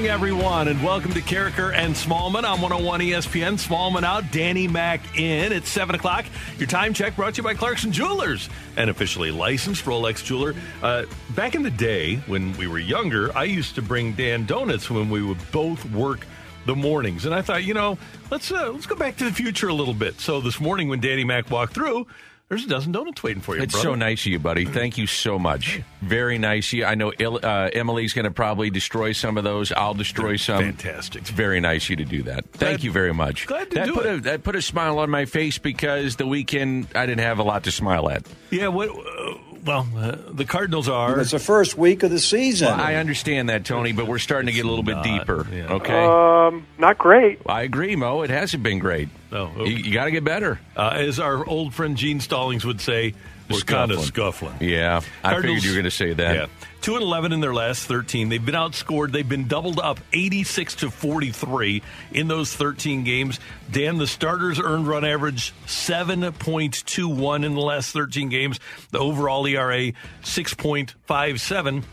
Morning, everyone, and welcome to Karraker and Smallman on 101 ESPN. Smallman out, Danny Mac in. It's 7 o'clock. Your time check brought to you by Clarkson Jewelers, an officially licensed Rolex jeweler. Uh, back in the day when we were younger, I used to bring Dan donuts when we would both work the mornings. And I thought, you know, let's uh, let's go back to the future a little bit. So this morning when Danny Mac walked through, there's a dozen donuts waiting for you. It's brother. so nice of you, buddy. Thank you so much. Very nice of you. I know uh, Emily's going to probably destroy some of those. I'll destroy some. Fantastic. It's very nice of you to do that. Thank you very much. glad to that do put it. A, that put a smile on my face because the weekend I didn't have a lot to smile at. Yeah, what? Uh, well, uh, the Cardinals are. It's the first week of the season. I understand that, Tony, but we're starting to get a little bit not, deeper. yeah. Okay, Um, not great. I agree, Mo. It hasn't been great. Oh, You, you got to get better. Uh, as our old friend Gene Stallings would say, we're kind of scuffling. Yeah, I Cardinals- figured you were going to say that. Yeah. 2 and 11 in their last 13. They've been outscored. They've been doubled up 86 to 43 in those 13 games. Dan, the starters earned run average 7.21 in the last 13 games. The overall ERA 6.57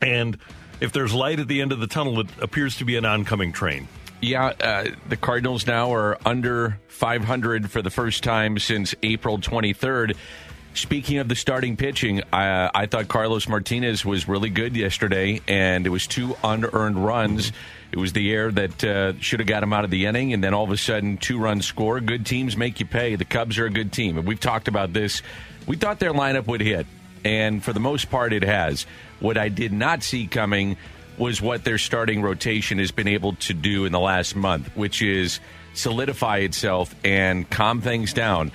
and if there's light at the end of the tunnel, it appears to be an oncoming train. Yeah, uh, the Cardinals now are under 500 for the first time since April 23rd. Speaking of the starting pitching, I, I thought Carlos Martinez was really good yesterday, and it was two unearned runs. It was the air that uh, should have got him out of the inning, and then all of a sudden, two runs score. Good teams make you pay. The Cubs are a good team, and we've talked about this. We thought their lineup would hit, and for the most part, it has. What I did not see coming was what their starting rotation has been able to do in the last month, which is solidify itself and calm things down.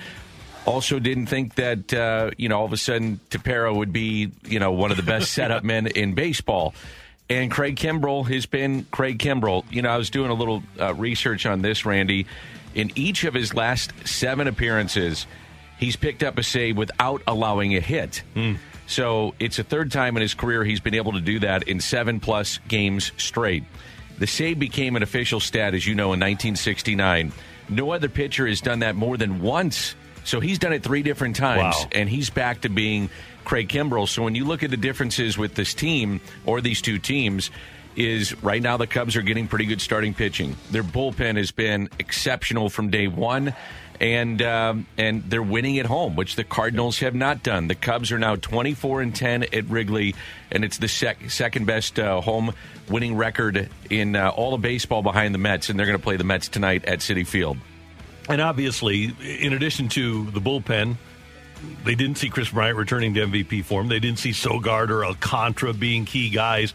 Also, didn't think that uh, you know all of a sudden Tepera would be you know one of the best setup men in baseball. And Craig Kimbrel has been Craig Kimbrel. You know, I was doing a little uh, research on this, Randy. In each of his last seven appearances, he's picked up a save without allowing a hit. So it's a third time in his career he's been able to do that in seven plus games straight. The save became an official stat, as you know, in 1969. No other pitcher has done that more than once. So he's done it three different times, Wow. and he's back to being Craig Kimbrel. So when you look at the differences with this team or these two teams, is right now the Cubs are getting pretty good starting pitching. Their bullpen has been exceptional from day one, and um, and they're winning at home, which the Cardinals have not done. The Cubs are now twenty four and ten at Wrigley, and it's the sec- second best uh, home winning record in uh, all of baseball behind the Mets, and they're going to play the Mets tonight at Citi Field. And obviously, in addition to the bullpen, they didn't see Kris Bryant returning to MVP form. They didn't see Sogard or Alcantara being key guys.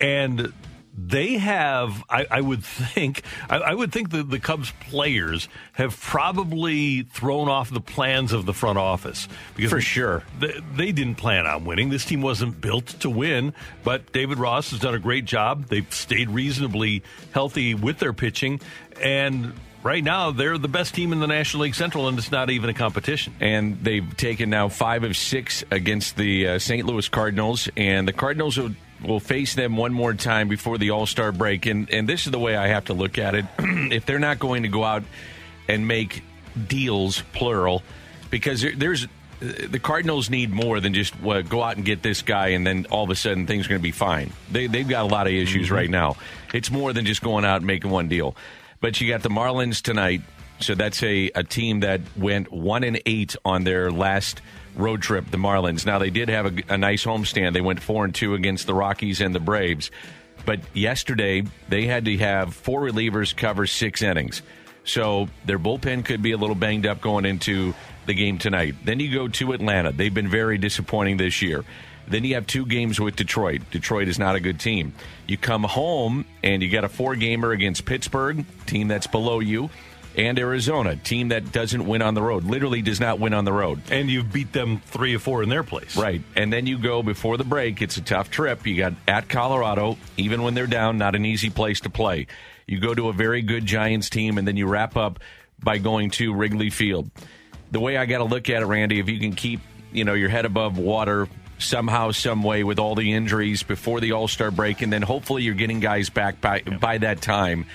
And they have, I, I would think, I, I would think that the Cubs players have probably thrown off the plans of the front office because For sure. they, they didn't plan on winning. This team wasn't built to win, but David Ross has done a great job. They've stayed reasonably healthy with their pitching, and right now they're the best team in the National League Central, and it's not even a competition. and they've taken now five of six against the uh, St. Louis Cardinals, and the Cardinals will, will face them one more time before the All Star break. And and this is the way I have to look at it: if they're not going to go out and make deals, plural, because there, there's the Cardinals need more than just what, go out and get this guy, and then all of a sudden things are going to be fine. They, they've got a lot of issues right now. It's more than just going out and making one deal. But you got the Marlins tonight, so that's a, a team that went one and eight on their last road trip. The Marlins. Now they did have a, a nice homestand. They went four and two against the Rockies and the Braves. But yesterday, they had to have four relievers cover six innings. So their bullpen could be a little banged up going into the game tonight. Then you go to Atlanta. They've been very disappointing this year. Then you have two games with Detroit. Detroit is not a good team. You come home and you got a four gamer against Pittsburgh, team that's below you, and Arizona, team that doesn't win on the road, literally does not win on the road. And you beat them three or four in their place. Right. And then you go before the break. It's a tough trip. You got at Colorado, even when they're down, not an easy place to play. You go to a very good Giants team, and then you wrap up by going to Wrigley Field. The way I got to look at it, Randy, if you can keep you know your head above water somehow, some way with all the injuries before the All Star break, and then hopefully you're getting guys back by by that time.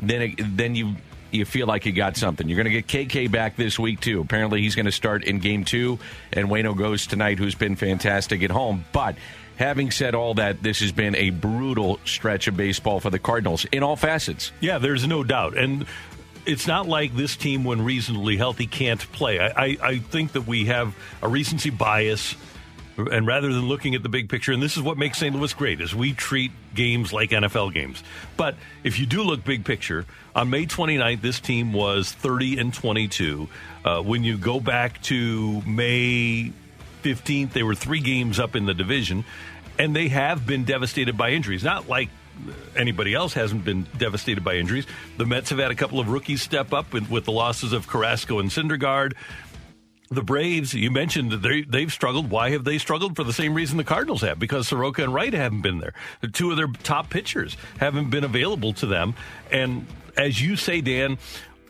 Then it, then you you feel like you got something. You're going to get KK back this week too. Apparently he's going to start in Game Two, and Wayno goes tonight, who's been fantastic at home, but. Having said all that, this has been a brutal stretch of baseball for the Cardinals in all facets. Yeah, there's no doubt. And it's not like this team, when reasonably healthy, can't play. I, I, I think that we have a recency bias and rather than looking at the big picture, and this is what makes St. Louis great, is we treat games like NFL games. But if you do look big picture, on May 29th, this team was 30 and 22. Uh, when you go back to May 15th, they were three games up in the division, and they have been devastated by injuries. Not like anybody else hasn't been devastated by injuries. The Mets have had a couple of rookies step up with, with the losses of Carrasco and Syndergaard the Braves, you mentioned they they've struggled. Why have they struggled? For the same reason the Cardinals have, because Soroka and Wright haven't been there. The two of their top pitchers haven't been available to them. And as you say, Dan,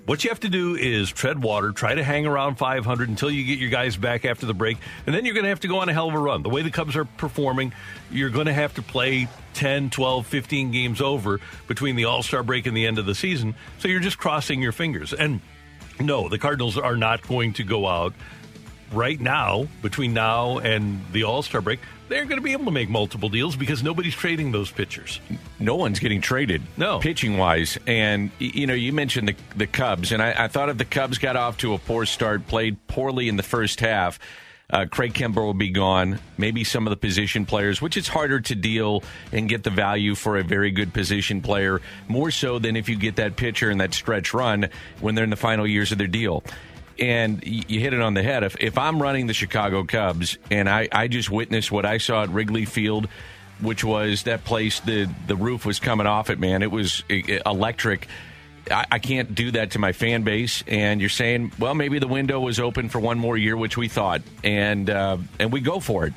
what you have to do is tread water, try to hang around 500 until you get your guys back after the break, and then you're going to have to go on a hell of a run. The way the Cubs are performing, you're going to have to play 10, 12, 15 games over between the All Star break and the end of the season. So you're just crossing your fingers. And no, the Cardinals are not going to go out right now, between now and the All Star break. They're going to be able to make multiple deals because nobody's trading those pitchers. No one's getting traded, no pitching wise. And you know, you mentioned the the Cubs, and I, I thought if the Cubs got off to a poor start, played poorly in the first half. Uh, Craig Kimbrel will be gone. Maybe some of the position players, which is harder to deal and get the value for a very good position player, more so than if you get that pitcher in that stretch run when they're in the final years of their deal. And you hit it on the head. If, if I'm running the Chicago Cubs and I, I just witnessed what I saw at Wrigley Field, which was that place, the, the roof was coming off it, man. It was electric I, I, can't do that to my fan base. And you're saying, well, maybe the window was open for one more year, which we thought, and uh, and we go for it.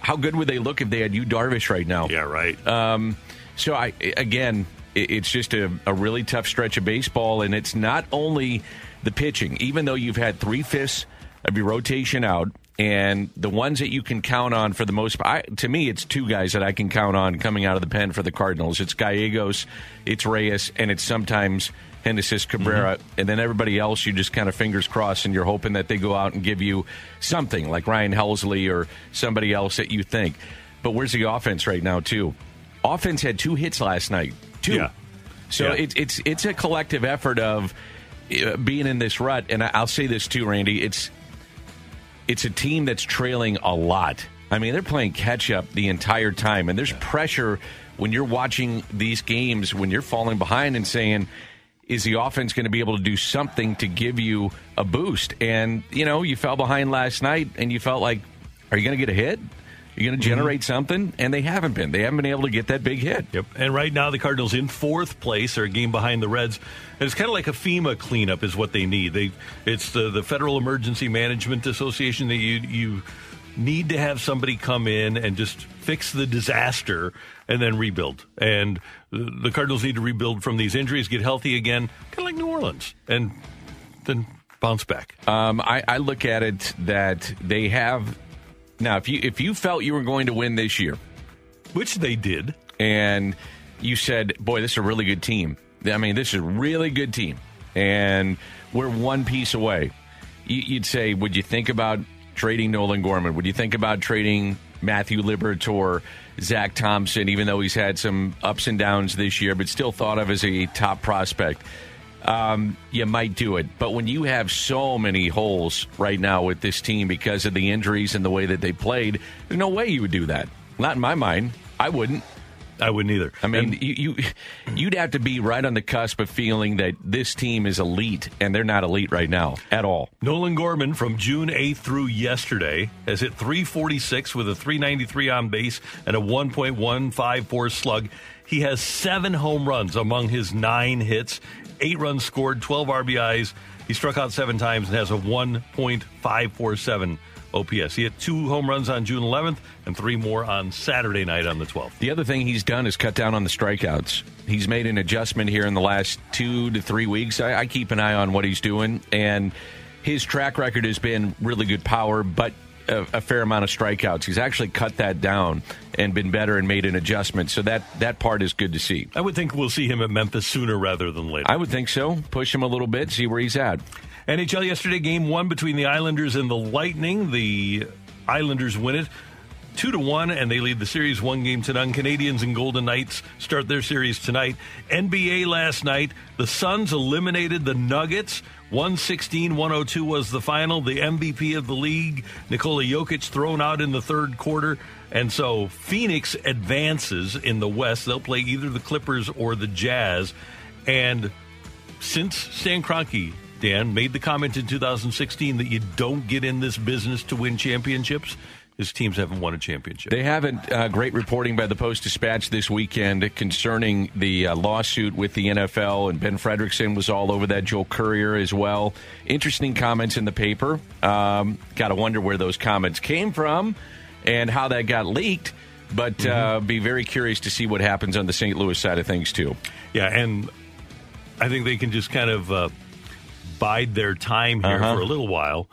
How good would they look if they had Yu Darvish right now? Yeah, right. Um, so I again, it, it's just a, a really tough stretch of baseball, and it's not only the pitching. Even though you've had three fifths of your rotation out, and the ones that you can count on for the most part, to me, it's two guys that I can count on coming out of the pen for the Cardinals. It's Gallegos, it's Reyes, and it's sometimes Genesis Cabrera. Mm-hmm. And then everybody else, you just kind of fingers crossed and you're hoping that they go out and give you something like Ryan Helsley or somebody else that you think. But where's the offense right now, too? Offense had two hits last night. Two. Yeah. So yeah. It's, it's, it's a collective effort of uh, being in this rut. And I'll say this, too, Randy. It's it's a team that's trailing a lot. I mean, they're playing catch up the entire time, and there's pressure when you're watching these games when you're falling behind and saying, is the offense going to be able to do something to give you a boost? And, you know, you fell behind last night and you felt like, are you going to get a hit? You're going to mm-hmm. generate mm-hmm. something, and they haven't been. They haven't been able to get that big hit. Yep. And right now, the Cardinals in fourth place, are a game behind the Reds. And it's kind of like a FEMA cleanup is what they need. They, it's the the Federal Emergency Management Association that you you need to have somebody come in and just fix the disaster and then rebuild. And the Cardinals need to rebuild from these injuries, get healthy again, kind of like New Orleans, and then bounce back. Um, I, I look at it that they have now, if you if you felt you were going to win this year, which they did, and you said, "Boy, this is a really good team." I mean, this is a really good team, and we're one piece away. You'd say, would you think about trading Nolan Gorman? Would you think about trading Matthew Liberatore, Zack Thompson, even though he's had some ups and downs this year, but still thought of as a top prospect? Um, you might do it. But when you have so many holes right now with this team because of the injuries and the way that they played, there's no way you would do that. Not in my mind. I wouldn't. I wouldn't either. I mean, And- you, you you'd have to be right on the cusp of feeling that this team is elite, and they're not elite right now at all. Nolan Gorman from June 8th through yesterday has hit 346 with a 393 on base and a 1.154 slug. He has seven home runs among his nine hits, eight runs scored, 12 RBIs. He struck out seven times and has a 1.547 OPS. He had two home runs on June 11th and three more on Saturday night on the 12th. The other thing he's done is cut down on the strikeouts. He's made an adjustment here in the last two to three weeks. I, I keep an eye on what he's doing, and his track record has been really good power, but a, a fair amount of strikeouts. He's actually cut that down and been better and made an adjustment. So that that part is good to see. I would think we'll see him at Memphis sooner rather than later. I would think so. Push him a little bit, see where he's at. NHL yesterday, game one between the Islanders and the Lightning. The Islanders win it two to one, and they lead the series one game to none. Canadiens and Golden Knights start their series tonight. NBA last night, the Suns eliminated the Nuggets. 116 102 was the final. The MVP of the league, Nikola Jokic, thrown out in the third quarter. And so Phoenix advances in the West. They'll play either the Clippers or the Jazz. And since Stan Kroenke, Dan, made the comment in 2016 that you don't get in this business to win championships, his teams haven't won a championship. They haven't. Uh, great reporting by the Post Dispatch this weekend concerning the uh, lawsuit with the NFL, and Ben Frederickson was all over that. Joel Currier as well. Interesting comments in the paper. Um, Got to wonder where those comments came from and how that got leaked. But uh, be very curious to see what happens on the St. Louis side of things too. yeah, and I think they can just kind of uh, bide their time here Uh-huh. for a little while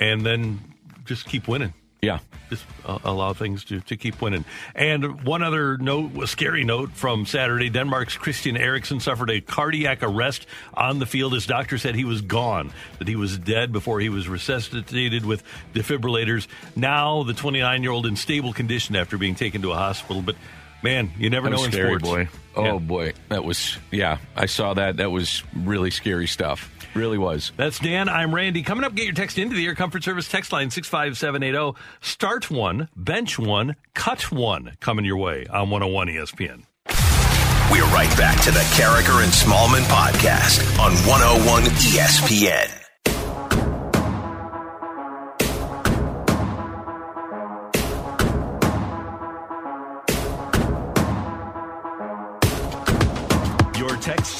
and then just keep winning. Yeah. just uh, allow things to, to keep winning. And one other note, a scary note from Saturday Denmark's Christian Eriksen suffered a cardiac arrest on the field. His doctor said he was gone, that he was dead before he was resuscitated with defibrillators. Now, the 29 year old in stable condition after being taken to a hospital. But man, you never That know was in scary, sports. boy. Oh Yeah. boy, that was yeah. I saw that. That was really scary stuff. Really was. That's Dan. I'm Randy. Coming up, get your text into the Air Comfort Service text line 65780. Start one, bench one, cut one coming your way on 101 ESPN. We're right back to the Karraker and Smallman podcast on 101 ESPN.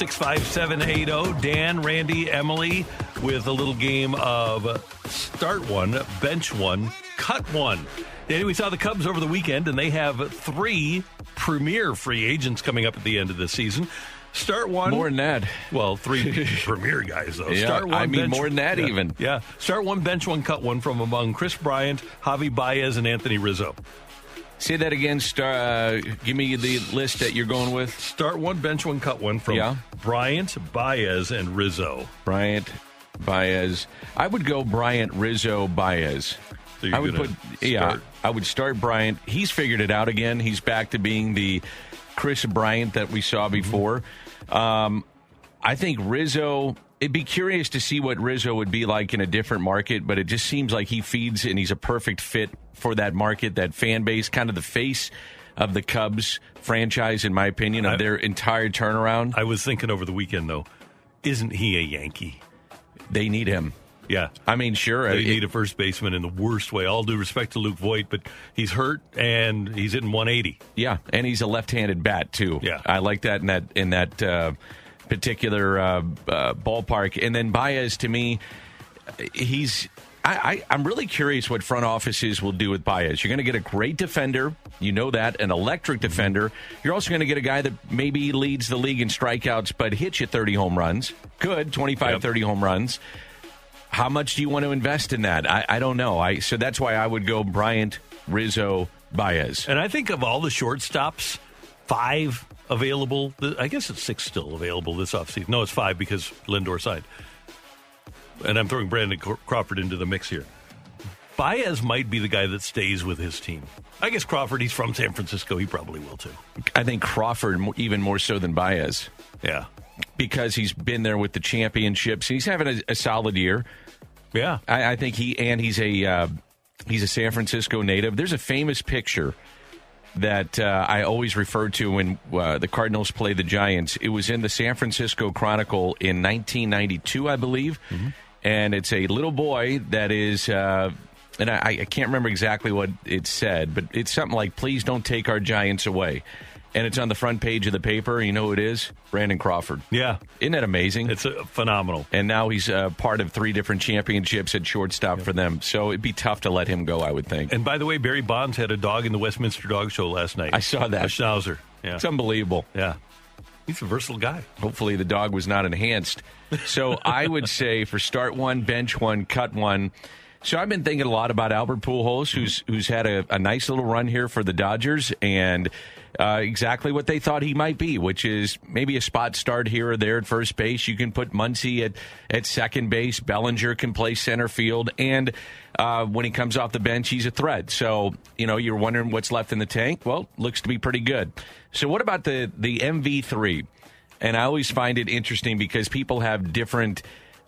65780. Dan, Randy, Emily with a little game of start one, bench one, cut one. Danny, we saw the Cubs over the weekend, and they have three premier free agents coming up at the end of the season. Start one. More than that. Well, three premier guys, though. Yeah, Start one, I mean, bench- more than that yeah, even. Yeah. Start one, bench one, cut one from among Kris Bryant, Javy Baez, and Anthony Rizzo. Say that again. Star, uh, give me the list that you're going with. Start one, bench one, cut one from Yeah. Bryant, Baez, and Rizzo. Bryant, Baez. I would go Bryant, Rizzo, Baez. So I would put gonna yeah. I would start Bryant. He's figured it out again. He's back to being the Kris Bryant that we saw Mm-hmm. before. Um, I think Rizzo. It'd be curious to see what Rizzo would be like in a different market, but it just seems like he feeds and he's a perfect fit for that market, that fan base, kind of the face of the Cubs franchise, in my opinion, of I- their entire turnaround. I was thinking over the weekend, though, isn't he a Yankee? they need him. Yeah. I mean, sure. They it- need a first baseman in the worst way. All due respect to Luke Voit, but he's hurt and he's hitting 180. Yeah, and he's a left-handed bat too. Yeah. I like that in that in that uh, particular uh, uh, ballpark. And then Baez, to me, he's. I, I, I'm really curious what front offices will do with Baez. You're going to get a great defender, you know that, an electric defender. You're also going to get a guy that maybe leads the league in strikeouts, but hits you 30 home runs. Good, 25, Yep. 30 home runs. How much do you want to invest in that? I, I don't know. I so that's why I would go Bryant, Rizzo, Baez. And I think of all the shortstops, five available. I guess it's six still available this offseason. No, it's five because Lindor signed. And I'm throwing Brandon Crawford into the mix here. Baez might be the guy that stays with his team. I guess Crawford, he's from San Francisco. He probably will too. I think Crawford even more so than Baez Yeah. because he's been there with the championships. He's having a, a solid year. Yeah. I, I think he and he's a uh, he's a San Francisco native. There's a famous picture that uh, I always refer to when uh, the Cardinals play the Giants. It was in the San Francisco Chronicle in 1992, I believe, and it's a little boy that is. Uh, and I, I can't remember exactly what it said, but it's something like, please don't take our Giants away. And it's on the front page of the paper. You know who it is? Brandon Crawford. Yeah, Isn't that amazing? it's uh, phenomenal. and now he's uh, part of three different championships at shortstop for them. So it'd be tough to let him go, I would think. And by the way, Barry Bonds had a dog in the Westminster Dog Show last night. I saw that. A Schnauzer. Yeah. It's unbelievable. yeah. He's a versatile guy. Hopefully, the dog was not enhanced. So I would say for start one, bench one, cut one. So I've been thinking a lot about Albert Pujols, who's who's had a, a nice little run here for the Dodgers, and uh, exactly what they thought he might be, which is maybe a spot start here or there at first base. You can put Muncy at at second base. Bellinger can play center field, and uh, when he comes off the bench, he's a threat. So you know you're wondering what's left in the tank. Well, looks to be pretty good. So what about the the MV three? And I always find it interesting because people have different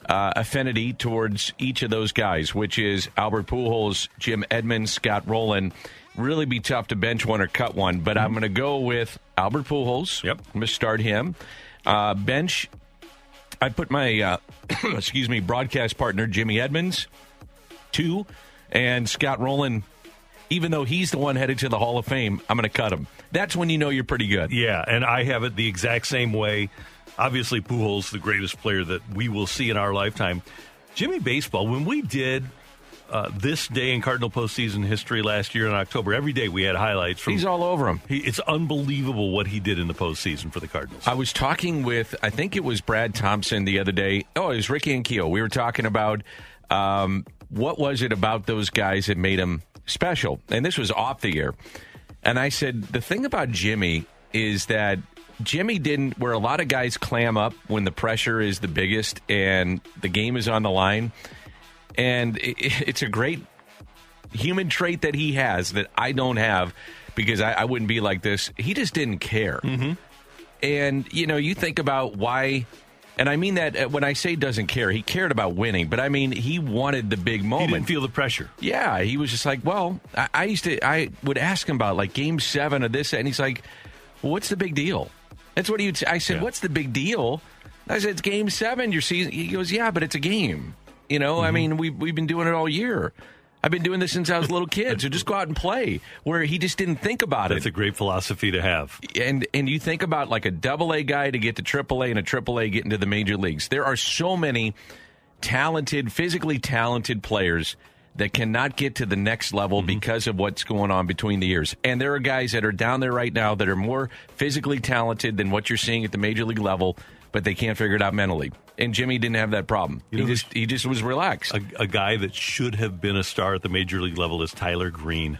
uh, affinity towards each of those guys, which is Albert Pujols, Jim Edmonds, Scott Rolen. Really be tough to bench one or cut one, but I'm going to go with Albert Pujols. Yep. I'm going to start him. Uh, bench, I put my, uh, excuse me, broadcast partner, Jimmy Edmonds, two, and Scott Rolen. Even though he's the one headed to the Hall of Fame, I'm going to cut him. That's when you know you're pretty good. Yeah, and I have it the exact same way. Obviously, Pujols, the greatest player that we will see in our lifetime. Jimmy Baseball, when we did uh, this day in Cardinal postseason history last year in October, every day we had highlights from. He's all over him. he, it's unbelievable what he did in the postseason for the Cardinals. I was talking with, I think it was Brad Thompson the other day. Oh, it was Ricky and Keo. We were talking about um, what was it about those guys that made him special. And this was off the air. And I said, the thing about Jimmy is that Jimmy didn't, where a lot of guys clam up when the pressure is the biggest and the game is on the line. And it, it's a great human trait that he has that I don't have because I, I wouldn't be like this. He just didn't care. And, you know, you think about why, and I mean that uh, when I say doesn't care, he cared about winning, but I mean, he wanted the big moment. he didn't feel the pressure. yeah, he was just like, well, I, I used to, I would ask him about like game seven of this, and he's like, well, what's the big deal? That's what he would say. I said, Yeah. what's the big deal? I said, it's game seven, your season. He goes, yeah, but it's a game. You know, I mm-hmm. mean, we've, we've been doing it all year. I've been doing this since I was a little kid, so just go out and play. Where he just didn't think about it That's a great philosophy to have. and and you think about like a double A guy to get to triple A and a triple A get into the major leagues. There are so many talented, physically talented players that cannot get to the next level because of what's going on between the years. And there are guys that are down there right now that are more physically talented than what you're seeing at the major league level, but they can't figure it out mentally. And Jimmy didn't have that problem. You he know, just he just was relaxed. A, a guy that should have been a star at the major league level is Tyler Greene.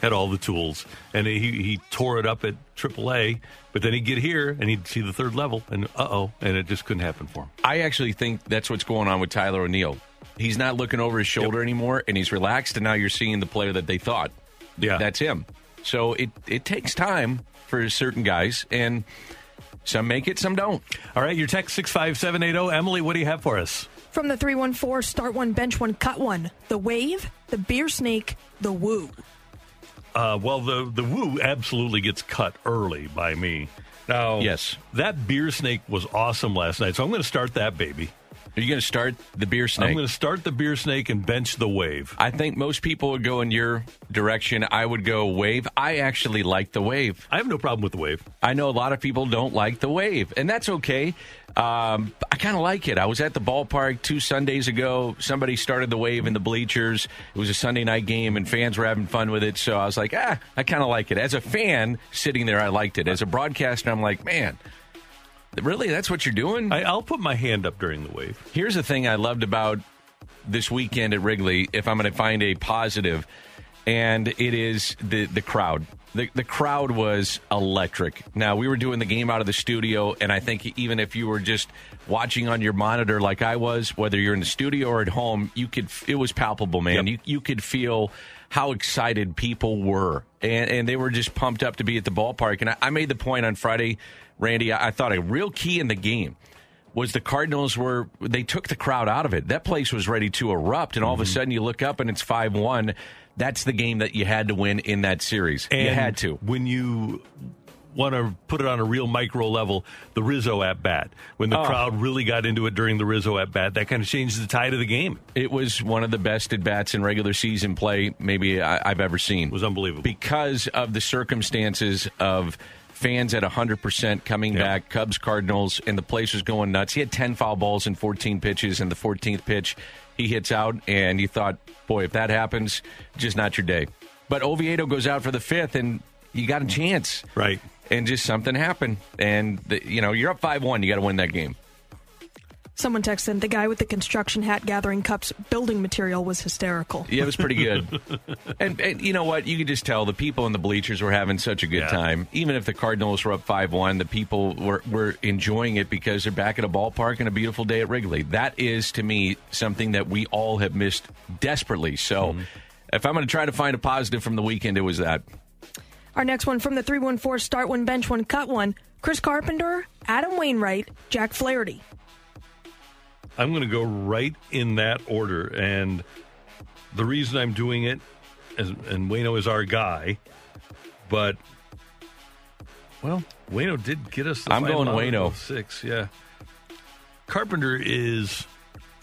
Had all the tools, and he he tore it up at AAA. But then he'd get here, and he'd see the third level, and uh oh, and it just couldn't happen for him. I actually think that's what's going on with Tyler O'Neill. He's not looking over his shoulder anymore, and he's relaxed. And now you're seeing the player that they thought. Yeah. that's him. So it it takes time for certain guys, and some make it, some don't. All right, your text six five seven eight zero. Emily, what do you have for us? From the 314, start one, bench one, cut one. The wave, the beer snake, the woo. Uh, well, the the woo absolutely gets cut early by me. Now, Yes. that beer snake was awesome last night, so I'm going to start that baby. Are you going to start the beer snake? I'm going to start the beer snake and bench the wave. I think most people would go in your direction. I would go wave. I actually like the wave. I have no problem with the wave. I know a lot of people don't like the wave, and that's okay. Um, I kind of like it. I was at the ballpark two Sundays ago. Somebody started the wave in the bleachers. It was a Sunday night game, and fans were having fun with it. So I was like, ah, I kind of like it. As a fan sitting there, I liked it. As a broadcaster, I'm like, man, really? That's what you're doing? I, I'll put my hand up during the wave. Here's the thing I loved about this weekend at Wrigley, if I'm going to find a positive, and it is the the crowd. The the crowd was electric. Now we were doing the game out of the studio, and I think even if you were just watching on your monitor like I was, whether you're in the studio or at home, you could it was palpable, man. Yep. You you could feel how excited people were, and and they were just pumped up to be at the ballpark. And I, I made the point on Friday, Randy. I, I thought a real key in the game was the Cardinals were they took the crowd out of it. That place was ready to erupt, and all of a mm-hmm. sudden you look up and it's five one. that's the game that you had to win in that series. And you had to. When you want to put it on a real micro level, the Rizzo at bat, when the Oh. crowd really got into it during the Rizzo at bat, that kind of changed the tide of the game. It was one of the best at bats in regular season play maybe I, I've ever seen. It was unbelievable. because of the circumstances of fans at 100% coming Yeah. back, Cubs, Cardinals, and the place was going nuts. He had 10 foul balls and 14 pitches, and the 14th pitch, he hits out, and you thought, boy, if that happens, just not your day. But Oviedo goes out for the fifth, and you got a chance. Right. And just something happened. And, the, you know, you're up 5 1. You got to win that game. Someone texted the guy with the construction hat gathering cups building material was hysterical. Yeah, it was pretty good. and, and you know what? You could just tell the people in the bleachers were having such a good Yeah. time. Even if the Cardinals were up 5 1, the people were, were enjoying it because they're back at a ballpark and a beautiful day at Wrigley. That is, to me, something that we all have missed desperately. So mm-hmm. if I'm going to try to find a positive from the weekend, it was that. Our next one from the 314 start one, bench one, cut one. Chris Carpenter, Adam Wainwright, Jack Flaherty. I'm going to go right in that order. And the reason I'm doing it, is, and Wayno is our guy, but, well, Wayno did get us the I'm going out of Waino. those Six, yeah. Carpenter is,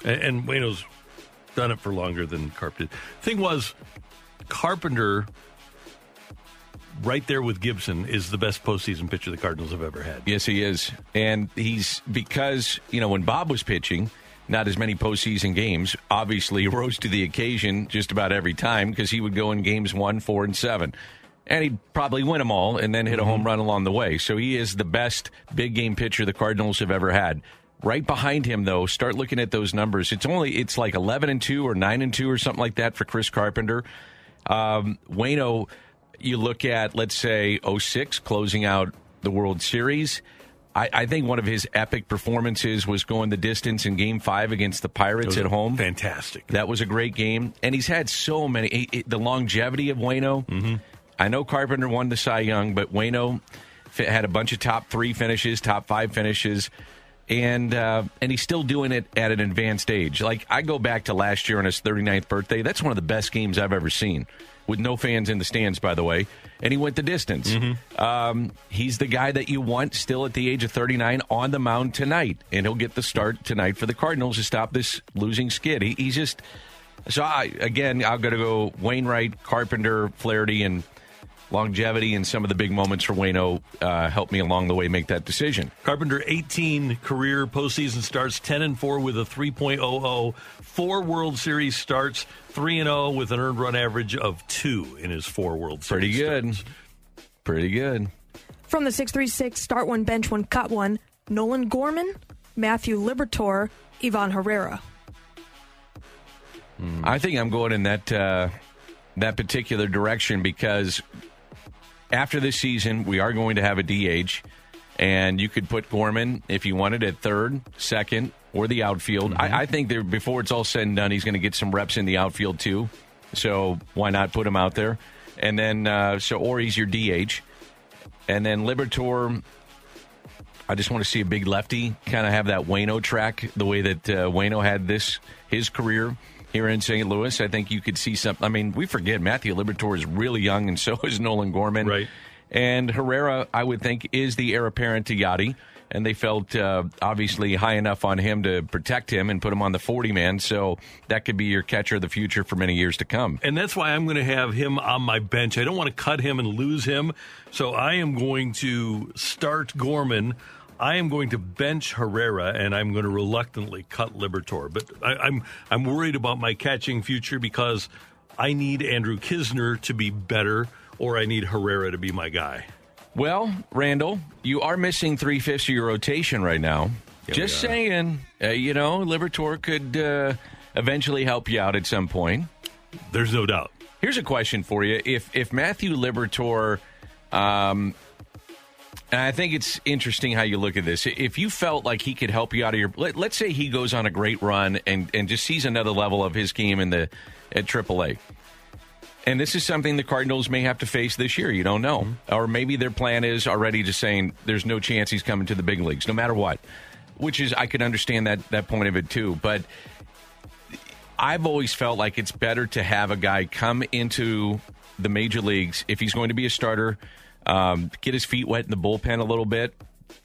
and, and Wayno's done it for longer than Carpenter. Thing was, Carpenter, right there with Gibson, is the best postseason pitcher the Cardinals have ever had. Yes, he is. And he's because, you know, when Bob was pitching, not as many postseason games, obviously rose to the occasion just about every time because he would go in games one, four, and seven. And he'd probably win them all and then hit a home run along the way. So he is the best big game pitcher the Cardinals have ever had. Right behind him, though, start looking at those numbers. It's only it's like eleven and two or nine and two or something like that for Chris Carpenter. Um, Wayno, you look at, let's say, 06, closing out the World Series. I, I think one of his epic performances was going the distance in game five against the Pirates at home. Fantastic. That was a great game. And he's had so many. he- he- the longevity of Wayno. Mm-hmm. I know Carpenter won the Cy Young, but Wayno had a bunch of top three finishes, top five finishes. And uh, and he's still doing it at an advanced age. Like I go back to last year on his 39th birthday. That's one of the best games I've ever seen, with no fans in the stands, by the way. And he went the distance. Um, he's the guy that you want still at the age of 39 on the mound tonight, and he'll get the start tonight for the Cardinals to stop this losing skid. He, he's just so. I, again, I'm going to go Wainwright, Carpenter, Flaherty, and longevity and some of the big moments for Wayno uh, helped me along the way make that decision. Carpenter, 18 career postseason starts, 10 and 4 with a 3.00, four World Series starts, 3 and 0 with an earned run average of 2 in his four World Series. Pretty good. starts. Pretty good. From the 636 start one, bench one, cut one. Nolan Gorman, Matthew Liberatore, Ivan Herrera. I think I'm going in that uh, that particular direction because after this season, we are going to have a DH, and you could put Gorman if you wanted at third, second, or the outfield. I, I think that before it's all said and done, he's going to get some reps in the outfield too. So why not put him out there? And then uh, so or he's your DH, and then Liberatore. I just want to see a big lefty kind of have that Wayno track the way that uh, Wayno had this his career here in St. Louis. I think you could see something. I mean, we forget Matthew Liberatore is really young, and so is Nolan Gorman. Right. And Herrera, I would think, is the heir apparent to Yadi. And they felt uh, obviously high enough on him to protect him and put him on the 40 man. So that could be your catcher of the future for many years to come. And that's why I'm going to have him on my bench. I don't want to cut him and lose him. So I am going to start Gorman. I am going to bench Herrera, and I'm going to reluctantly cut Liberatore. But I, I'm I'm worried about my catching future because I need Andrew Knizner to be better, or I need Herrera to be my guy. Well, Randall, you are missing three fifths of your rotation right now. Yeah, Just saying, uh, you know, Liberatore could uh, eventually help you out at some point. There's no doubt. Here's a question for you: If if Matthew Liberatore, um, and I think it's interesting how you look at this. If you felt like he could help you out of your, let, let's say he goes on a great run and and just sees another level of his game in the at AAA. And this is something the Cardinals may have to face this year. You don't know. Or maybe their plan is already just saying there's no chance he's coming to the big leagues, no matter what. Which is, I could understand that, that point of it too. But I've always felt like it's better to have a guy come into the major leagues if he's going to be a starter, um, get his feet wet in the bullpen a little bit,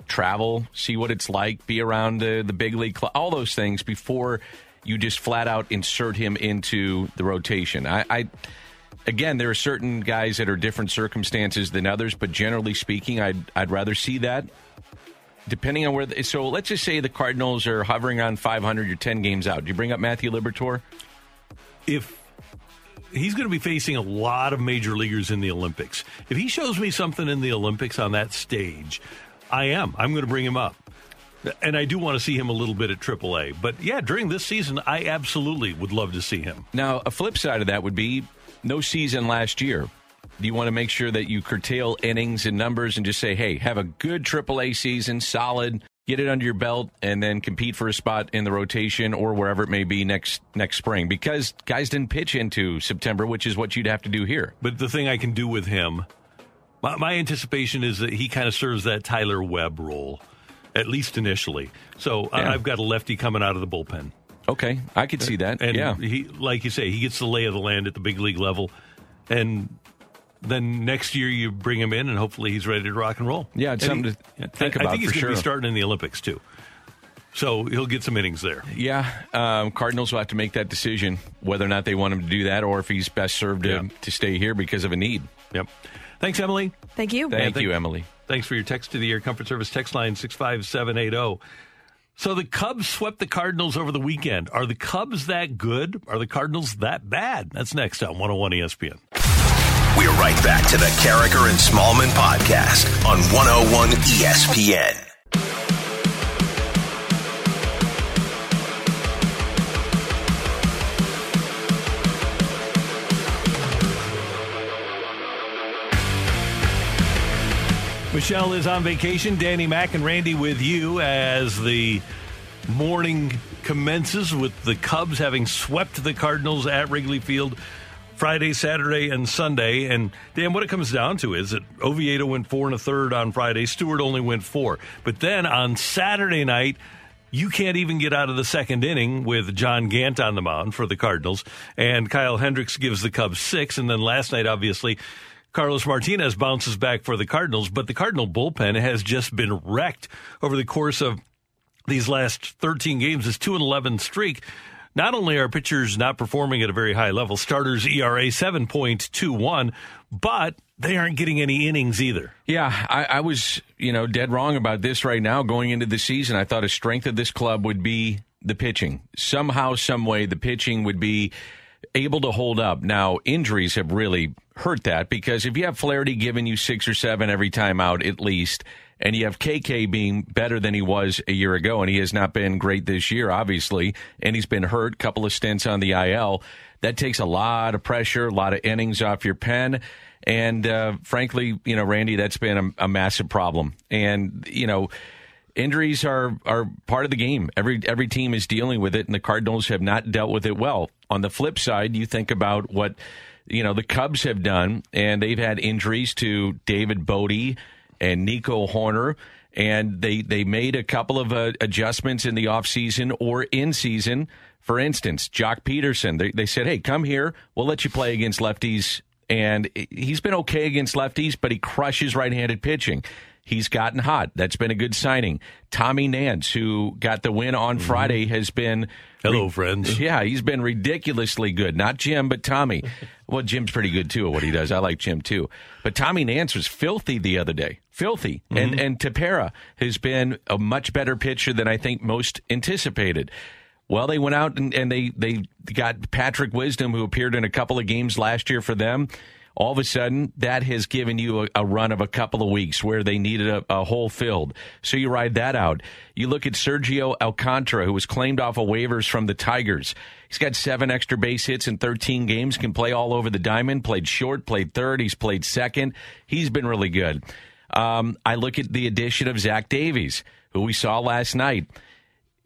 travel, see what it's like, be around the, the big league, cl- all those things before you just flat out insert him into the rotation. I, I again, there are certain guys that are different circumstances than others, but generally speaking, I'd I'd rather see that. Depending on where, the, so let's just say the Cardinals are hovering on 500. You're 10 games out. Do you bring up Matthew Liberatore? If he's going to be facing a lot of major leaguers in the Olympics, if he shows me something in the Olympics on that stage, I am. I'm going to bring him up. And I do want to see him a little bit at AAA. But yeah, during this season, I absolutely would love to see him. Now, a flip side of that would be no season last year. Do you want to make sure that you curtail innings and numbers and just say, hey, have a good AAA season, solid, get it under your belt, and then compete for a spot in the rotation or wherever it may be next next spring? Because guys didn't pitch into September, which is what you'd have to do here. But the thing I can do with him, my, my anticipation is that he kind of serves that Tyler Webb role, at least initially. So Yeah. I've got a lefty coming out of the bullpen. Okay, I could see that. And yeah. he, like you say, he gets the lay of the land at the big league level, and then next year you bring him in, and hopefully he's ready to rock and roll. Yeah, it's And something he- to think I, about I think he's going to be starting in the Olympics too, so he'll get some innings there. Yeah, um, Cardinals will have to make that decision whether or not they want him to do that or if he's best served to, Yeah. to stay here because of a need. Yep. Thanks, Emily. Thank you. Thank thank- you, Emily. Thanks for your text to the Air Comfort Service text line 65780. So the Cubs swept the Cardinals over the weekend. Are the Cubs that good? Are the Cardinals that bad? That's next on 101 ESPN. We're right back to the Karraker and Smallman podcast on 101 ESPN. Michelle is on vacation. Danny Mack and Randy with you as the morning commences with the Cubs having swept the Cardinals at Wrigley Field Friday, Saturday, and Sunday. And Dan, what it comes down to is that Oviedo went four and a third on Friday. Stewart only went four. But then on Saturday night, you can't even get out of the second inning with John Gant on the mound for the Cardinals. And Kyle Hendricks gives the Cubs six. And then last night, obviously, Carlos Martinez bounces back for the Cardinals, but the Cardinal bullpen has just been wrecked over the course of these last 13 games. This 2 and 11 streak. Not only are pitchers not performing at a very high level, starters ERA 7.21, but they aren't getting any innings either. Yeah, I, I was, you know, dead wrong about this right now. Going into the season, I thought a strength of this club would be the pitching. Somehow, some way, the pitching would be able to hold up. Now, injuries have really hurt that because if you have Flaherty giving you six or seven every time out, at least, and you have KK being better than he was a year ago, and he has not been great this year, obviously, and he's been hurt, couple of stints on the IL. That takes a lot of pressure, a lot of innings off your pen. And uh, frankly, you know, Randy, that's been a, a massive problem. And, you know, injuries are are part of the game. Every every team is dealing with it, and the Cardinals have not dealt with it well. On the flip side, you think about what you know the Cubs have done, and they've had injuries to David Bote and Nico Hoerner. And they, they made a couple of uh, adjustments in the offseason or in season. For instance, Joc Pederson, they, they said, hey, come here. We'll let you play against lefties. And he's been okay against lefties, but he crushes right handed pitching. He's gotten hot. That's been a good signing. Tommy Nance, who got the win on mm-hmm. Friday, has been. Hello, friends. Yeah, he's been ridiculously good. Not Jim, but Tommy. well, Jim's pretty good too at what he does. I like Jim too. But Tommy Nance was filthy the other day. Filthy. Mm-hmm. And and Tepera has been a much better pitcher than I think most anticipated. Well, they went out and, and they, they got Patrick Wisdom, who appeared in a couple of games last year for them. All of a sudden, that has given you a, a run of a couple of weeks where they needed a, a whole field. So you ride that out. You look at Sergio Alcantara, who was claimed off of waivers from the Tigers. He's got seven extra base hits in 13 games, can play all over the diamond, played short, played third, he's played second. He's been really good. Um, I look at the addition of Zach Davies, who we saw last night.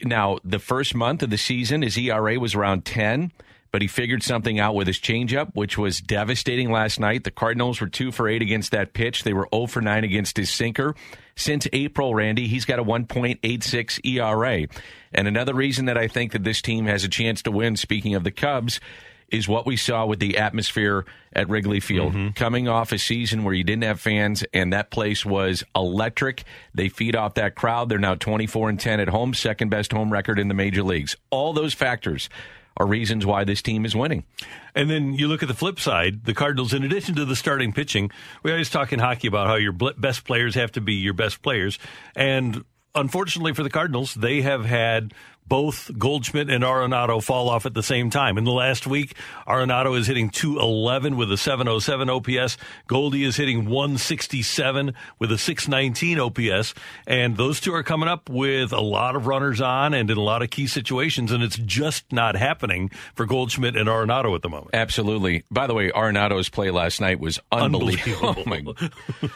Now, the first month of the season, his ERA was around 10, but he figured something out with his changeup, which was devastating last night. The Cardinals were two for eight against that pitch. They were 0 for nine against his sinker. Since April, Randy, he's got a 1.86 ERA. And another reason that I think that this team has a chance to win, speaking of the Cubs, is what we saw with the atmosphere at Wrigley Field. Mm-hmm. Coming off a season where you didn't have fans and that place was electric. They feed off that crowd. They're now 24 and 10 at home, second best home record in the major leagues. All those factors are reasons why this team is winning. And then you look at the flip side, the Cardinals, in addition to the starting pitching, we always talk in hockey about how your best players have to be your best players. And unfortunately for the Cardinals, they have had both Goldschmidt and Arenado fall off at the same time. In the last week, Arenado is hitting 211 with a 707 OPS. Goldie is hitting 167 with a 619 OPS. And those two are coming up with a lot of runners on and in a lot of key situations. And it's just not happening for Goldschmidt and Arenado at the moment. Absolutely. By the way, Arenado's play last night was unbelievable. Unbelievable. Oh my!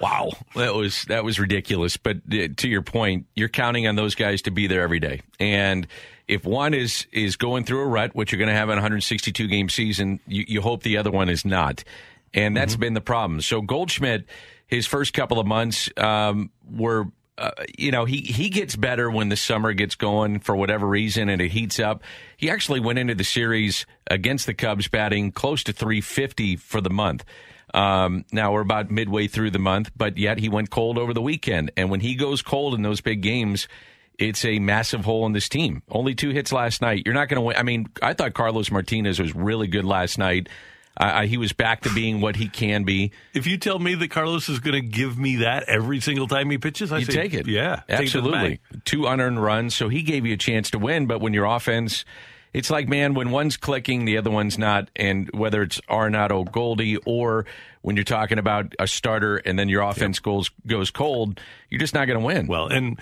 Wow, that was that was ridiculous. But uh, to your point, you're counting on those guys to be there every day. And if one is is going through a rut, which you're going to have in 162 game season, you, you hope the other one is not. And that's been the problem. So Goldschmidt, his first couple of months um, were uh, you know, he, he gets better when the summer gets going for whatever reason and it heats up. He actually went into the series against the Cubs batting close to 350 for the month. Um, now we're about midway through the month, but yet he went cold over the weekend. And when he goes cold in those big games, it's a massive hole in this team. Only two hits last night. You're not going to win. I mean, I thought Carlos Martinez was really good last night. Uh, he was back to being what he can be. If you tell me that Carlos is going to give me that every single time he pitches, I you say, take it. Yeah, take it absolutely. Two unearned runs, so he gave you a chance to win. But when your offense, it's like man, when one's clicking, the other one's not. And whether it's Arenado, Goldie, or when you're talking about a starter and then your offense goes goes cold, you're just not going to win. Well, and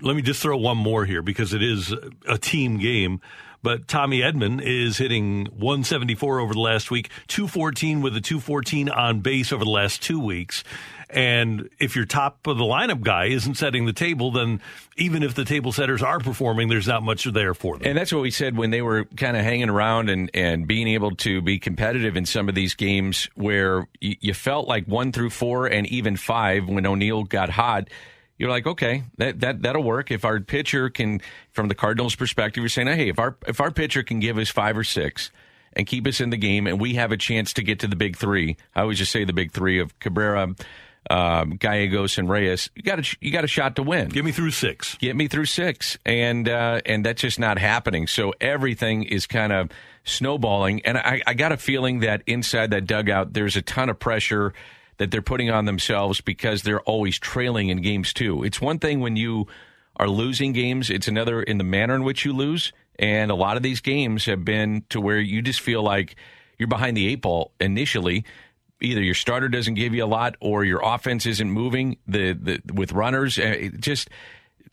let me just throw one more here because it is a team game. But Tommy Edman is hitting 174 over the last week, 214 with a 214 on base over the last two weeks. And if your top of the lineup guy isn't setting the table, then even if the table setters are performing, there's not much there for them. And that's what we said when they were kind of hanging around and, and being able to be competitive in some of these games where you, you felt like one through four and even five when O'Neill got hot. You're like, okay, that, that that'll work. If our pitcher can, from the Cardinals' perspective, you're saying, hey, if our if our pitcher can give us five or six and keep us in the game, and we have a chance to get to the big three. I always just say the big three of Cabrera, um, Gallegos, and Reyes. You got a you got a shot to win. Get me through six. Get me through six, and uh, and that's just not happening. So everything is kind of snowballing, and I, I got a feeling that inside that dugout, there's a ton of pressure that they're putting on themselves because they're always trailing in games too. It's one thing when you are losing games; it's another in the manner in which you lose. And a lot of these games have been to where you just feel like you're behind the eight ball initially either your starter doesn't give you a lot or your offense isn't moving the, the with runners. Uh, it just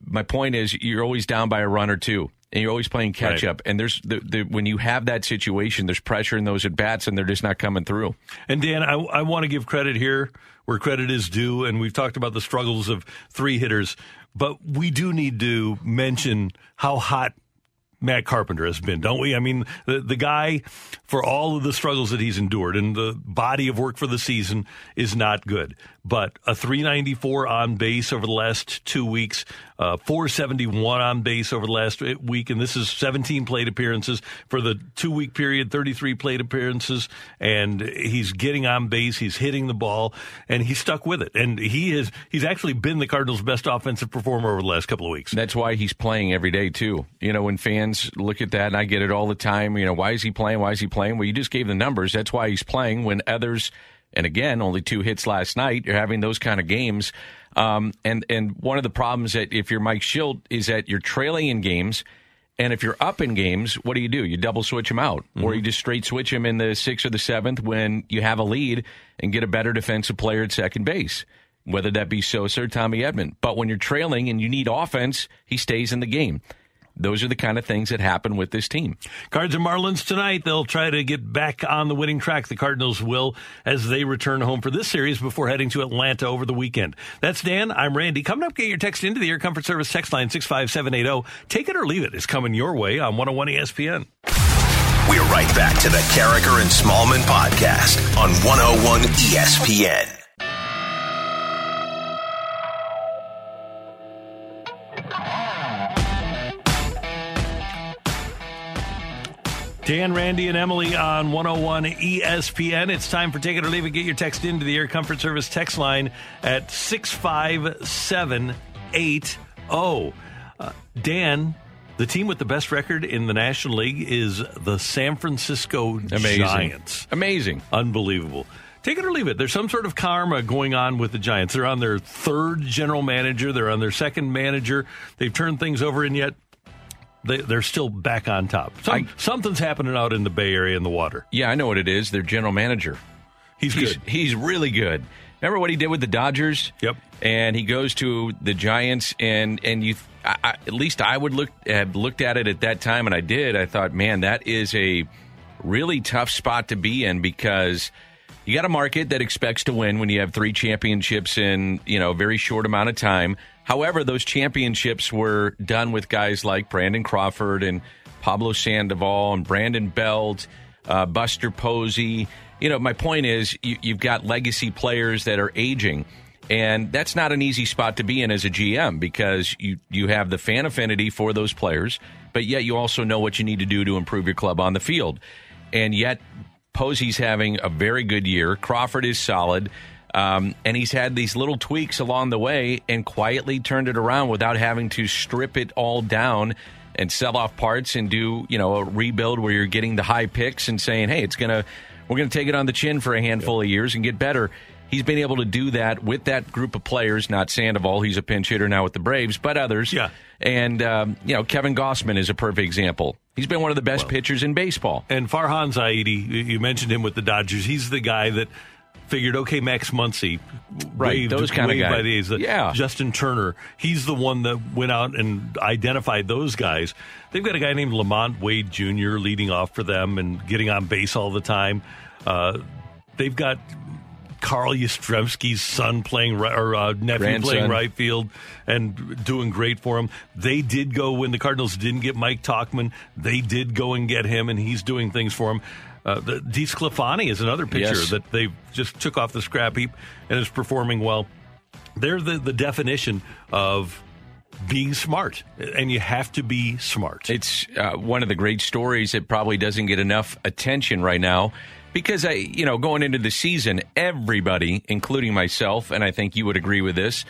my point is you're always down by a run or two and you're always playing catch Right. up. And there's the, the when you have that situation there's pressure in those at bats and they're just not coming through. And Dan, I, I want to give credit here where credit is due, and we've talked about the struggles of three hitters, but we do need to mention how hot Matt Carpenter has been, don't we? I mean, the the guy for all of the struggles that he's endured and the body of work for the season is not good. But a 394 on base over the last two weeks, uh, 471 on base over the last week, and this is 17 plate appearances for the two week period, 33 plate appearances, and he's getting on base, he's hitting the ball, and he's stuck with it. And he is he's actually been the Cardinals' best offensive performer over the last couple of weeks. that's why he's playing every day too you know when fans look at that and i get it all the time you know why is he playing why is he playing well you just gave the numbers that's why he's playing when others and again only two hits last night you're having those kind of games um, and and one of the problems that if you're mike shildt is that you're trailing in games and if you're up in games, what do you do? You double switch him out, or you just straight switch him in the sixth or the seventh when you have a lead and get a better defensive player at second base, whether that be Sosa or Tommy Edman. But when you're trailing and you need offense, he stays in the game. Those are the kind of things that happen with this team. Cards and Marlins tonight. They'll try to get back on the winning track. The Cardinals will as they return home for this series before heading to Atlanta over the weekend. That's Dan. I'm Randy. Coming up, get your text into the Air Comfort Service text line 65780. Take it or leave it is coming your way on 101 ESPN. We're right back to the Karraker and Smallman podcast on 101 ESPN. Dan, Randy, and Emily on 101 ESPN. It's time for Take It or Leave It. Get your text into the Air Comfort Service text line at 65780. Uh, Dan, the team with the best record in the National League is the San Francisco Amazing. Giants. Amazing. Unbelievable. Take it or leave it. There's some sort of karma going on with the Giants. They're on their third general manager, they're on their second manager. They've turned things over, and yet they, they're still back on top. Some, something's happening out in the Bay Area in the water. Yeah, I know what it is. Their general manager. He's, He's good. he's really good. Remember what he did with the Dodgers? Yep. And he goes to the Giants, and and you, I, I, at least I would look have looked at it at that time, and I did. I thought, man, that is a really tough spot to be in because you got a market that expects to win when you have three championships in you know a very short amount of time. However, those championships were done with guys like Brandon Crawford and Pablo Sandoval and Brandon Belt, uh, Buster Posey. You know, my point is you, you've got legacy players that are aging. And that's not an easy spot to be in as a GM because you, you have the fan affinity for those players, but yet you also know what you need to do to improve your club on the field. And yet, Posey's having a very good year. Crawford is solid. Um, and he's had these little tweaks along the way and quietly turned it around without having to strip it all down and sell off parts and do, you know, a rebuild where you're getting the high picks and saying, hey, it's going to, we're going to take it on the chin for a handful of years and get better. He's been able to do that with that group of players, not Sandoval. He's a pinch hitter now with the Braves, but others. Yeah. And, um, you know, Kevin Gausman is a perfect example. He's been one of the best pitchers in baseball. And Farhan Zaidi, you mentioned him with the Dodgers. He's the guy that figured, okay, Max Muncy, Right, waved, those kinda guys. by The- Yeah. Justin Turner, he's the one that went out and identified those guys. They've got a guy named LaMonte Wade Jr. leading off for them and getting on base all the time. Uh, they've got Carl Yastrzemski's son playing right, or uh, nephew Grandson. playing right field and doing great for him. They did go when the Cardinals didn't get Mike Tauchman. They did go and get him, and he's doing things for him. Uh, the DeSclafani is another pitcher Yes. that they just took off the scrap heap and is performing well. They're the, the definition of being smart, and you have to be smart. It's uh, one of the great stories that probably doesn't get enough attention right now because I, you know, going into the season, everybody, including myself, and I think you would agree with this,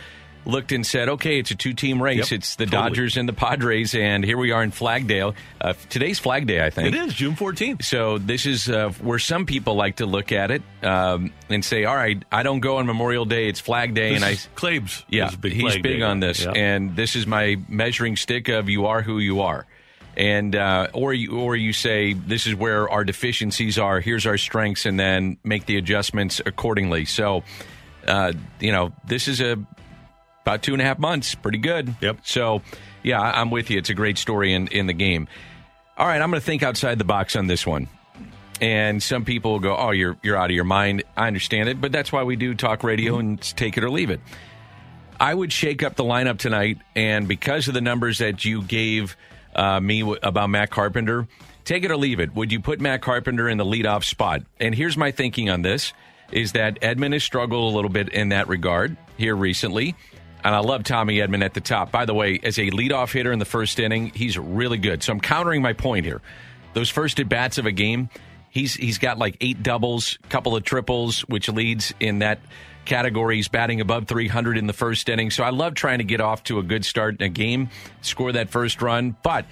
looked and said, "Okay, it's a two-team race. Yep, it's the totally. Dodgers and the Padres, and here we are in Flagdale. Uh, today's Flag Day, I think. it is June 14th. So this is uh, where some people like to look at it um, and say, "All right, I don't go on Memorial Day; it's Flag Day," This and I is Klebs. yeah, big he's big day. on this, Yeah. and this is my measuring stick of you are who you are, and uh, or you or you say this is where our deficiencies are. Here's our strengths, and then make the adjustments accordingly. So, uh, you know, this is a about two and a half months, pretty good. Yep. So, yeah, I'm with you. It's a great story in in the game. All right, I'm going to think outside the box on this one. And some people will go, "Oh, you're you're out of your mind." I understand it, but that's why we do talk radio and take it or leave it. I would shake up the lineup tonight, and because of the numbers that you gave uh, me w- about Matt Carpenter, take it or leave it. Would you put Matt Carpenter in the leadoff spot? And here's my thinking on this: is that Edman has struggled a little bit in that regard here recently. And I love Tommy Edman at the top. By the way, as a leadoff hitter in the first inning, he's really good. So I'm countering my point here. Those first at bats of a game, he's he's got like eight doubles, couple of triples, which leads in that category. He's batting above 300 in the first inning. So I love trying to get off to a good start in a game, score that first run. But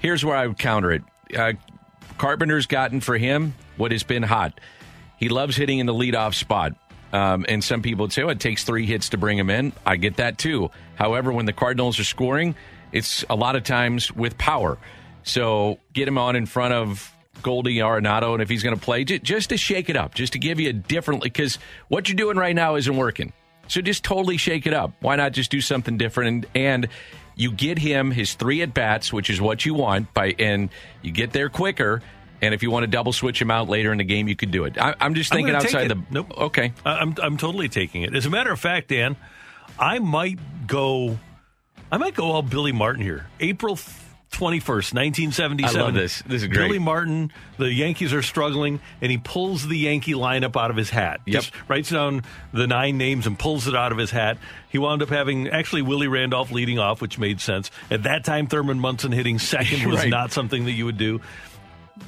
here's where I would counter it. Uh, Carpenter's gotten for him what has been hot. He loves hitting in the leadoff spot. Um, and some people would say, it takes three hits to bring him in. I get that too. However, when the Cardinals are scoring, it's a lot of times with power. So get him on in front of Goldie Arenado, and if he's going to play, ju- just to shake it up, just to give you a different, because what you're doing right now isn't working. So just totally shake it up. Why not just do something different? And, and you get him his three at bats, which is what you want, by and you get there quicker. And if you want to double switch him out later in the game, you could do it. I, I'm just thinking outside the. Nope. Okay. I'm I'm totally taking it. As a matter of fact, Dan, I might go. I might go all Billy Martin here. April 21st, 1977. I love this. This is great. Billy Martin, the Yankees are struggling, and he pulls the Yankee lineup out of his hat. Yep. Just writes down the nine names and pulls it out of his hat. He wound up having actually Willie Randolph leading off, which made sense. At that time, Thurman Munson hitting second was Right. not something that you would do.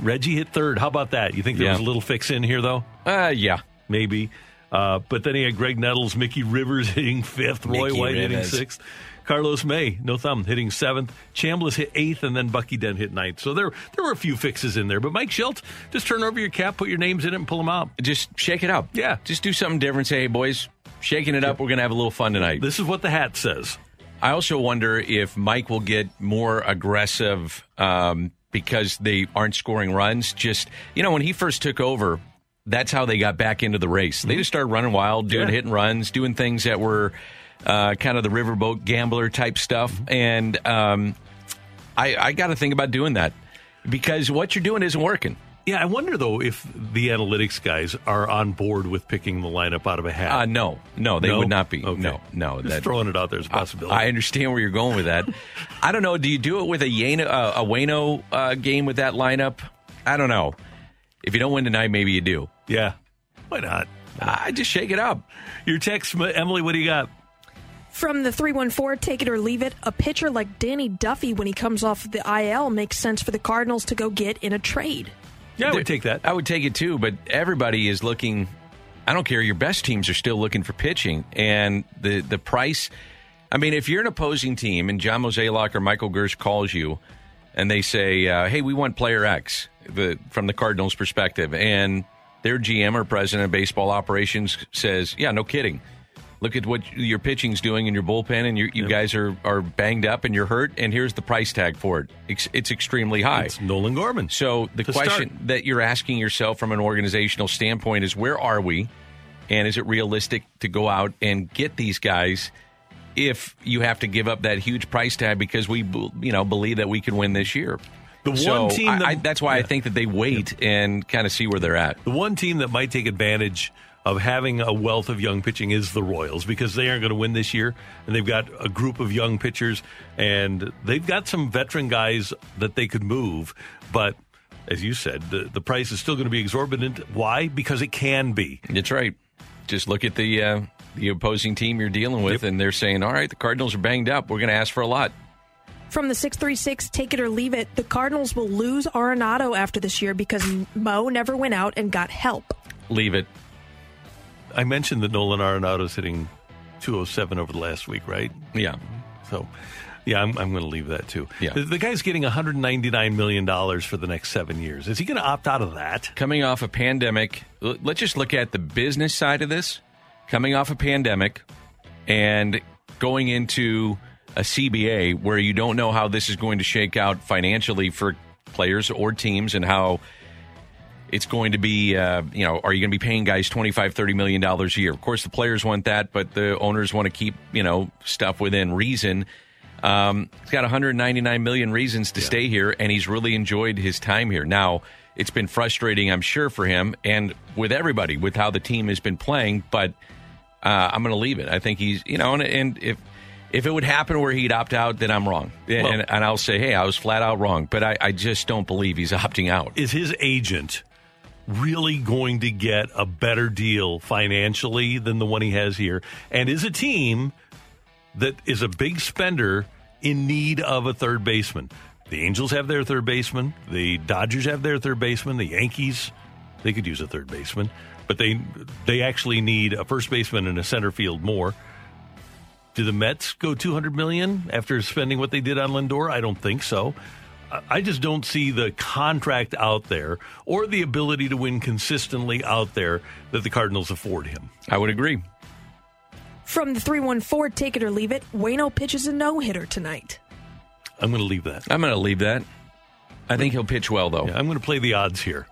Reggie hit third. How about that? You think there Yeah. was a little fix in here, though? Uh, yeah. maybe. Uh, but then he had Graig Nettles, Mickey Rivers hitting fifth, Roy Mickey White hitting sixth, Carlos May, no thumb, hitting seventh, Chambliss hit eighth, and then Bucky Dent hit ninth. So there, there were a few fixes in there. But Mike Shildt, just turn over your cap, put your names in it, and pull them out. Just shake it up. Yeah. Just do something different. Say, hey, boys, shaking it up. We're going to have a little fun tonight. This is what the hat says. I also wonder if Mike will get more aggressive um, because they aren't scoring runs. Just, you know, when he first took over, that's how they got back into the race. They just started running wild, doing Yeah. hit and runs, doing things that were uh, kind of the riverboat gambler type stuff. And um, I, I got to think about doing that because what you're doing isn't working. Yeah, I wonder though if the analytics guys are on board with picking the lineup out of a hat. Uh, no, no, they No? would not be. Okay. No, no. Just that- throwing it out there as a possibility. I understand where you're going with that. I don't know. Do you do it with a Yano, uh, a Waino uh, game with that lineup? I don't know. If you don't win tonight, maybe you do. yeah, why not? I just shake it up. Your text, Emily. What do you got? From the 314, take it or leave it, a pitcher like Danny Duffy when he comes off the IL makes sense for the Cardinals to go get in a trade. Yeah, I would take that. I would take it too, but everybody is looking. I don't care. Your best teams are still looking for pitching, and the the price. I mean, if you're an opposing team and John Mozeliak or Michael Girsch calls you, and they say, uh, "Hey, we want player X," the, from the Cardinals' perspective, and their GM or president of baseball operations says, "Yeah, no kidding. Look at what your pitching's doing in your bullpen, and you you guys are are banged up and you're hurt, and here's the price tag for it. It's, it's extremely high." It's Nolan Gorman. So the question start. that you're asking yourself from an organizational standpoint is where are we? And is it realistic to go out and get these guys if you have to give up that huge price tag because we you know believe that we can win this year? The so one team that- I, that's why I think that they wait and kind of see where they're at. The one team that might take advantage of having a wealth of young pitching is the Royals because they aren't going to win this year, and they've got a group of young pitchers, and they've got some veteran guys that they could move. But as you said, the, the price is still going to be exorbitant. Why? Because it can be. That's right. Just look at the uh, the opposing team you're dealing with, and they're saying, "All right, the Cardinals are banged up. We're going to ask for a lot." From the 636, take it or leave it, the Cardinals will lose Arenado after this year because Mo never went out and got help. Leave it. I mentioned that Nolan Arenado's hitting 207 over the last week, right? Yeah. So, yeah, I'm, I'm going to leave that too. Yeah. The, the guy's getting 199 million dollars for the next seven years. Is he going to opt out of that? coming off a pandemic, l- let's just look at the business side of this. Coming off a pandemic and going into a CBA where you don't know how this is going to shake out financially for players or teams and how it's going to be, uh, you know, are you going to be paying guys 25, 30 million dollars a year? Of course, the players want that, but the owners want to keep, you know, stuff within reason. Um, he's got 199 million reasons to stay here, and he's really enjoyed his time here. Now, it's been frustrating, I'm sure, for him and with everybody with how the team has been playing, but uh, I'm going to leave it. I think he's, you know, and, and if if it would happen where he'd opt out, then I'm wrong, and, Well- and I'll say, hey, I was flat out wrong. But I, I just don't believe he's opting out. Is his agent really going to get a better deal financially than the one he has here? And is a team that is a big spender in need of a third baseman? The Angels have their third baseman. The Dodgers have their third baseman. The Yankees, they could use a third baseman, but they they actually need a first baseman and a center field more. Do the Mets go 200 million after spending what they did on Lindor? I don't think so. I- I just don't see the contract out there or the ability to win consistently out there that the Cardinals afford him. I would agree. From the 314, take it or leave it, Waino pitches a no hitter tonight. I'm going to leave that. I'm going to leave that. I think he'll pitch well, though. Yeah, I'm going to play the odds here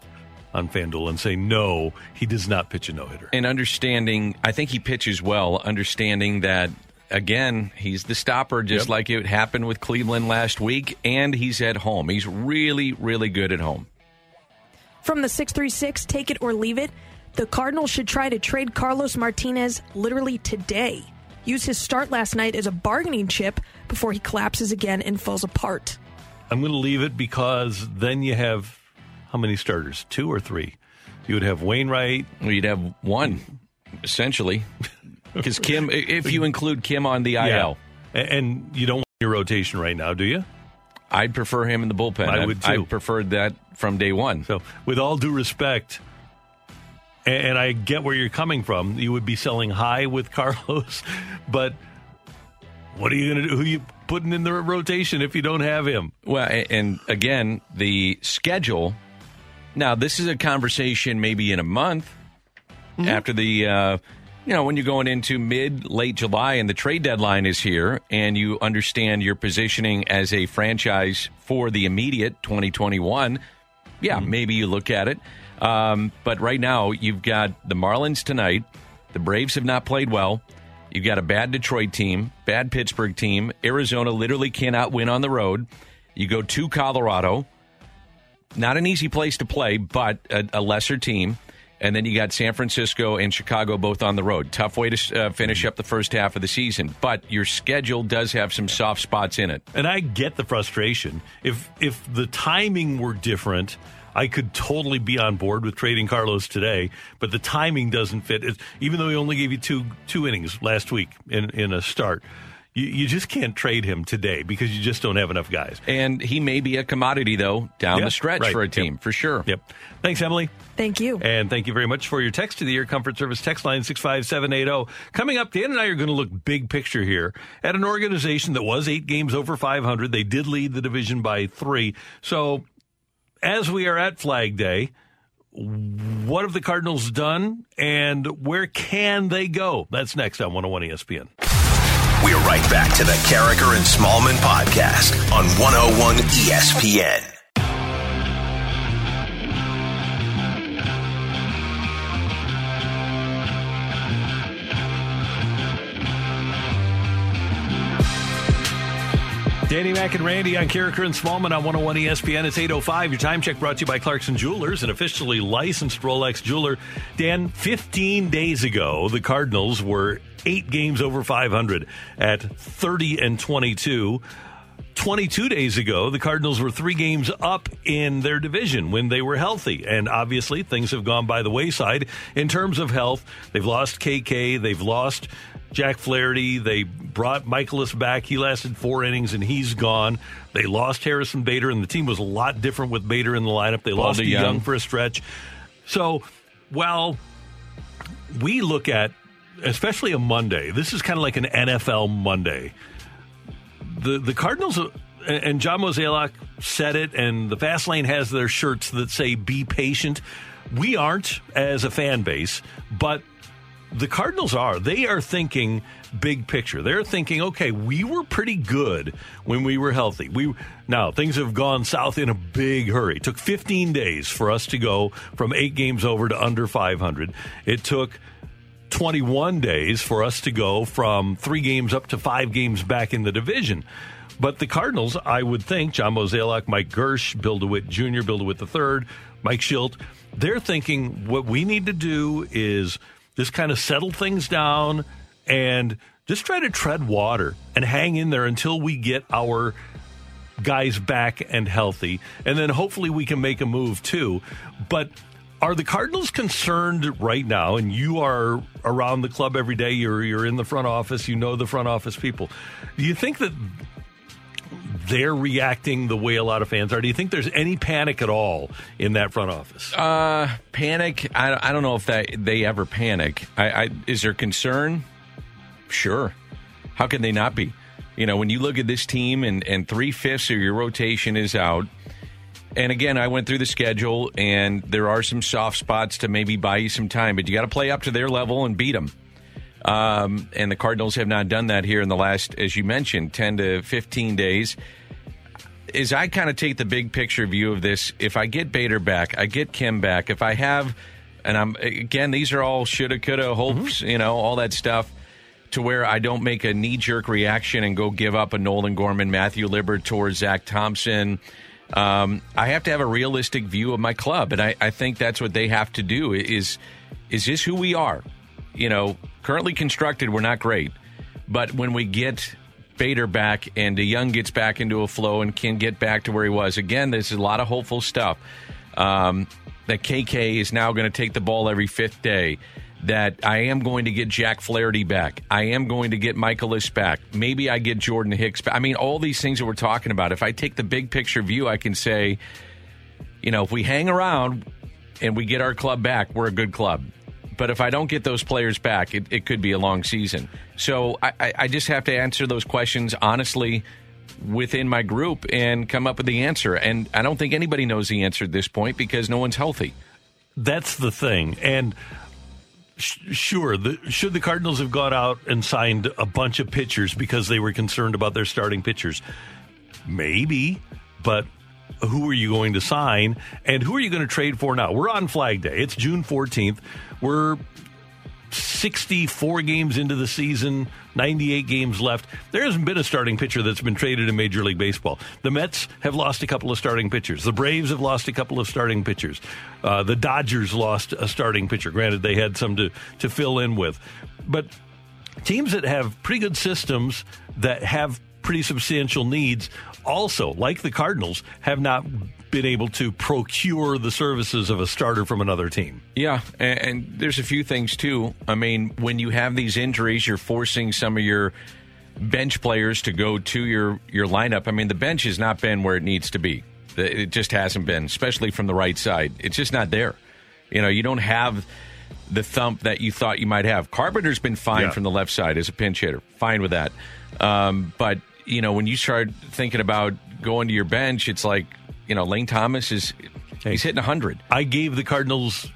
on FanDuel and say no, he does not pitch a no hitter. and understanding i think he pitches well understanding that again he's the stopper just Yep. like it happened with cleveland last week and he's at home he's really really good at home From the 636, take it or leave it, the Cardinals should try to trade Carlos Martinez literally today. Use his start last night as a bargaining chip before he collapses again and falls apart. I'm going to leave it because then you have how many starters? Two or three? You would have Wainwright. Well, you'd have one, essentially. Because Kim, if you include Kim on the IL, Yeah. And you don't want your rotation right now, do you? I'd prefer him in the bullpen. I would, too. I preferred that from day one. So, with all due respect, and I get where you're coming from, you would be selling high with Carlos, but what are you going to do? Who you putting in the rotation if you don't have him? Well, and again, the schedule. Now, this is a conversation maybe in a month Mm-hmm. after the, uh, you know, when you're going into mid, late July and the trade deadline is here and you understand your positioning as a franchise for the immediate 2021. Yeah, Mm-hmm. maybe you look at it. Um, but right now, you've got the Marlins tonight. The Braves have not played well. You've got a bad Detroit team, bad Pittsburgh team. Arizona literally cannot win on the road. You go to Colorado. Not an easy place to play, but a, a lesser team. And then you got San Francisco and Chicago both on the road. Tough way to uh, finish up the first half of the season. But your schedule does have some soft spots in it. And I get the frustration. If if the timing were different, I could totally be on board with trading Carlos today. But the timing doesn't fit. It's, even though he only gave you two two innings last week in in a start, you, you just can't trade him today because you just don't have enough guys. And he may be a commodity, though, down Yeah, the stretch right. for a team, Yep. for sure. Yep. Thanks, Emily. Thank you. And thank you very much for your text to the Air Comfort Service text line 65780. Coming up, Dan and I are going to look big picture here at an organization that was eight games over 500. They did lead the division by three. So as we are at Flag Day, what have the Cardinals done and where can they go? That's next on 101 ESPN. We're right back to the Karraker and Smallman podcast on 101 ESPN. Danny Mac and Randy on Karraker and Smallman on 101 ESPN. It's 805. Your time check brought to you by Clarkson Jewelers, an officially licensed Rolex jeweler. Dan, 15 days ago, the Cardinals were eight games over 500 at 30 and 22. 22 days ago, the Cardinals were three games up in their division when they were healthy. And obviously, things have gone by the wayside in terms of health. They've lost KK, they've lost Jack Flaherty, they brought Mikolas back. He lasted four innings and he's gone. They lost Harrison Bader, and the team was a lot different with Bader in the lineup. They lost Young. Young. for a stretch. So, while we look at, especially a Monday, this is kind of like an NFL Monday the the Cardinals uh, and John Mozeliak said it, and the Fast Lane has their shirts that say "Be patient." We aren't as a fan base, but the Cardinals are. They are thinking big picture. They're thinking, okay, we were pretty good when we were healthy. We now things have gone south in a big hurry. It took 15 days for us to go from eight games over to under 500. It took 21 days for us to go from three games up to five games back in the division. But the Cardinals, I would think, John Mozeliak, Mike Girsch, Bill DeWitt Jr., Bill DeWitt III, Mike Shildt, they're thinking what we need to do is just kind of settle things down and just try to tread water and hang in there until we get our guys back and healthy. And then hopefully we can make a move too. But are the Cardinals concerned right now? And you are around the club every day. You're you're in the front office. You know the front office people. Do you think that they're reacting the way a lot of fans are? Do you think there's any panic at all in that front office? Uh, panic. I, I don't know if that they ever panic. I, I is there concern? Sure. How can they not be? You know, when you look at this team and and three fifths of your rotation is out. And again, I went through the schedule, and there are some soft spots to maybe buy you some time, but you got to play up to their level and beat them. Um, and the Cardinals have not done that here in the last, as you mentioned, 10 to 15 days. As I kind of take the big picture view of this, if I get Bader back, I get Kim back, if I have, and I'm, again, these are all shoulda, coulda, hopes, you know, all that stuff, to where I don't make a knee jerk reaction and go give up a Nolan Gorman, Matthew Liberatore, Zack Thompson. Um, I have to have a realistic view of my club, and I, I think that's what they have to do. Is is this who we are? You know, currently constructed, we're not great, but when we get Bader back and DeJong gets back into a flow and can get back to where he was. Again, this is a lot of hopeful stuff. Um, that KK is now going to take the ball every fifth day. That I am going to get Jack Flaherty back. I am going to get Mikolas back. Maybe I get Jordan Hicks back. I mean, all these things that we're talking about. If I take the big picture view, I can say, you know, if we hang around and we get our club back, we're a good club. But if I don't get those players back, it, it could be a long season. So I, I, just have to answer those questions honestly within my group and come up with the answer. And I don't think anybody knows the answer at this point because no one's healthy. That's the thing. And sure, the, should the Cardinals have gone out and signed a bunch of pitchers because they were concerned about their starting pitchers? Maybe, but who are you going to sign and who are you going to trade for now? We're on Flag Day. It's June 14th. We're 64 games into the season, 98 games left. There hasn't been a starting pitcher that's been traded in Major League Baseball. The Mets have lost a couple of starting pitchers. The Braves have lost a couple of starting pitchers. Uh, the Dodgers lost a starting pitcher. Granted, they had some to, to fill in with. But teams that have pretty good systems that have pretty substantial needs also, like the Cardinals, have not been able to procure the services of a starter from another team. Yeah, and, and there's a few things too. I mean, when you have these injuries, you're forcing some of your bench players to go to your your lineup. I mean, the bench has not been where it needs to be. It just hasn't been, especially from the right side. It's just not there. You know, you don't have the thump that you thought you might have. Carpenter's been fine Yeah. from the left side as a pinch hitter, fine with that. Um, but you know, when you start thinking about going to your bench, it's like you know, Lane Thomas is he's hitting hundred. I gave the Cardinals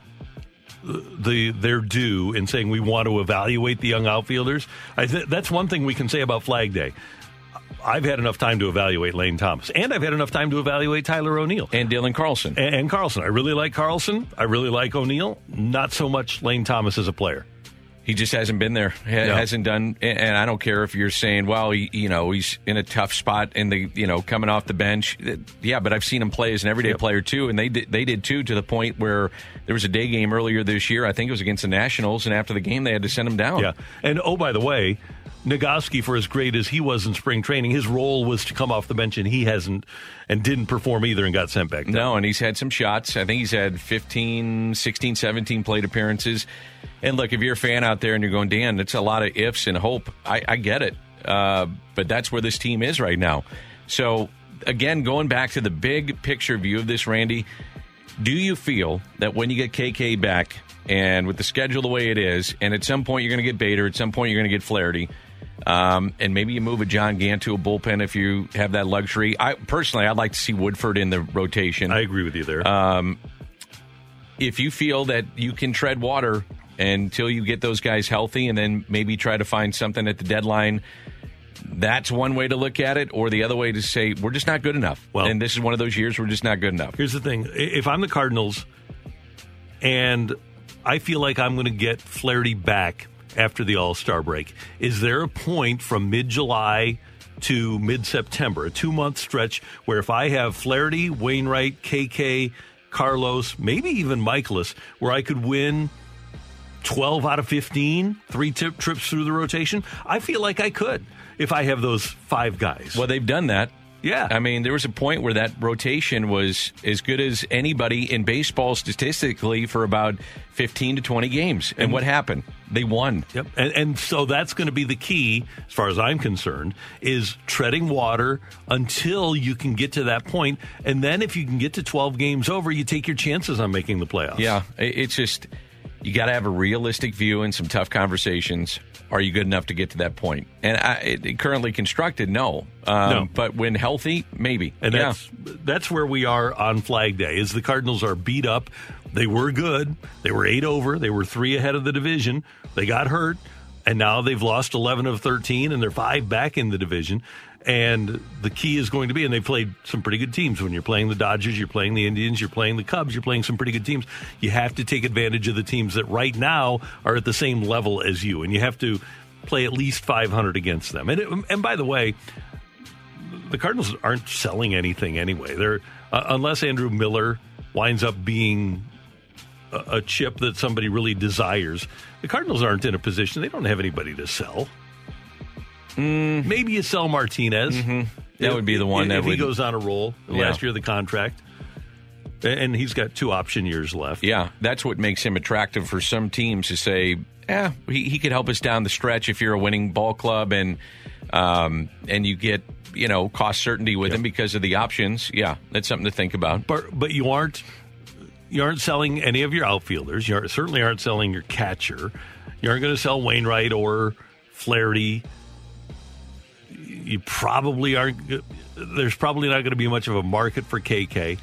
the their due in saying we want to evaluate the young outfielders. I th- that's one thing we can say about Flag Day. I've had enough time to evaluate Lane Thomas, and I've had enough time to evaluate Tyler O'Neill and Dylan Carlson and, and Carlson. I really like Carlson. I really like O'Neill. Not so much Lane Thomas as a player. He just hasn't been there. Ha- No. Hasn't done. And I don't care if you're saying, well, he, you know, he's in a tough spot in the, you know, coming off the bench. Uh, yeah, but I've seen him play as an everyday Yep. player too, and they did, they did too to the point where there was a day game earlier this year. I think it was against the Nationals, and after the game, they had to send him down. Yeah. And oh, by the way, Nogowski, for as great as he was in spring training, his role was to come off the bench, and he hasn't and didn't perform either and got sent back. down. No, and he's had some shots. I think he's had 15, 16, 17 plate appearances. And look, if you're a fan out there and you're going, Dan, that's a lot of ifs and hope. I, I get it. Uh, but that's where this team is right now. So, again, going back to the big picture view of this, Randy, do you feel that when you get KK back and with the schedule the way it is, and at some point you're going to get Bader, at some point you're going to get Flaherty, um, and maybe you move a John Gant to a bullpen if you have that luxury. I personally, I'd like to see Woodford in the rotation. I agree with you there. Um, if you feel that you can tread water until you get those guys healthy and then maybe try to find something at the deadline, that's one way to look at it. Or the other way to say, we're just not good enough. Well- and this is one of those years we're just not good enough. Here's the thing: if I'm the Cardinals, and I feel like I'm going to get Flaherty back after the All Star break, is there a point from mid July to mid September, a two month stretch, where if I have Flaherty, Wainwright, KK, Carlos, maybe even Mikolas, where I could win? 12 out of 15, three tip trips through the rotation. I feel like I could if I have those five guys. Well, they've done that. Yeah. I mean, there was a point where that rotation was as good as anybody in baseball statistically for about 15 to 20 games. And what happened? They won. Yep. And, and so that's going to be the key, as far as I'm concerned, is treading water until you can get to that point. And then if you can get to 12 games over, you take your chances on making the playoffs. Yeah, it's just you got to have a realistic view and some tough conversations. Are you good enough to get to that point? And I, it, currently constructed, no. Um, No. But when healthy, maybe. And yeah. that's that's where we are on Flag Day. Is the Cardinals are beat up. They were good. They were eight over. They were three ahead of the division. They got hurt, and now they've lost eleven of thirteen, and they're five back in the division. And the key is going to be, and they played some pretty good teams. When you're playing the Dodgers, you're playing the Indians, you're playing the Cubs, you're playing some pretty good teams. You have to take advantage of the teams that right now are at the same level as you, and you have to play at least 500 against them. And it, and by the way, the Cardinals aren't selling anything anyway. They're uh, unless Andrew Miller winds up being a, a chip that somebody really desires. The Cardinals aren't in a position; they don't have anybody to sell. Mm-hmm. Maybe you sell Martinez. Mm-hmm. That would be the one if, that if would- he goes on a roll. the Yeah. Last year of the contract, and he's got two option years left. Yeah, that's what makes him attractive for some teams to say, yeah, he, he could help us down the stretch if you're a winning ball club and um, and you get you know cost certainty with him because of the options. Yeah, that's something to think about. But but you aren't you aren't selling any of your outfielders. You aren't, certainly aren't selling your catcher. You aren't going to sell Wainwright or Flaherty. You probably aren't. There's probably not going to be much of a market for KK.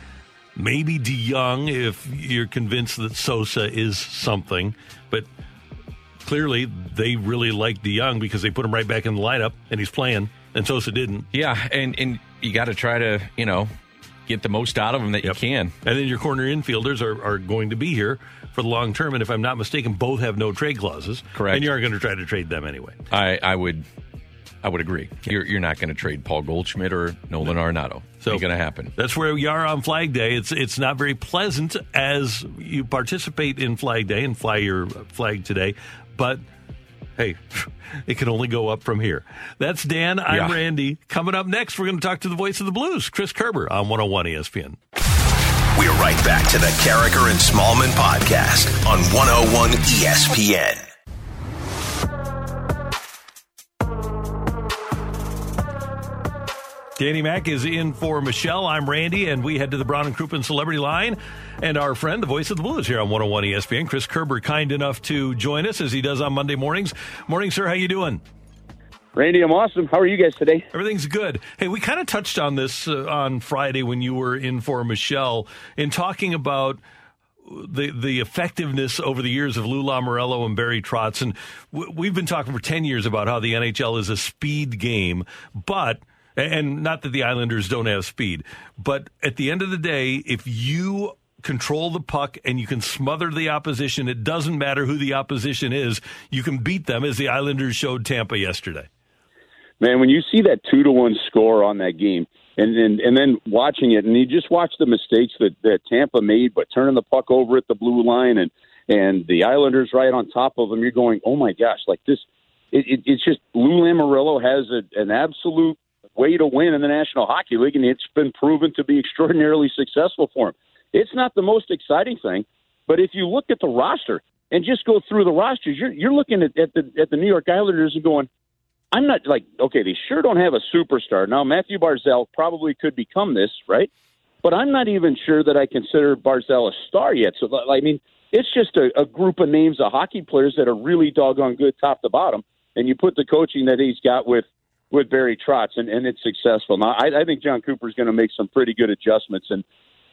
Maybe DeJong if you're convinced that Sosa is something, but clearly they really like DeJong because they put him right back in the lineup and he's playing, and Sosa didn't. Yeah, and and you got to try to you know get the most out of him that Yep. you can. And then your corner infielders are, are going to be here for the long term. And if I'm not mistaken, both have no trade clauses. Correct. And you aren't going to try to trade them anyway. I I would. I would agree. You're, you're not going to trade Paul Goldschmidt or Nolan Arenado. So Ain't going to happen. That's where we are on Flag Day. It's it's not very pleasant as you participate in Flag Day and fly your flag today, but hey, it can only go up from here. That's Dan. I'm Yeah. Randy. Coming up next, we're going to talk to the voice of the blues, Chris Kerber, on 101 ESPN. We're right back to the Karraker and Smallman podcast on 101 ESPN. Danny Mack is in for Michelle. I'm Randy, and we head to the Brown and Crouppen Celebrity Line. And our friend, the voice of the Blues, here on 101 ESPN, Chris Kerber, kind enough to join us as he does on Monday mornings. Morning, sir. How you doing? Randy, I'm awesome. How are you guys today? Everything's good. Hey, we kind of touched on this uh, on Friday when you were in for Michelle in talking about the the effectiveness over the years of Lou Lamoriello and Barry Trotz, and w- we've been talking for ten years about how the NHL is a speed game, but and not that the Islanders don't have speed, but at the end of the day, if you control the puck and you can smother the opposition, it doesn't matter who the opposition is, you can beat them, as the Islanders showed Tampa yesterday. Man, when you see that two to one score on that game, and and, and then watching it, and you just watch the mistakes that, that Tampa made, but turning the puck over at the blue line, and and the Islanders right on top of them, you're going, oh my gosh, like this. It, it, it's just Lou Lamoriello has a, an absolute way to win in the National Hockey League, and it's been proven to be extraordinarily successful for him. It's not the most exciting thing, but if you look at the roster and just go through the rosters, you're you're looking at, at the at the New York Islanders and going, I'm not like okay, they sure don't have a superstar now. Mathew Barzal probably could become this, right? But I'm not even sure that I consider Barzal a star yet. So I mean, it's just a, a group of names of hockey players that are really doggone good, top to bottom. And you put the coaching that he's got with with Barry Trotz, and, and it's successful. Now, I, I think Jon Cooper's going to make some pretty good adjustments, and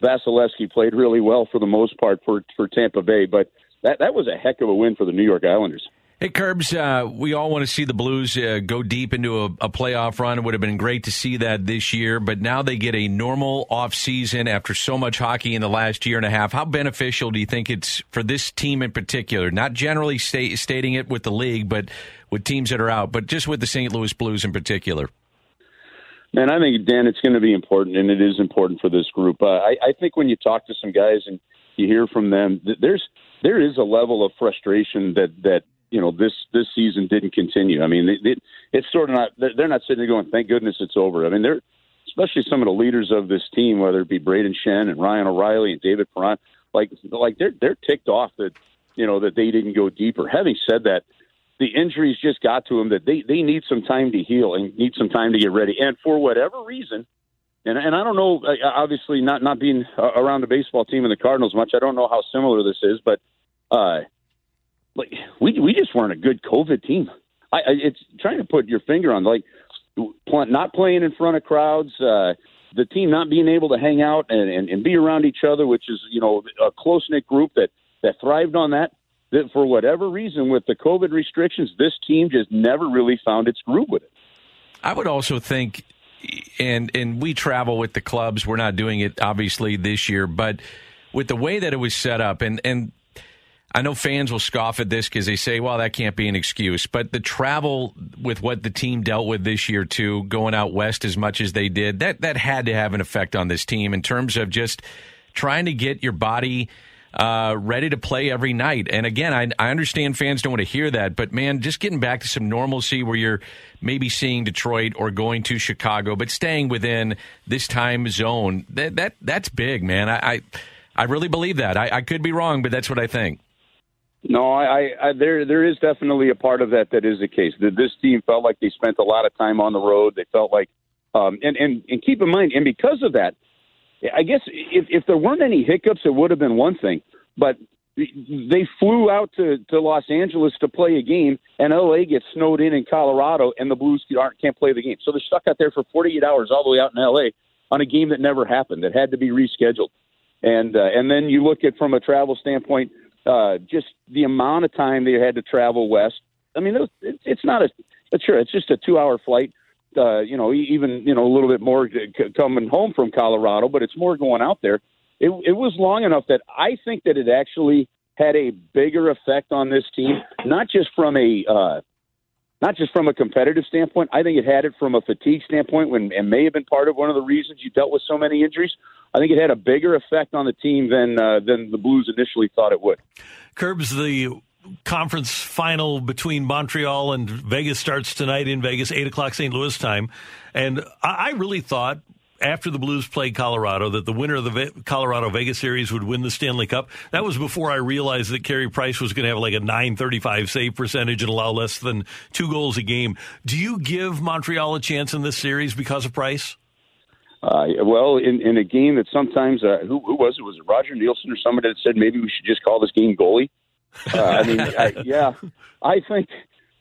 Vasilevskiy played really well for the most part for for Tampa Bay. But that that was a heck of a win for the New York Islanders. Hey, Curbs, uh, we all want to see the Blues uh, go deep into a, a playoff run. It would have been great to see that this year, but now they get a normal offseason after so much hockey in the last year and a half. How beneficial do you think it's for this team in particular? Not generally sta- stating it with the league, but with teams that are out, but just with the St. Louis Blues in particular. Man, I think Dan, it's going to be important, and it is important for this group. Uh, I, I think when you talk to some guys and you hear from them, th- there's there is a level of frustration that that you know this this season didn't continue. I mean, it, it, it's sort of not they're not sitting there going, "Thank goodness it's over." I mean, they're especially some of the leaders of this team, whether it be Brayden Schenn and Ryan O'Reilly and David Perron, like like they're they're ticked off that you know that they didn't go deeper. Having said that, the injuries just got to them that they they need some time to heal and need some time to get ready. And for whatever reason, and and I don't know, obviously not not being around the baseball team and the Cardinals much, I don't know how similar this is, but uh, like we we just weren't a good COVID team. I, I it's trying to put your finger on like pl- not playing in front of crowds. Uh, the team not being able to hang out and, and, and be around each other, which is you know a close knit group that that thrived on that that for whatever reason with the COVID restrictions, this team just never really found its groove with it. I would also think, and and we travel with the clubs. We're not doing it obviously this year, but with the way that it was set up, and and I know fans will scoff at this because they say, "Well, that can't be an excuse." But the travel with what the team dealt with this year too, going out west as much as they did, that that had to have an effect on this team in terms of just trying to get your body uh, ready to play every night. And again, I, I understand fans don't want to hear that, but man, just getting back to some normalcy where you're maybe seeing Detroit or going to Chicago, but staying within this time zone, that, that that's big, man. I, I, I really believe that. I, I could be wrong, but that's what I think. No, I, I there there is definitely a part of that that is the case. That this team felt like they spent a lot of time on the road. They felt like, um, and and and keep in mind, and because of that, I guess if if there weren't any hiccups, it would have been one thing. But they flew out to to Los Angeles to play a game, and LA gets snowed in in Colorado, and the Blues aren't can't play the game. So they're stuck out there for 48 hours all the way out in LA on a game that never happened that had to be rescheduled. And uh, and then you look at from a travel standpoint uh, just the amount of time they had to travel west. I mean, it, it, it's not a, it's sure, it's just a two hour flight. Uh, you know, even you know a little bit more coming home from Colorado, but it's more going out there. It, it was long enough that I think that it actually had a bigger effect on this team, not just from a uh, not just from a competitive standpoint. I think it had it from a fatigue standpoint, when and may have been part of one of the reasons you dealt with so many injuries. I think it had a bigger effect on the team than uh, than the Blues initially thought it would. Curbs the conference final between Montreal and Vegas starts tonight in Vegas, eight o'clock St. Louis time, and I really thought after the Blues played Colorado that the winner of the Colorado Vegas series would win the Stanley Cup. That was before I realized that Carey Price was going to have like a 935 save percentage and allow less than two goals a game. Do you give Montreal a chance in this series because of Price? Uh, well, in, in a game that sometimes uh, who, who was it? Was it Roger Neilson or somebody that said maybe we should just call this game goalie? Uh, I mean, I, yeah, I think.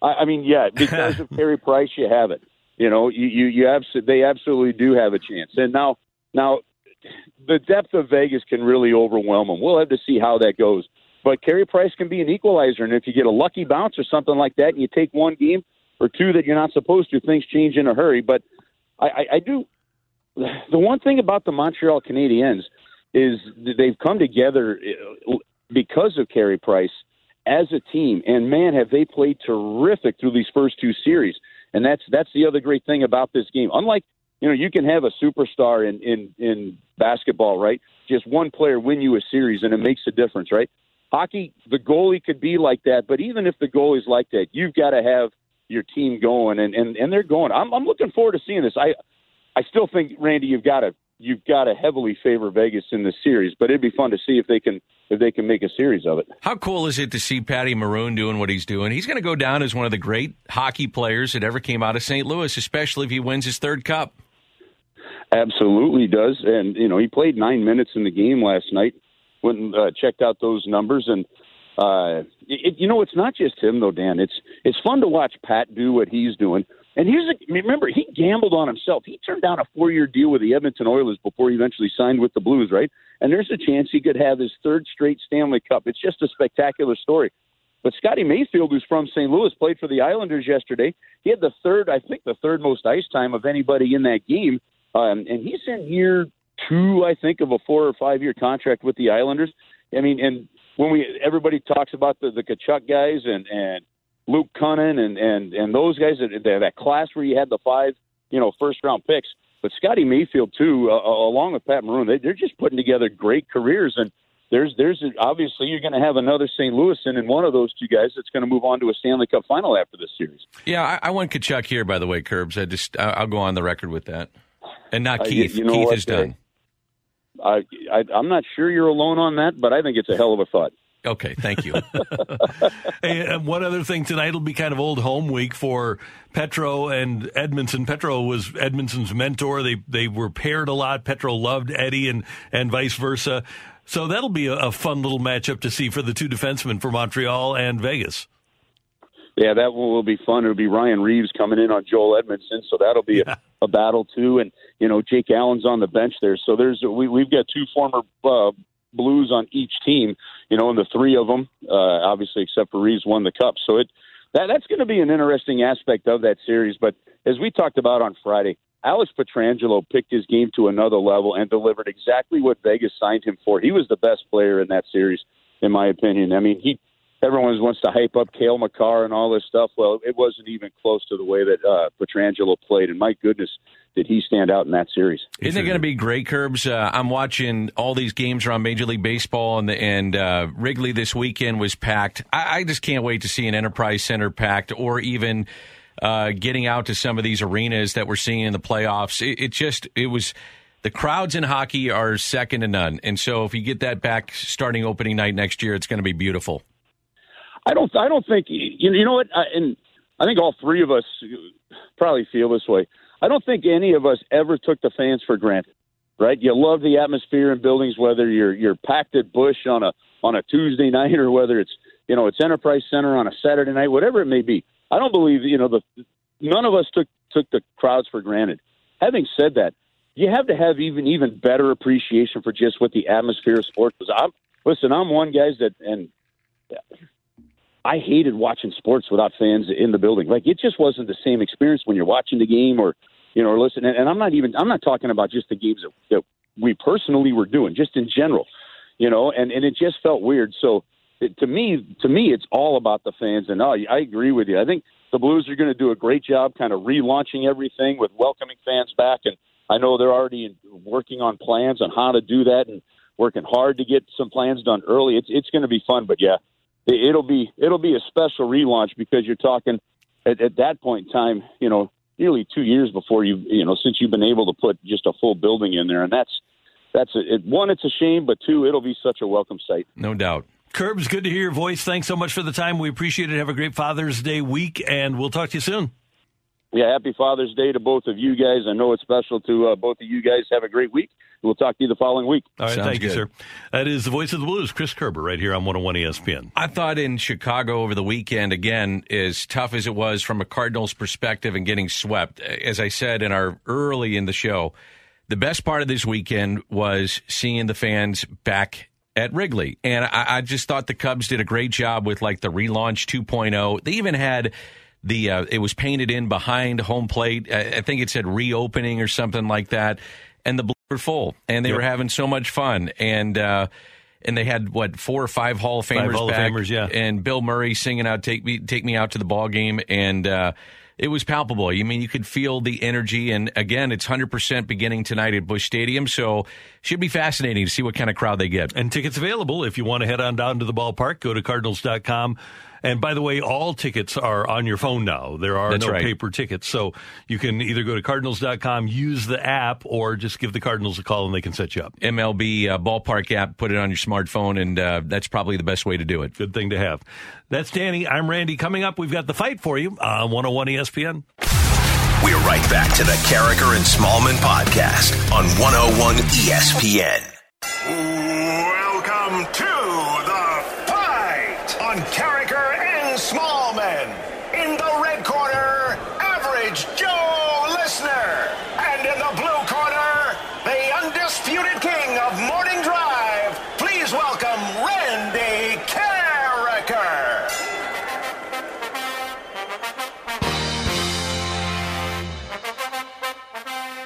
I, I mean, yeah, because of Carey Price, you have it. You know, you you, you they absolutely do have a chance. And now, now, the depth of Vegas can really overwhelm them. We'll have to see how that goes. But Carey Price can be an equalizer, and if you get a lucky bounce or something like that, and you take one game or two that you're not supposed to, things change in a hurry. But I, I, I do. The one thing about the Montreal Canadiens is they've come together uh, because of Carey Price as a team, and man, have they played terrific through these first two series. And that's that's the other great thing about this game. Unlike you know, you can have a superstar in in in basketball, right? Just one player win you a series, and it makes a difference, right? Hockey, the goalie could be like that, but even if the goalie's like that, you've got to have your team going, and and and they're going. I'm I'm looking forward to seeing this. I I still think Randy, you've got to you've got to heavily favor Vegas in this series, but it'd be fun to see if they can if they can make a series of it. How cool is it to see Patty Maroon doing what he's doing? He's going to go down as one of the great hockey players that ever came out of St. Louis, especially if he wins his third cup. Absolutely does, and you know he played nine minutes in the game last night. Went and uh, checked out those numbers, and uh, it, you know it's not just him though, Dan. It's it's fun to watch Pat do what he's doing. And here's a, remember he gambled on himself. He turned down a four year deal with the Edmonton Oilers before he eventually signed with the Blues, right? And there's a chance he could have his third straight Stanley Cup. It's just a spectacular story. But Scotty Mayfield, who's from St. Louis, played for the Islanders yesterday. He had the third, I think, the third most ice time of anybody in that game, um, and he's in year two, I think, of a four or five year contract with the Islanders. I mean, and when we everybody talks about the the Tkachuk guys and and Luke Kunin and and and those guys that that class where you had the five you know first round picks. But Scotty Mayfield too, uh, along with Pat Maroon, they, they're just putting together great careers. And there's there's obviously you're going to have another St. Louis and one of those two guys that's going to move on to a Stanley Cup final after this series. Yeah, I, I want Tkachuk here. By the way, Curbs. I just I'll go on the record with that, and not Keith. Uh, you know Keith what, is done. I, I I'm not sure you're alone on that, but I think it's a hell of a thought. Okay, thank you. and one other thing tonight will be kind of old home week for Petro and Edmundson. Petro was Edmundson's mentor. They they were paired a lot. Petro loved Eddie and and vice versa. So that'll be a, a fun little matchup to see for the two defensemen for Montreal and Vegas. Yeah, that one will be fun. It'll be Ryan Reaves coming in on Joel Edmundson, so that'll be yeah. a, a battle too. And you know, Jake Allen's on the bench there, so there's we we've got two former uh, Blues on each team, you know, and the three of them, uh, obviously, except for Reaves, won the cup. So it that that's going to be an interesting aspect of that series. But as we talked about on Friday, Alex Pietrangelo picked his game to another level and delivered exactly what Vegas signed him for. He was the best player in that series, in my opinion. I mean, he everyone wants to hype up Cale Makar and all this stuff. Well, it wasn't even close to the way that uh, Pietrangelo played, and my goodness, did he stand out in that series? Isn't it going to be great, Curbs? Uh, I'm watching all these games around Major League Baseball, and and uh, Wrigley this weekend was packed. I, I, just can't wait to see an Enterprise Center packed, or even uh, getting out to some of these arenas that we're seeing in the playoffs. It, it just it was the crowds in hockey are second to none, and so if you get that back starting opening night next year, it's going to be beautiful. I don't. I don't think you. You know what? I, and I think all three of us probably feel this way. I don't think any of us ever took the fans for granted. Right? You love the atmosphere in buildings, whether you're you're packed at Bush on a on a Tuesday night or whether it's you know it's Enterprise Center on a Saturday night, whatever it may be. I don't believe you know the none of us took took the crowds for granted. Having said that, you have to have even even better appreciation for just what the atmosphere of sports was. I'm listen, I'm one guys that and I hated watching sports without fans in the building. Like it just wasn't the same experience when you're watching the game or you know or listening. And I'm not even I'm not talking about just the games that, that we personally were doing, just in general. You know, and and it just felt weird. So it, to me, to me, it's all about the fans. And oh, I agree with you. I think the Blues are going to do a great job, kind of relaunching everything with welcoming fans back. And I know they're already working on plans on how to do that and working hard to get some plans done early. It's it's going to be fun. But yeah, it'll be it'll be a special relaunch because you're talking at, at that point in time, you know, nearly two years before you you know since you've been able to put just a full building in there, and that's that's a, it, one. It's a shame, but two, it'll be such a welcome sight. No doubt. Curbs, good to hear your voice. Thanks so much for the time. We appreciate it. Have a great Father's Day week, and we'll talk to you soon. Yeah, happy Father's Day to both of you guys. I know it's special to uh, both of you guys. Have a great week. We'll talk to you the following week. All right, Sounds thank good. you, sir. That is the voice of the Blues, Chris Kerber, right here on 101 ESPN. I thought in Chicago over the weekend, again, as tough as it was from a Cardinals perspective and getting swept, as I said in our early in the show, the best part of this weekend was seeing the fans back at Wrigley. And I, I just thought the Cubs did a great job with like the relaunch 2.0. They even had the uh, it was painted in behind home plate. I, I think it said reopening or something like that. And the Blues were full, and they yep. were having so much fun. And uh, and they had what four or five Hall of Famers Hall back, of Famers, yeah. And Bill Murray singing out "Take me, take me out to the ball game," and uh, it was palpable. I mean, you could feel the energy. And again, it's 100% beginning tonight at Busch Stadium. So should be fascinating to see what kind of crowd they get. And tickets available if you want to head on down to the ballpark. Go to cardinals.com and by the way, all tickets are on your phone now. There are That's no right. paper tickets. So you can either go to cardinals.com, use the app, or just give the Cardinals a call and they can set you up. MLB uh, ballpark app, put it on your smartphone, and uh, that's probably the best way to do it. Good thing to have. That's Danny. I'm Randy. Coming up, we've got the fight for you on 101 ESPN. We're right back to the Karraker and Smallman podcast on 101 ESPN.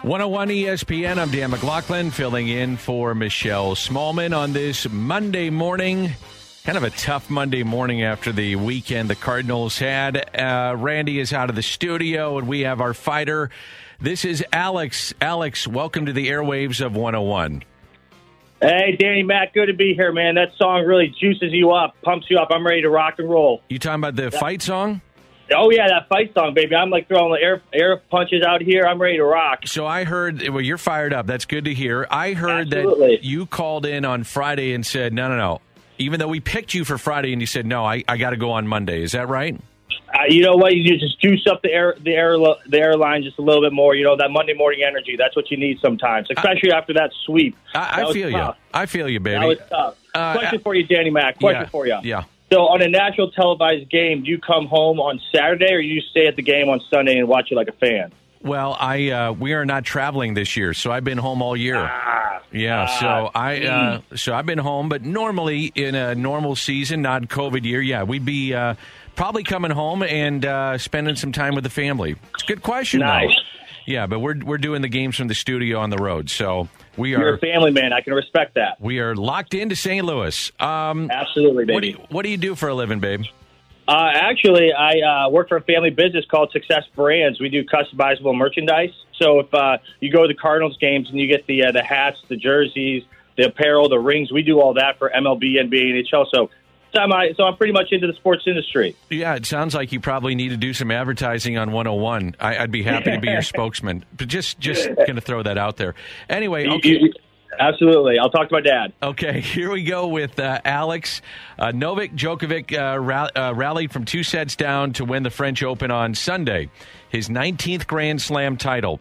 101 ESPN, I'm Dan McLaughlin, filling in for Michelle Smallman on this Monday morning. Kind of a tough Monday morning after the weekend the Cardinals had. Uh, Randy is out of the studio, and we have our fighter. This is Alex. Alex, welcome to the airwaves of 101. Hey, Danny Matt, good to be here, man. That song really juices you up, pumps you up. I'm ready to rock and roll. You talking about the fight song? Oh yeah, that fight song, baby. I'm like throwing air air punches out here. I'm ready to rock. So I heard. Well, you're fired up. That's good to hear. I heard Absolutely. that you called in on Friday and said, "No, no, no even though we picked you for Friday and you said, no, I, I got to go on Monday. Is that right? Uh, you know what? You just juice up the air, the air, the airline just a little bit more. You know that Monday morning energy. That's what you need sometimes, especially I, after that sweep. I, I feel tough. you. I feel you, baby. That was tough. Uh, Question for you, Danny Mac. Question yeah, for you. Yeah. So on a national televised game, do you come home on Saturday, or you stay at the game on Sunday and watch it like a fan? Well, I uh, we are not traveling this year, so I've been home all year. Ah, yeah, ah, so I uh, so I've been home, but normally in a normal season, not COVID year, yeah, we'd be uh, probably coming home and uh, spending some time with the family. It's a good question, nice. though. Yeah, but we're we're doing the games from the studio on the road, so we You're are a family man. I can respect that. we are locked into St. Louis. Um, Absolutely, what do you, what do you do for a living, babe? Uh, actually, I uh, work for a family business called Success Brands. We do customizable merchandise. So if uh, you go to the Cardinals games and you get the uh, the hats, the jerseys, the apparel, the rings, we do all that for MLB, NBA, and NHL. So, so I'm, so I'm pretty much into the sports industry. Yeah, it sounds like you probably need to do some advertising on 101. I, I'd be happy to be your spokesman, but just just going to throw that out there. Anyway, okay. absolutely. I'll talk to my dad. Okay, here we go with uh, Alex. Uh, Novak Djokovic uh, ra- uh, rallied from two sets down to win the French Open on Sunday, his 19th Grand Slam title.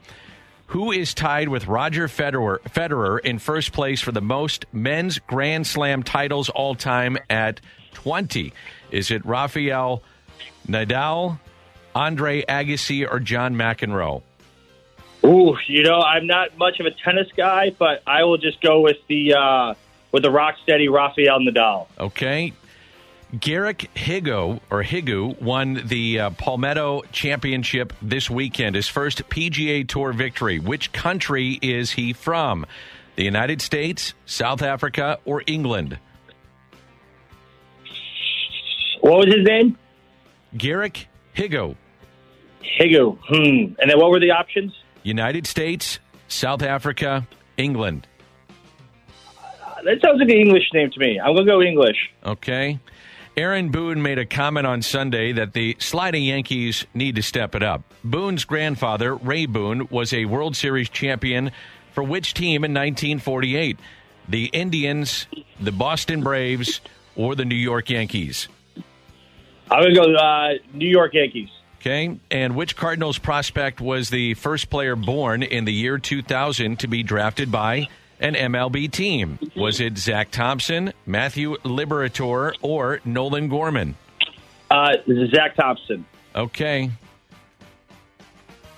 Who is tied with Roger Federer, Federer in first place for the most men's Grand Slam titles all time at 20? Is it Rafael Nadal, Andre Agassi, or John McEnroe? Ooh, you know, I'm not much of a tennis guy, but I will just go with the uh, with the rock steady Rafael Nadal. Okay. Garrick Higgo or Higu won the uh, Palmetto Championship this weekend, his first PGA Tour victory. Which country is he from? The United States, South Africa, or England? What was his name? Garrick Higgo. Higgo. Hmm. And then what were the options? United States, South Africa, England. That sounds like an English name to me. I'm gonna go English. Okay. Aaron Boone made a comment on Sunday that the sliding Yankees need to step it up. Boone's grandfather, Ray Boone, was a World Series champion for which team in 1948? The Indians, the Boston Braves, or the New York Yankees? I'm gonna go uh, New York Yankees. Okay. And which Cardinals prospect was the first player born in the year 2000 to be drafted by an MLB team? Was it Zack Thompson, Matthew Liberatore, or Nolan Gorman? Uh, this is Zack Thompson. Okay.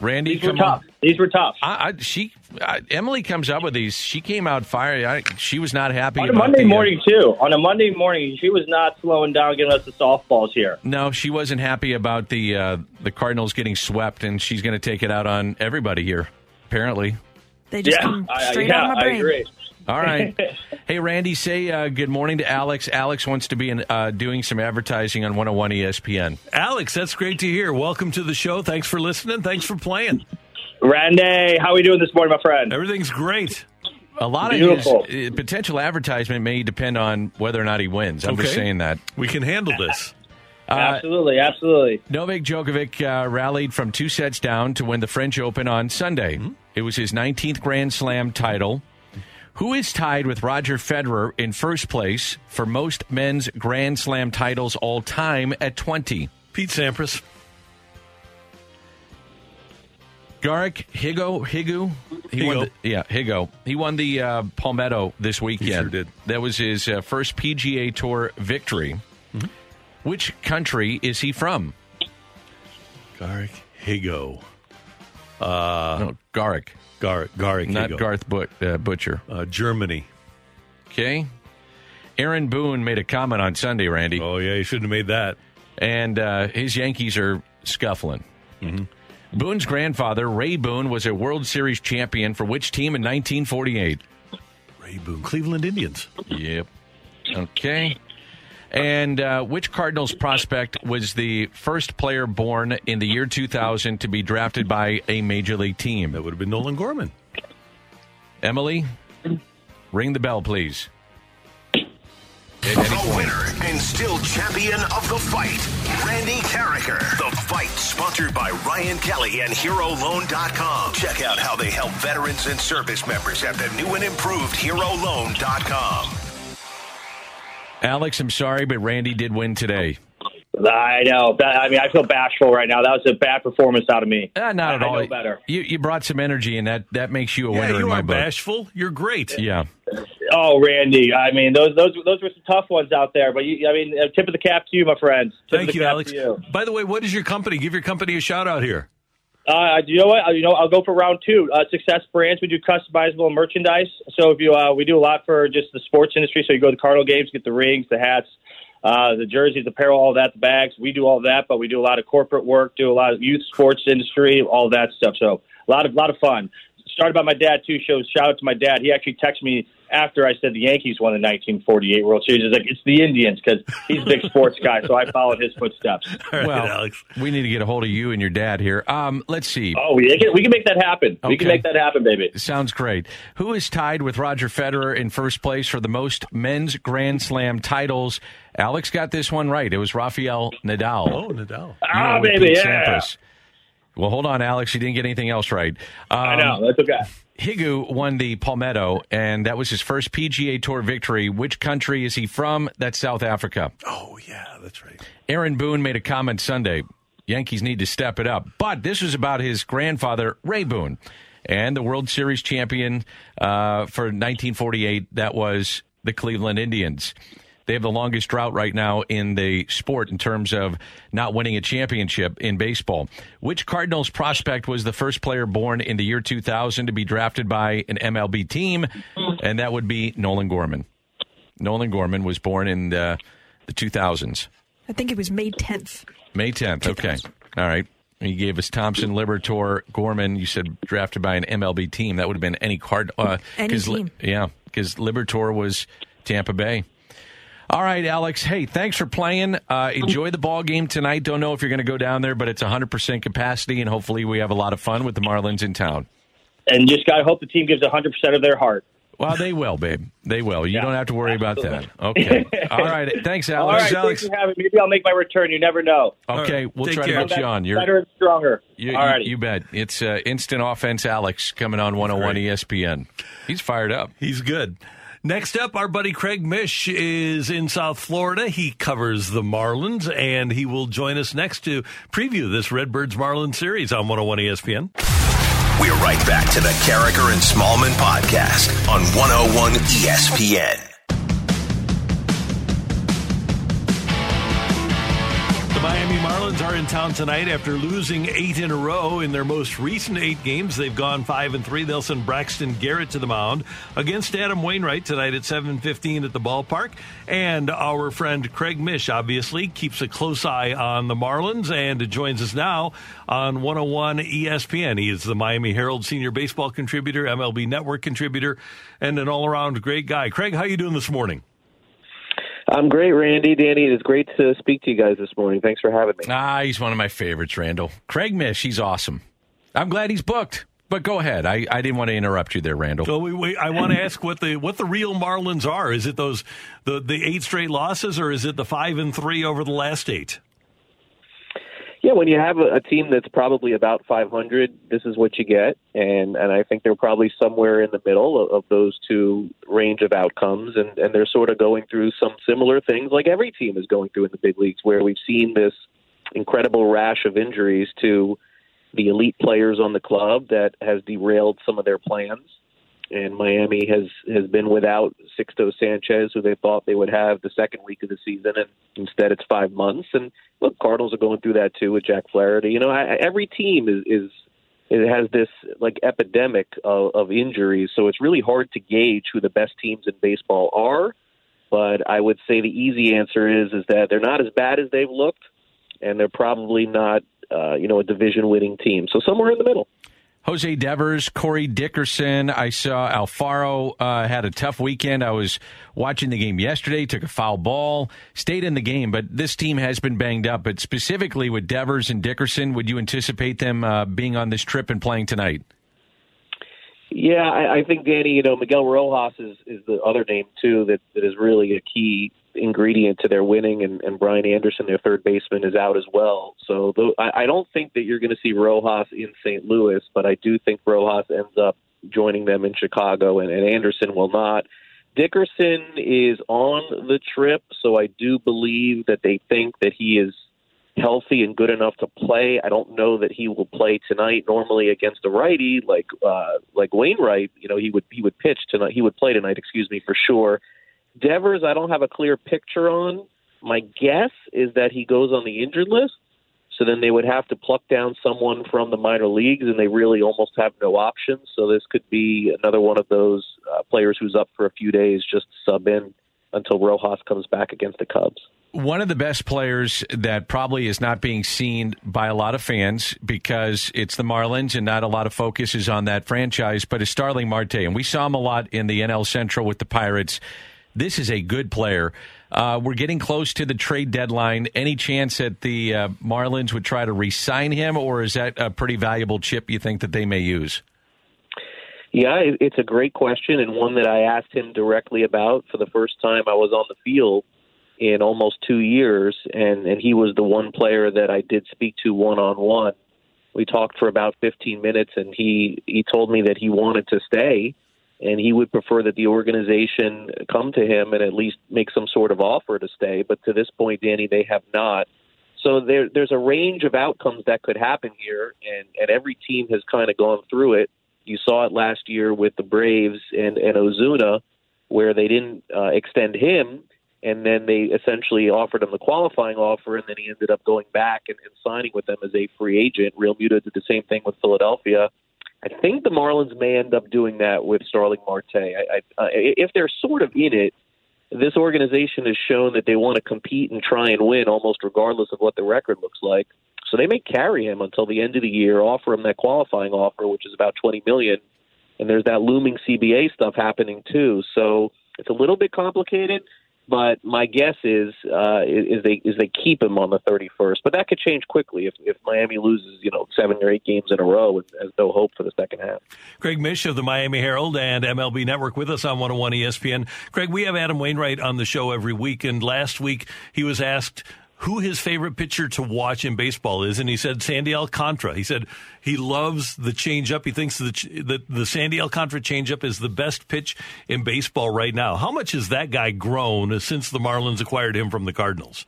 Randy, These were come tough. on. These were tough. I, I, she, I, Emily comes up with these. She came out fiery. I, she was not happy On a about Monday the, uh, morning too. On a Monday morning, she was not slowing down, giving us the softballs here. no, she wasn't happy about the uh, the Cardinals getting swept, and she's going to take it out on everybody here. Apparently. They just yeah, come I, straight yeah, out of my I brain. agree. All right. hey, Randy, say uh, good morning to Alex. Alex wants to be in, uh, doing some advertising on 101 ESPN. Alex, that's great to hear. Welcome to the show. Thanks for listening. Thanks for playing. Randy, how are we doing this morning, my friend? Everything's great. A lot Beautiful. of his uh, potential advertisement may depend on whether or not he wins. I'm just saying that. We can handle this. Uh, absolutely, absolutely. Novak Djokovic uh, rallied from two sets down to win the French Open on Sunday. It was his 19th Grand Slam title. Who is tied with Roger Federer in first place for most men's Grand Slam titles all time at 20? Pete Sampras. Garrick Higgo Higu. He won Higgo. the, yeah, Higgo. He won the uh, Palmetto this weekend. sure did. That was his uh, first PGA Tour victory. Mm-hmm. Which country is he from? Garrick Higgo. no, Garrick, Gar- Garrick not Higgo. Garth But, uh, Butcher. Uh, Germany. Okay. Aaron Boone made a comment on Sunday, Randy, Oh, yeah, he shouldn't have made that. and uh, his Yankees are scuffling. Mm-hmm. Boone's grandfather, Ray Boone, was a World Series champion for which team in 1948? Ray Boone. Cleveland Indians. Yep. Okay. And uh, which Cardinals prospect was the first player born in the year 2000 to be drafted by a major league team? That would have been Nolan Gorman. Emily, ring the bell, please. At The point. winner and still champion of the fight, Randy Karraker. The fight sponsored by Ryan Kelly and HeroLoan.com. Check out how they help veterans and service members at the new and improved HeroLoan.com. Alex, I'm sorry, but Randy did win today. I know. That, I mean, I feel bashful right now. That was a bad performance out of me. Uh, not at I all. know better. You you brought some energy, and that that makes you a Yeah, winner you in my are book. bashful. You're great. Yeah. Oh, Randy. I mean, those those those were some tough ones out there. But you, I mean, uh, tip of the cap to you, my friend. Tip Thank you, Alex. you. By the way, what is your company? Give your company a shout out here. Uh, you know what? Uh, You know, I'll go for round two. Uh, Success Brands. We do customizable merchandise. So if you, uh, we do a lot for just the sports industry. So you go to Cardinal games, get the rings, the hats, uh, the jerseys, apparel, all that, the bags. We do all that, but we do a lot of corporate work, do a lot of youth sports industry, all that stuff. So a lot of lot of fun. Started by my dad too. Shows shout out to my dad. He actually texted me after I said the Yankees won the 1948 World Series. He's like, it's the Indians because he's a big sports guy. So I followed his footsteps. All right, well, Alex. we need to get a hold of you and your dad here. Um, let's see. Oh, we can, we can make that happen. We can make that happen, baby. Sounds great. Who is tied with Roger Federer in first place for the most men's Grand Slam titles? Alex got this one right. It was Rafael Nadal. Oh, Nadal. You Ah, went baby, Pete yeah. Sampras. Well, hold on, Alex. You didn't get anything else right. Um, I know. That's okay. Higu won the Palmetto, and that was his first PGA Tour victory. Which country is he from? That's South Africa. Oh, yeah, that's right. Aaron Boone made a comment Sunday. Yankees need to step it up. But this was about his grandfather, Ray Boone, and the World Series champion uh, for 1948. That was the Cleveland Indians. They have the longest drought right now in the sport in terms of not winning a championship in baseball. Which Cardinals prospect was the first player born in the year 2000 to be drafted by an MLB team? And that would be Nolan Gorman. Nolan Gorman was born in the, the 2000s. I think it was May 10th. May 10th. Okay. All right. You gave us Thompson, Liberatore, Gorman. You said drafted by an MLB team. That would have been any card. Uh, Any Li- team. yeah, because Liberatore was Tampa Bay. All right, Alex. Hey, thanks for playing. Uh, enjoy the ball game tonight. Don't know if you're going to go down there, but it's 100% capacity, and hopefully we have a lot of fun with the Marlins in town. And just got to hope the team gives 100% of their heart. Well, they will, babe. They will. You Yeah, don't have to worry about that. Okay. All right. Thanks, All Alex. right, Alex. thanks for having me. Maybe I'll make my return. You never know. Okay, we'll Take try care. to get you on. You're better and stronger. You, All you, you bet. It's uh, instant offense, Alex, coming on 101 ESPN. He's fired up. He's good. Next up, our buddy Craig Mish is in South Florida. He covers the Marlins, and he will join us next to preview this Redbirds Marlins series on 101 ESPN. We're right back to the Karraker and Smallman podcast on 101 ESPN. Miami Marlins are in town tonight after losing eight in a row in their most recent eight games. They've gone five and three. They'll send Braxton Garrett to the mound against Adam Wainwright tonight at 7:15 at the ballpark. And our friend Craig Mish obviously keeps a close eye on the Marlins and joins us now on 101 ESPN. He is the Miami Herald senior baseball contributor, MLB Network contributor, and an all-around great guy. Craig, how are you doing this morning? I'm great, Randy. Danny, it is great to speak to you guys this morning. Thanks for having me. Ah, he's one of my favorites, Randall. Craig Mish, he's awesome. I'm glad he's booked. But go ahead. I, I didn't want to interrupt you there, Randall. So we, we, I want to ask what the what the real Marlins are. Is it those the the eight straight losses, or is it the five and three over the last eight? Yeah, when you have a, a team that's probably about 500, this is what you get, and and I think they're probably somewhere in the middle of, of those two range of outcomes, and and they're sort of going through some similar things like every team is going through in the big leagues, where we've seen this incredible rash of injuries to the elite players on the club that has derailed some of their plans. And Miami has has been without Sixto Sanchez, who they thought they would have the second week of the season, and instead it's five months. And look, Cardinals are going through that too with Jack Flaherty. You know, I, every team is is it has this like epidemic of, of injuries, so it's really hard to gauge who the best teams in baseball are. But I would say the easy answer is is that they're not as bad as they've looked, and they're probably not uh, you know a division winning team. So somewhere in the middle. Jose Devers, Corey Dickerson. I saw Alfaro uh, had a tough weekend. I was watching the game yesterday, took a foul ball, stayed in the game, but this team has been banged up. But specifically with Devers and Dickerson, would you anticipate them uh, being on this trip and playing tonight? Yeah, I, I think Danny. You know, Miguel Rojas is is the other name too that that is really a key ingredient to their winning, and, and Brian Anderson, their third baseman, is out as well. So though, I, I don't think that you're going to see Rojas in St. Louis, but I do think Rojas ends up joining them in Chicago, and, and Anderson will not. Dickerson is on the trip, so I do believe that they think that he is healthy and good enough to play. I don't know that he will play tonight. Normally against a righty like uh, like Wainwright, you know, he would he would pitch tonight. He would play tonight, excuse me, for sure. Devers, I don't have a clear picture on. My guess is that he goes on the injured list. So then they would have to pluck down someone from the minor leagues, and they really almost have no options. So this could be another one of those uh, players who's up for a few days, just sub in until Rojas comes back against the Cubs. One of the best players that probably is not being seen by a lot of fans because it's the Marlins and not a lot of focus is on that franchise, but is Starling Marte. And we saw him a lot in the NL Central with the Pirates. This is a good player. Uh, we're getting close to the trade deadline. Any chance that the uh, Marlins would try to re sign him, or is that a pretty valuable chip you think that they may use? Yeah, it's a great question and one that I asked him directly about for the first time I was on the field in almost two years, and and he was the one player that I did speak to one on one. We talked for about 15 minutes, and he he told me that he wanted to stay, and he would prefer that the organization come to him and at least make some sort of offer to stay. But to this point, Danny, they have not. So there, there's a range of outcomes that could happen here, and, and every team has kind of gone through it. You saw it last year with the Braves and, and Ozuna, where they didn't uh, extend him, and then they essentially offered him the qualifying offer, and then he ended up going back and, and signing with them as a free agent. Realmuto did the same thing with Philadelphia. I think the Marlins may end up doing that with Starling Marte. I, I, uh, if they're sort of in it, this organization has shown that they want to compete and try and win almost regardless of what the record looks like. So they may carry him until the end of the year, offer him that qualifying offer, which is about twenty million, and there's that looming CBA stuff happening too. So it's a little bit complicated. But my guess is uh, is they is they keep him on the 31st. But that could change quickly if, if Miami loses, you know, seven or eight games in a row and has no hope for the second half. Craig Mish of the Miami Herald and MLB Network with us on 101 ESPN. Craig, we have Adam Wainwright on the show every week, and last week he was asked who his favorite pitcher to watch in baseball is, and he said Sandy Alcantara. He said he loves the changeup. He thinks that the, the Sandy Alcantara changeup is the best pitch in baseball right now. How much has that guy grown since the Marlins acquired him from the Cardinals?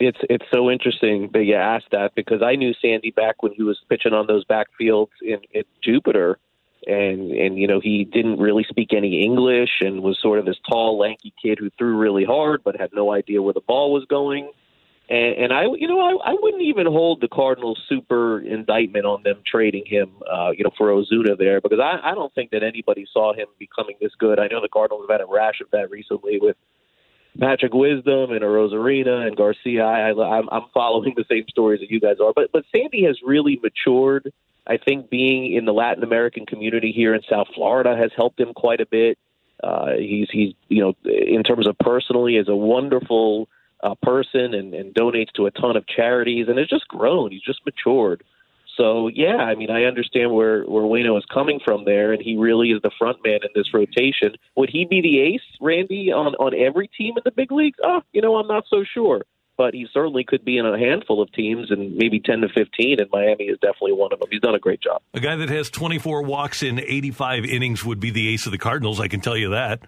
It's it's so interesting that you asked that because I knew Sandy back when he was pitching on those backfields in, in Jupiter, and and you know he didn't really speak any English and was sort of this tall, lanky kid who threw really hard but had no idea where the ball was going and, and I, you know, I, I wouldn't even hold the Cardinals super indictment on them trading him, uh, you know, for Ozuna there because I, I don't think that anybody saw him becoming this good. I know the Cardinals have had a rash of that recently with Patrick Wisdom and Arozarena and Garcia. I, I, I'm, I'm following the same stories that you guys are, but but Sandy has really matured. I think being in the Latin American community here in South Florida has helped him quite a bit. Uh, he's he's you know in terms of personally is a wonderful uh, person and, and donates to a ton of charities, and it's just grown. He's just matured. So yeah, I mean, I understand where where Waino is coming from there, and he really is the front man in this rotation. Would he be the ace, Randy, on on every team in the big leagues? Oh, you know, I'm not so sure, but he certainly could be in a handful of teams, and maybe ten to fifteen. And Miami is definitely one of them. He's done a great job. A guy that has 24 walks in 85 innings would be the ace of the Cardinals. I can tell you that.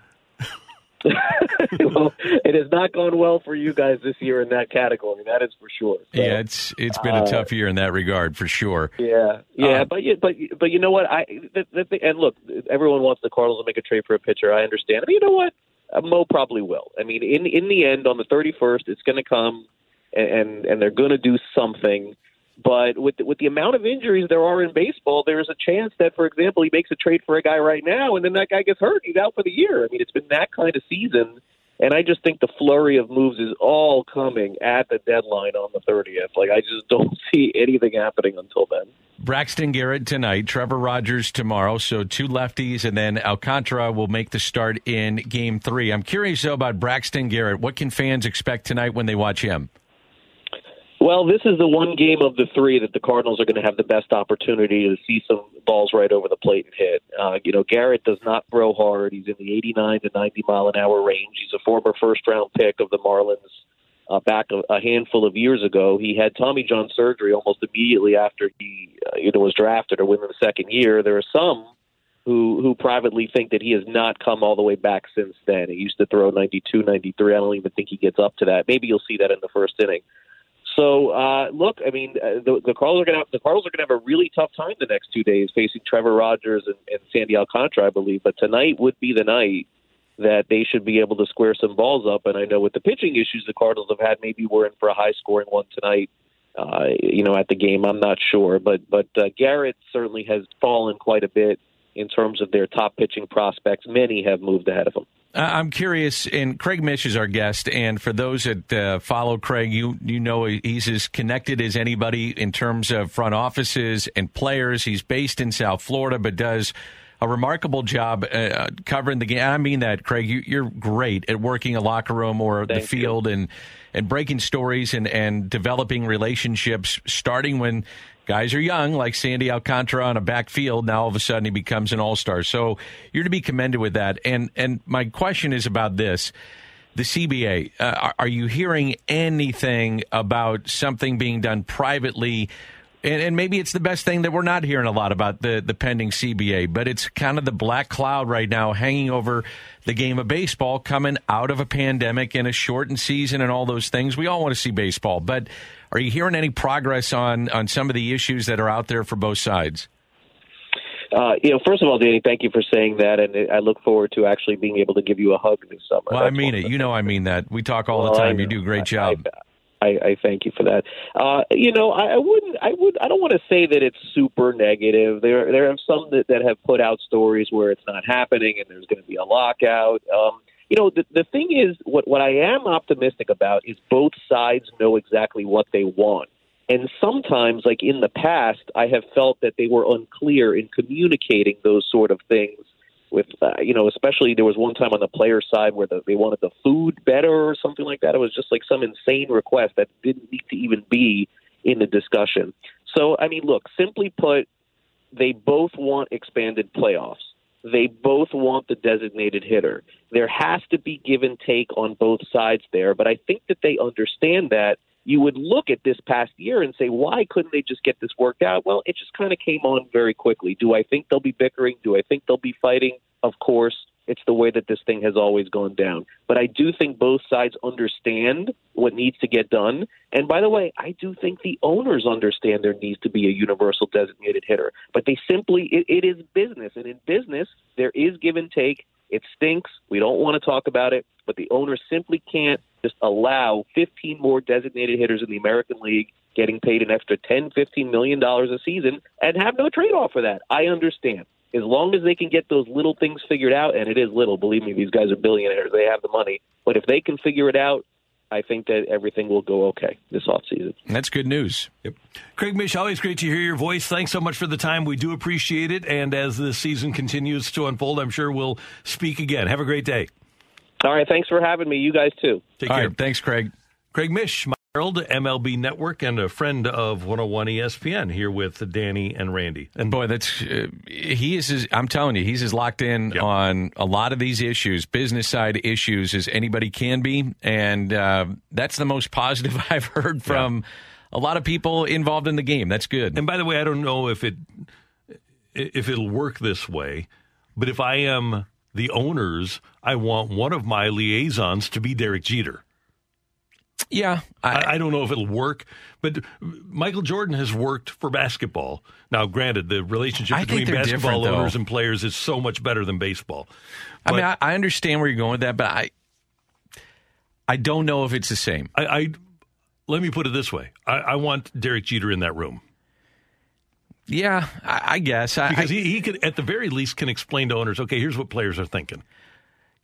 well, it has not gone well for you guys this year in that category. That is for sure. So, yeah, it's it's been a uh, tough year in that regard for sure. Yeah, yeah, uh, but you, but but you know what? I the, the, the, and look, everyone wants the Cardinals to make a trade for a pitcher. I understand. But you know what? Uh, Mo probably will. I mean, in in the end, on the thirty first, it's going to come, and and they're going to do something. But with the, with the amount of injuries there are in baseball, there's a chance that, for example, he makes a trade for a guy right now, and then that guy gets hurt. He's out for the year. I mean, it's been that kind of season, and I just think the flurry of moves is all coming at the deadline on the 30th. Like, I just don't see anything happening until then. Braxton Garrett tonight, Trevor Rogers tomorrow. So two lefties, and then Alcantara will make the start in Game Three. I'm curious though about Braxton Garrett. What can fans expect tonight when they watch him? Well, this is the one game of the three that the Cardinals are going to have the best opportunity to see some balls right over the plate and hit. Uh, you know, Garrett does not throw hard. He's in the 89 to 90 mile an hour range. He's a former first round pick of the Marlins uh, back a, a handful of years ago. He had Tommy John surgery almost immediately after he uh, you know was drafted or within the second year. There are some who who privately think that he has not come all the way back since then. He used to throw 92, 93. I don't even think he gets up to that. Maybe you'll see that in the first inning. So uh, look, I mean, uh, the, the Cardinals are going to the Cardinals are going to have a really tough time the next two days facing Trevor Rogers and, and Sandy Alcantara, I believe. But tonight would be the night that they should be able to square some balls up. And I know with the pitching issues the Cardinals have had, maybe we're in for a high scoring one tonight. Uh, you know, at the game, I'm not sure, but but uh, Garrett certainly has fallen quite a bit in terms of their top pitching prospects. Many have moved ahead of him. I'm curious, and Craig Mish is our guest. And for those that uh, follow Craig, you you know he's as connected as anybody in terms of front offices and players. He's based in South Florida, but does a remarkable job uh, covering the game. I mean that, Craig. You, are great at working a locker room or Thank the field you. and and breaking stories and and developing relationships, starting when guys are young, like Sandy Alcantara on a backfield. Now all of a sudden he becomes an all star. So you're to be commended with that. And and my question is about this. The CBA, uh, are you hearing anything about something being done privately? And, and, maybe it's the best thing that we're not hearing a lot about the, the pending CBA, but it's kind of the black cloud right now hanging over the game of baseball coming out of a pandemic and a shortened season and all those things. We all want to see baseball, but are you hearing any progress on on some of the issues that are out there for both sides? Uh, you know, first of all, Danny, thank you for saying that, and I look forward to actually being able to give you a hug this summer. Well, That's I mean it. You know, I mean that. We talk all well, the time. You do a great job. I, I, I thank you for that. Uh, you know, I, I wouldn't. I would. I don't want to say that it's super negative. There, there are some that, that have put out stories where it's not happening, and there's going to be a lockout. Um, you know, the, the thing is, what, what I am optimistic about is both sides know exactly what they want. And sometimes, like in the past, I have felt that they were unclear in communicating those sort of things. With uh, you know, especially there was one time on the player side where the, they wanted the food better or something like that. It was just like some insane request that didn't need to even be in the discussion. So, I mean, look, simply put, they both want expanded playoffs. They both want the designated hitter. There has to be give and take on both sides there, but I think that they understand that. You would look at this past year and say, why couldn't they just get this worked out? Well, it just kind of came on very quickly. Do I think they'll be bickering? Do I think they'll be fighting? Of course. It's the way that this thing has always gone down. But I do think both sides understand what needs to get done. And by the way, I do think the owners understand there needs to be a universal designated hitter. But they simply, it, it is business. And in business, there is give and take. It stinks. We don't want to talk about it. But the owners simply can't just allow 15 more designated hitters in the American League getting paid an extra 10, 15 million dollars a season and have no trade off for that. I understand as long as they can get those little things figured out, and it is little, believe me, these guys are billionaires. They have the money. But if they can figure it out, I think that everything will go okay this offseason. That's good news. Yep. Craig Mish, always great to hear your voice. Thanks so much for the time. We do appreciate it. And as the season continues to unfold, I'm sure we'll speak again. Have a great day. All right. Thanks for having me. You guys too. Take All care. Right, thanks, Craig. Craig Mish. Herald, MLB Network, and a friend of 101 ESPN here with Danny and Randy. And boy, that's uh, he is. As, I'm telling you, he's as locked in yep. on a lot of these issues, business side issues, as anybody can be, and uh, that's the most positive I've heard from yeah. a lot of people involved in the game. That's good. And by the way, I don't know if it if it'll work this way, but if I am the owners, I want one of my liaisons to be Derek Jeter. Yeah, I, I, don't know if it'll work, but Michael Jordan has worked for basketball. Now, granted, the relationship between basketball owners and players is so much better than baseball. But I mean, I, I, understand where you're going with that, but I, I don't know if it's the same. I, I let me put it this way: I, want Derek Jeter in that room. Yeah, I, guess because he, he could, at the very least, can explain to owners, okay, here's what players are thinking.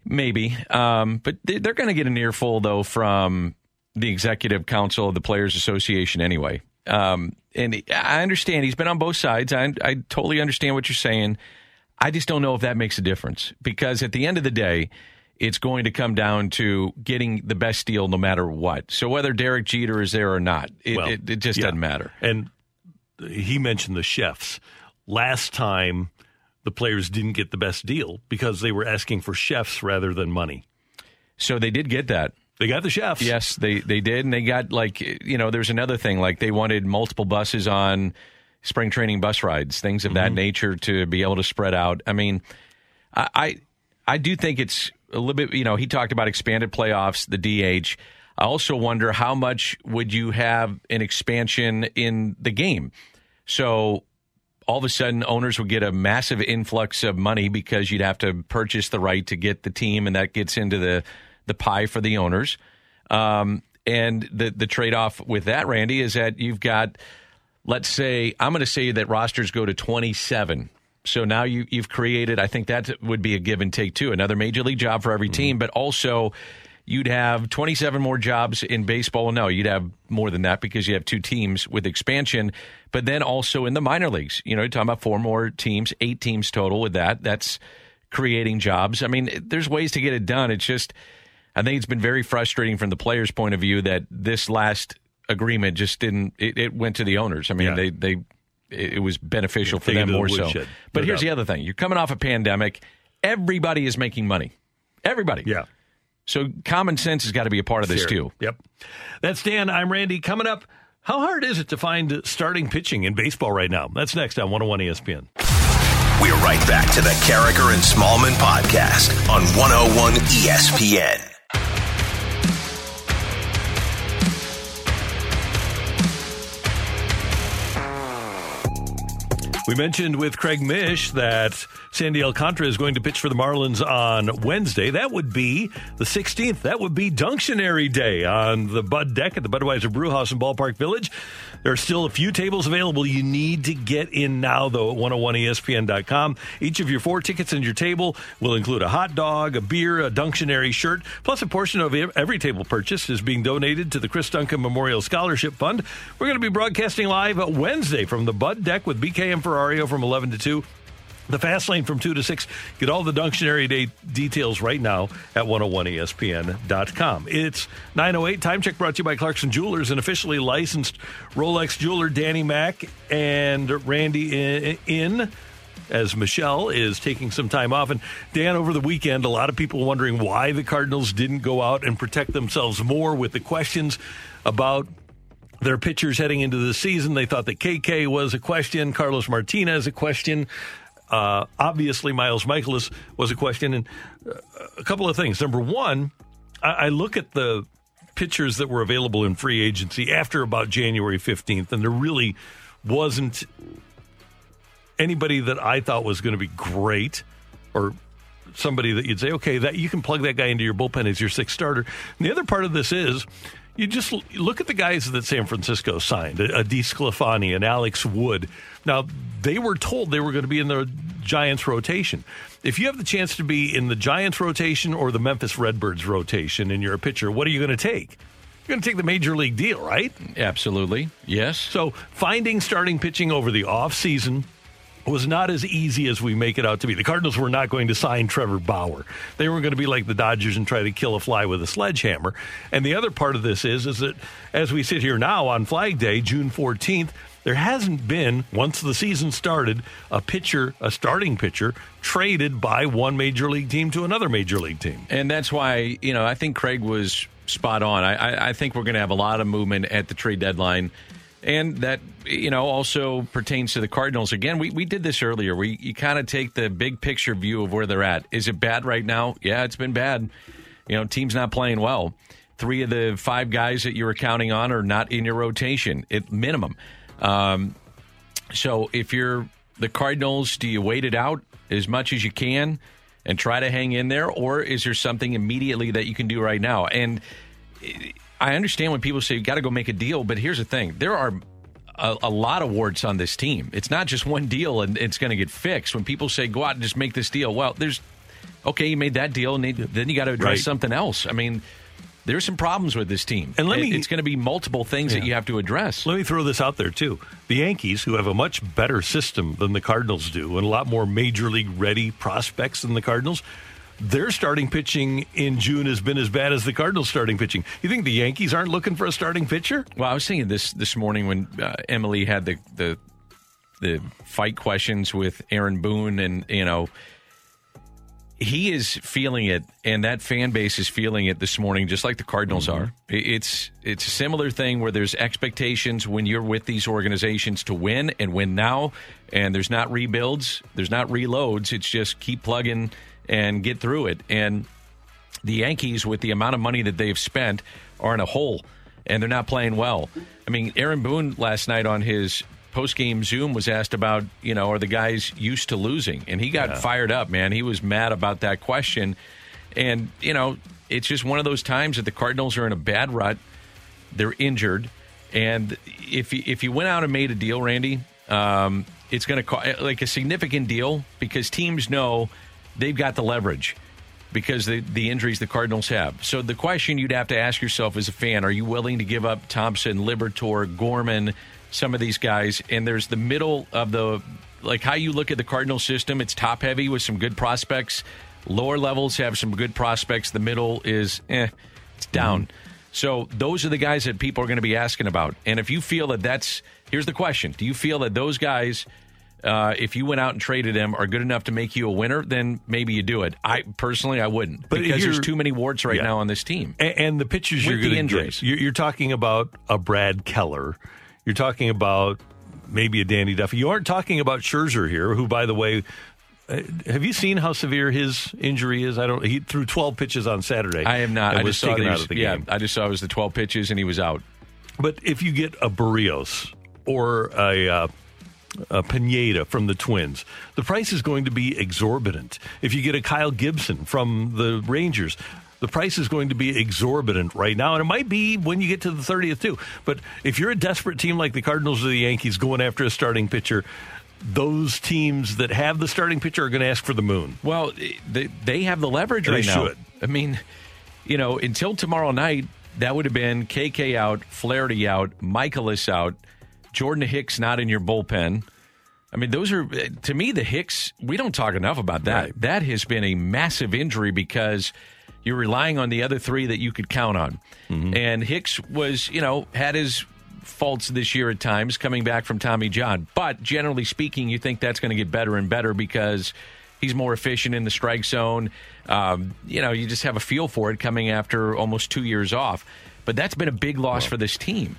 Maybe, um, but they're going to get an earful though from the executive council of the Players Association anyway. Um, and I understand he's been on both sides. I, I totally understand what you're saying. I just don't know if that makes a difference because at the end of the day, it's going to come down to getting the best deal no matter what. So whether Derek Jeter is there or not, it, well, it, it just yeah. doesn't matter. And he mentioned the chefs. Last time, the players didn't get the best deal because they were asking for chefs rather than money. So they did get that. They got the chefs. Yes, they they did, and they got like you know. There's another thing like they wanted multiple buses on spring training bus rides, things of mm-hmm. that nature to be able to spread out. I mean, I, I I do think it's a little bit. You know, he talked about expanded playoffs, the DH. I also wonder how much would you have an expansion in the game? So all of a sudden owners would get a massive influx of money because you'd have to purchase the right to get the team and that gets into the the pie for the owners. Um, and the the trade off with that, Randy, is that you've got, let's say, I'm going to say that rosters go to 27 So now you, you've created, I think that would be a give and take too. Another major league job for every team, but also you'd have 27 more jobs in baseball. No, you'd have more than that because you have two teams with expansion, but then also in the minor leagues. You know, you're talking about four more teams, eight teams total with that. That's creating jobs. I mean, there's ways to get it done. It's just, I think it's been very frustrating from the players' point of view that this last agreement just didn't, it, it went to the owners. I mean, Yeah. they, they, it was beneficial Yeah, for them to the more so. But no here's doubt. the other thing you're coming off a pandemic, everybody is making money. Everybody. Yeah. So common sense has got to be a part of this Fair. too. Yep. That's Dan. I'm Randy. Coming up, how hard is it to find starting pitching in baseball right now? That's next on 101 ESPN. We're right back to the Karraker and Smallman podcast on 101 ESPN. We mentioned with Craig Mish that Sandy Alcantara is going to pitch for the Marlins on Wednesday. That would be the 16th. That would be Dunctionary Day on the Bud Deck at the Budweiser Brewhouse in Ballpark Village. There are still a few tables available. You need to get in now, though, at 101ESPN.com. Each of your four tickets and your table will include a hot dog, a beer, a Dunctionary shirt, plus a portion of every table purchase is being donated to the Chris Duncan Memorial Scholarship Fund. We're going to be broadcasting live Wednesday from the Bud Deck with BK and Ferrario from 11 to 2. The fast lane from 2 to 6. Get all the Dunctionary Day details right now at 101ESPN.com. It's 908. Time check brought to you by Clarkson Jewelers, an officially licensed Rolex jeweler. Danny Mack and Randy in. in as Michelle is taking some time off. And Dan, over the weekend, a lot of people wondering why the Cardinals didn't go out and protect themselves more with the questions about their pitchers heading into the season. They thought that KK was a question, Carlos Martinez a question. Uh, obviously, Miles Mikolas was a question. And uh, a couple of things. Number one, I, I look at the pitchers that were available in free agency after about January 15th, and there really wasn't anybody that I thought was going to be great or somebody that you'd say, okay, that you can plug that guy into your bullpen as your sixth starter. And the other part of this is you just look at the guys that San Francisco signed, a, a DeSclafani and Alex Wood. Now, they were told they were going to be in the Giants rotation. If you have the chance to be in the Giants rotation or the Memphis Redbirds rotation and you're a pitcher, what are you going to take? You're going to take the major league deal, right? Absolutely. Yes. So finding starting pitching over the offseason was not as easy as we make it out to be. The Cardinals were not going to sign Trevor Bauer. They were going to be like the Dodgers and try to kill a fly with a sledgehammer. And the other part of this is is that as we sit here now on Flag Day, June 14th, there hasn't been once the season started a pitcher, a starting pitcher traded by one major league team to another major league team. And that's why, you know, I think Craig was spot on. I, I, I think we're going to have a lot of movement at the trade deadline. And that, you know, also pertains to the Cardinals. Again, we, we did this earlier. We you kind of take the big picture view of where they're at. Is it bad right now? Yeah, it's been bad. You know, team's not playing well. Three of the five guys that you were counting on are not in your rotation at minimum. Um, so if you're the Cardinals, do you wait it out as much as you can and try to hang in there, or is there something immediately that you can do right now? And I understand when people say you got to go make a deal, but here's the thing: there are a, a lot of warts on this team. It's not just one deal and it's going to get fixed. When people say go out and just make this deal, well, there's okay, you made that deal, and they, then you got to address Right. something else. I mean. There's some problems with this team, And let It- me- it's going to be multiple things that you have to address. Let me throw this out there too. The Yankees, who have a much better system than the Cardinals do, and a lot more major league ready prospects than the Cardinals, their starting pitching in June has been as bad as the Cardinals' starting pitching. You think the Yankees aren't looking for a starting pitcher? Well, I was thinking this this morning when uh, Emily had the, the the fight questions with Aaron Boone, and you know he is feeling it, and that fan base is feeling it this morning, just like the Cardinals are. It's it's a similar thing where there's expectations when you're with these organizations to win and win now, and there's not rebuilds, there's not reloads. It's just keep plugging and get through it. And the Yankees, with the amount of money that they've spent, are in a hole and they're not playing well. I mean, Aaron Boone last night on his post game Zoom was asked about, you know, are the guys used to losing? And he got fired up, man. He was mad about that question. And, you know, it's just one of those times that the Cardinals are in a bad rut. They're injured. And if you, if you went out and made a deal, Randy, um, it's going to cost like a significant deal because teams know they've got the leverage because the the injuries the Cardinals have. So the question you'd have to ask yourself as a fan: Are you willing to give up Thompson, Liberatore, Gorman, some of these guys? And there's the middle of the like how you look at the Cardinal system. It's top heavy with some good prospects. Lower levels have some good prospects. The middle is eh, it's down. So those are the guys that people are going to be asking about. And if you feel that that's here's the question: Do you feel that those guys? Uh, if you went out and traded them, are good enough to make you a winner, then maybe you do it. I personally, I wouldn't But because there's too many warts right Yeah. now on this team. And, and the pitchers With you're the going to injuries. get. You're, you're talking about a Brad Keller. You're talking about maybe a Danny Duffy. You aren't talking about Scherzer here, who, by the way, uh, have you seen how severe his injury is? I don't. He threw 12 pitches on Saturday. I am not. I was just saw taken out was- of the yeah, game. I just saw it was the 12 pitches and he was out. But if you get a Berrios or a, uh, a Pineda from the Twins, the price is going to be exorbitant. If you get a Kyle Gibson from the Rangers, the price is going to be exorbitant right now, and it might be when you get to the 30th too. But if you're a desperate team like the Cardinals or the Yankees going after a starting pitcher, those teams that have the starting pitcher are going to ask for the moon. Well, they, they have the leverage They right now. should. I mean, you know, until tomorrow night, that would have been KK out, Flaherty out, Mikolas out, Jordan Hicks not in your bullpen. I mean, those are to me the Hicks. We don't talk enough about that. That has been a massive injury because you're relying on the other three that you could count on. And Hicks was, you know, had his faults this year at times coming back from Tommy John. But generally speaking, you think that's going to get better and better because he's more efficient in the strike zone. Um, you know, you just have a feel for it coming after almost two years off. But that's been a big loss for this team.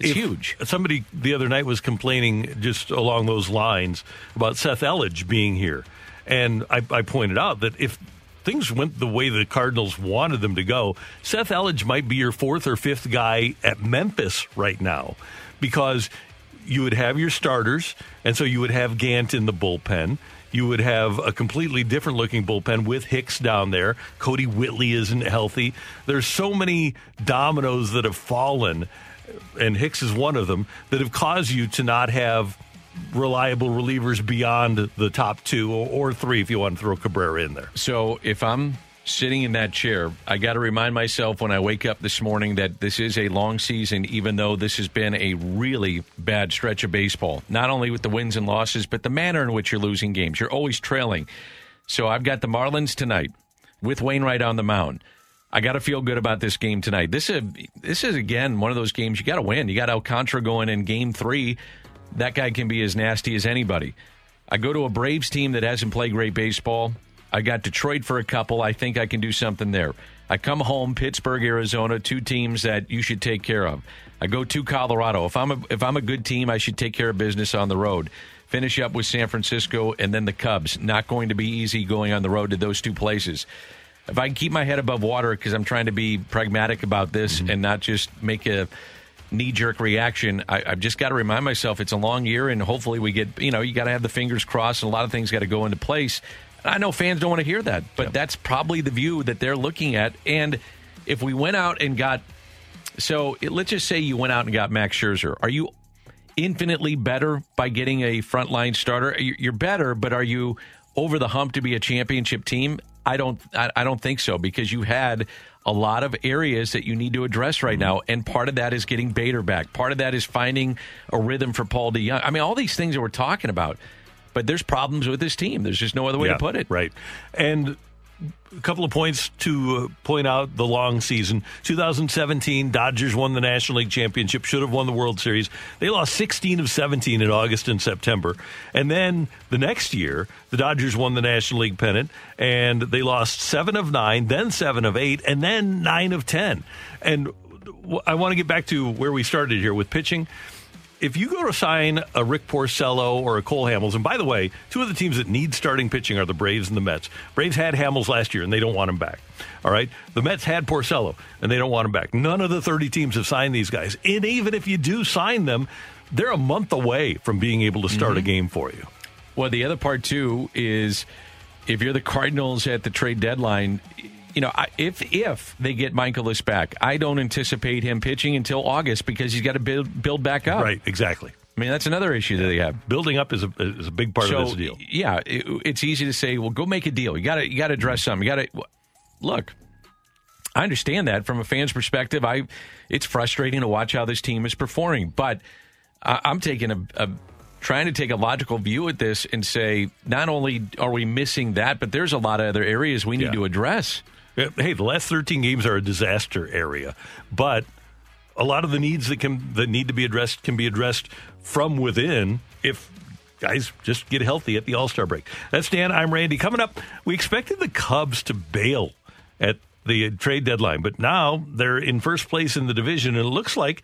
It's If huge. Somebody the other night was complaining just along those lines about Seth Elledge being here. And I, I pointed out that if things went the way the Cardinals wanted them to go, Seth Elledge might be your fourth or fifth guy at Memphis right now because you would have your starters, and so you would have Gant in the bullpen. You would have a completely different looking bullpen with Hicks down there. Kodi Whitley isn't healthy. There's so many dominoes that have fallen, and Hicks is one of them, that have caused you to not have reliable relievers beyond the top two or, three if you want to throw Cabrera in there. So if I'm sitting in that chair, I got to remind myself when I wake up this morning that this is a long season, even though this has been a really bad stretch of baseball. Not only with the wins and losses, but the manner in which you're losing games. You're always trailing. So I've got the Marlins tonight with Wainwright on the mound. I got to feel good about this game tonight. This is this is again one of those games you got to win. You got Alcantara going in game three. That guy can be as nasty as anybody. I go to a Braves team that hasn't played great baseball. I got Detroit for a couple. I think I can do something there. I come home, Pittsburgh, Arizona, two teams that you should take care of. I go to Colorado. If I'm a, if I'm a good team, I should take care of business on the road. Finish up with San Francisco and then the Cubs. Not going to be easy going on the road to those two places. If I can keep my head above water because I'm trying to be pragmatic about this mm-hmm. and not just make a knee jerk reaction. I, I've just got to remind myself it's a long year, and hopefully we get. You know, you got to have the fingers crossed, and a lot of things got to go into place. I know fans don't want to hear that, but that's probably the view that they're looking at. And if we went out and got, so it, let's just say you went out and got Max Scherzer, are you infinitely better by getting a frontline starter? You're better, but are you over the hump to be a championship team? I don't. I, I don't think so because you had a lot of areas that you need to address right mm-hmm. now, and part of that is getting Bader back. Part of that is finding a rhythm for Paul DeJong. I mean, all these things that we're talking about, but there's problems with this team. There's just no other way Yeah, to put it. Right. And a couple of points to uh, point out the long season. 2017, Dodgers won the National League Championship, should have won the World Series. They lost 16 of 17 in August and September. And then the next year, the Dodgers won the National League pennant, and they lost 7 of 9, then 7 of 8, and then 9 of 10. And I want to get back to where we started here with pitching if you go to sign a Rick Porcello or a Cole Hamels, and by the way, two of the teams that need starting pitching are the Braves and the Mets. Braves had Hamels last year, and they don't want him back. All right, the Mets had Porcello, and they don't want him back. None of the thirty teams have signed these guys, and even if you do sign them, they're a month away from being able to start a mm-hmm. game for you. Well, the other part too is if you're the Cardinals at the trade deadline, you know, I- if if they get Mikolas back, I don't anticipate him pitching until August because he's got to build build back up. Right, exactly. I mean, that's another issue that they have. Building up is a is a big part so, of this deal. Yeah, it, it's easy to say, well, go make a deal. You got to you got to address something. You got to look. I understand that from a fan's perspective. I it's frustrating to watch how this team is performing, but I, I'm taking a, a trying to take a logical view at this and say not only are we missing that, but there's a lot of other areas we need Yeah. to address. Yeah, Hey, the last 13 games are a disaster area, but a lot of the needs that can that need to be addressed can be addressed from within if guys just get healthy at the All Star break. That's Dan. I'm Randy. Coming up, we expected the Cubs to bail at the trade deadline, but now they're in first place in the division, and it looks like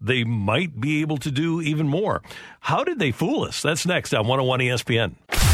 they might be able to do even more. How did they fool us? That's next on 101 ESPN.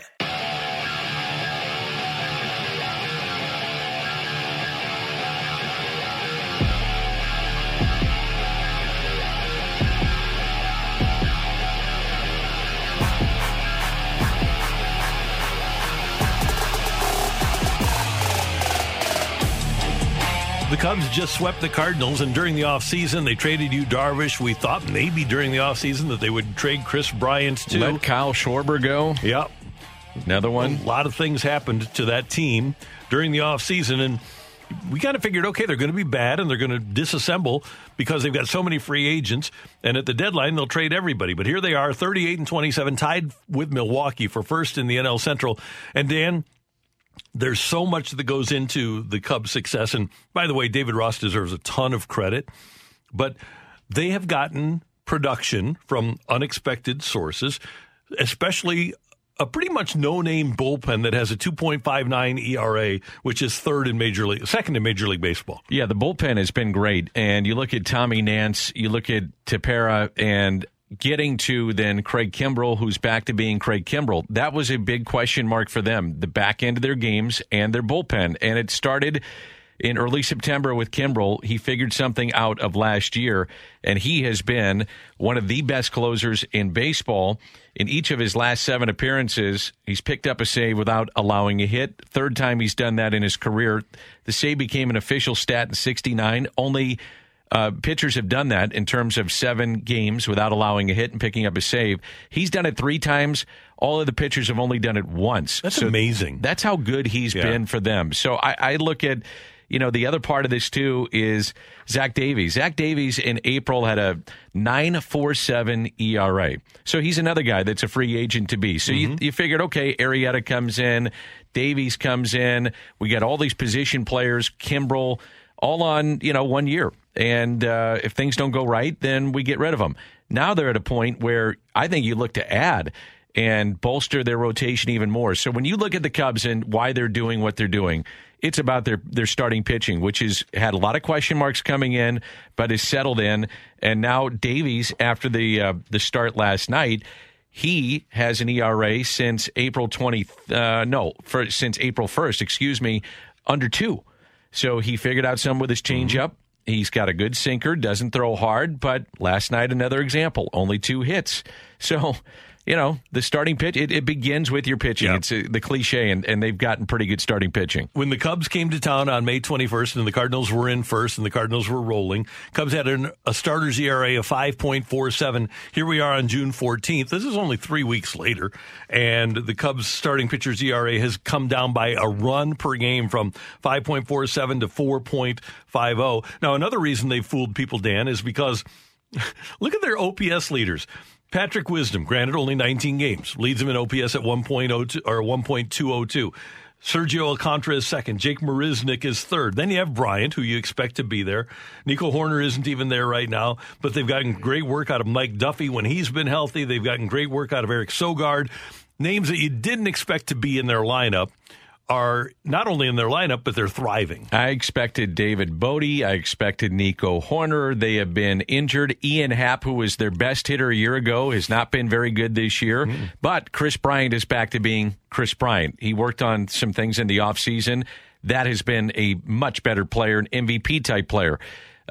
Cubs just swept the Cardinals, and during the offseason, they traded Yu Darvish. We thought maybe during the offseason that they would trade Kris Bryant too. Let Kyle Schwarber go. Yep. Another one. A lot of things happened to that team during the offseason, and we kind of figured, okay, they're going to be bad and they're going to disassemble because they've got so many free agents. And at the deadline, they'll trade everybody. But here they are, 38 and 27, tied with Milwaukee for first in the NL Central. And Dan, there's so much that goes into the Cubs' success. And by the way, David Ross deserves a ton of credit, but they have gotten production from unexpected sources, especially a pretty much no-name bullpen that has a 2.59 ERA, which is third in Major League, second in Major League Baseball. Yeah, the bullpen has been great. And you look at Tommy Nance, you look at Tepera, and getting to then Craig Kimbrel, who's back to being Craig Kimbrel. That was a big question mark for them, the back end of their games and their bullpen. And it started in early September with Kimbrel. He figured something out of last year, and he has been one of the best closers in baseball. In each of his last seven appearances, he's picked up a save without allowing a hit. Third time he's done that in his career. The save became an official stat in 69. Only uh, pitchers have done that in terms of seven games without allowing a hit and picking up a save. He's done it three times. All of the pitchers have only done it once. That's amazing. That's how good he's Yeah. been for them. So I, I look at, you know, the other part of this too is Zach Davies. Zach Davies in April had a 9.47 ERA. So he's another guy that's a free agent to be. So you, you figured, okay, Arrieta comes in, Davies comes in. We got all these position players, Kimbrel, all on, you know, one year. And uh, if things don't go right, then we get rid of them. Now they're at a point where I think you look to add and bolster their rotation even more. So when you look at the Cubs and why they're doing what they're doing, it's about their their starting pitching, which has had a lot of question marks coming in, but is settled in. And now Davies, after the uh, the start last night, he has an ERA since April twenty. Uh, no, for, since April first. Excuse me, under two. So he figured out some with his changeup. He's got a good sinker, doesn't throw hard, but last night another example, only two hits. So, you know, the starting pitch, it, it begins with your pitching. Yeah. It's uh, the cliche, and, and they've gotten pretty good starting pitching. when the Cubs came to town on May 21st and the Cardinals were in first and the Cardinals were rolling, Cubs had an, a starter's ERA of 5.47. Here we are on June 14th. This is only three weeks later, and the Cubs starting pitcher's ERA has come down by a run per game from 5.47 to 4.50. Now, another reason they fooled people, Dan, is because look at their OPS leaders. Patrick Wisdom, granted only 19 games, leads them in OPS at 1.02 or 1.202. Sergio Alcantara is second. Jake Marisnick is third. Then you have Bryant, who you expect to be there. Nico Hoerner isn't even there right now, but they've gotten great work out of Mike Duffy when he's been healthy. They've gotten great work out of Eric Sogard. Names that you didn't expect to be in their lineup are not only in their lineup, but they're thriving. I expected David Bote. I expected Nico Hoerner. They have been injured. Ian Happ, who was their best hitter a year ago, has not been very good this year. But Kris Bryant is back to being Kris Bryant. He worked on some things in the offseason. That has been a much better player, an MVP type player.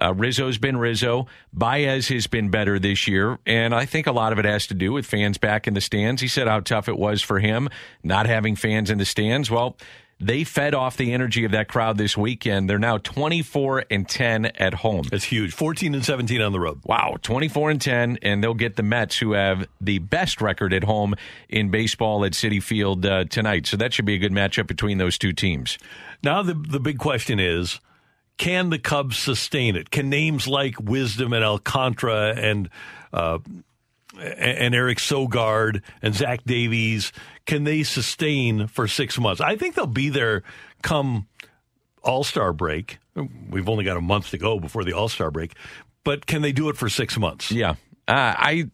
Uh, Rizzo's been Rizzo. Baez has been better this year. And I think a lot of it has to do with fans back in the stands. He said how tough it was for him not having fans in the stands. Well, They fed off the energy of that crowd this weekend. They're now 24 and 10 at home. It's huge. 14 and 17 on the road. Wow, 24 and 10, and they'll get the Mets, who have the best record at home in baseball at Citi Field uh, tonight. So that should be a good matchup between those two teams. Now, the, the big question is can the Cubs sustain it? Can names like Wisdom and Alcantara and uh, and Eric Sogard and Zach Davies, can they sustain for six months? I think they'll be there come All Star break. We've only got a month to go before the All Star break, but can they do it for six months? Yeah. Uh, I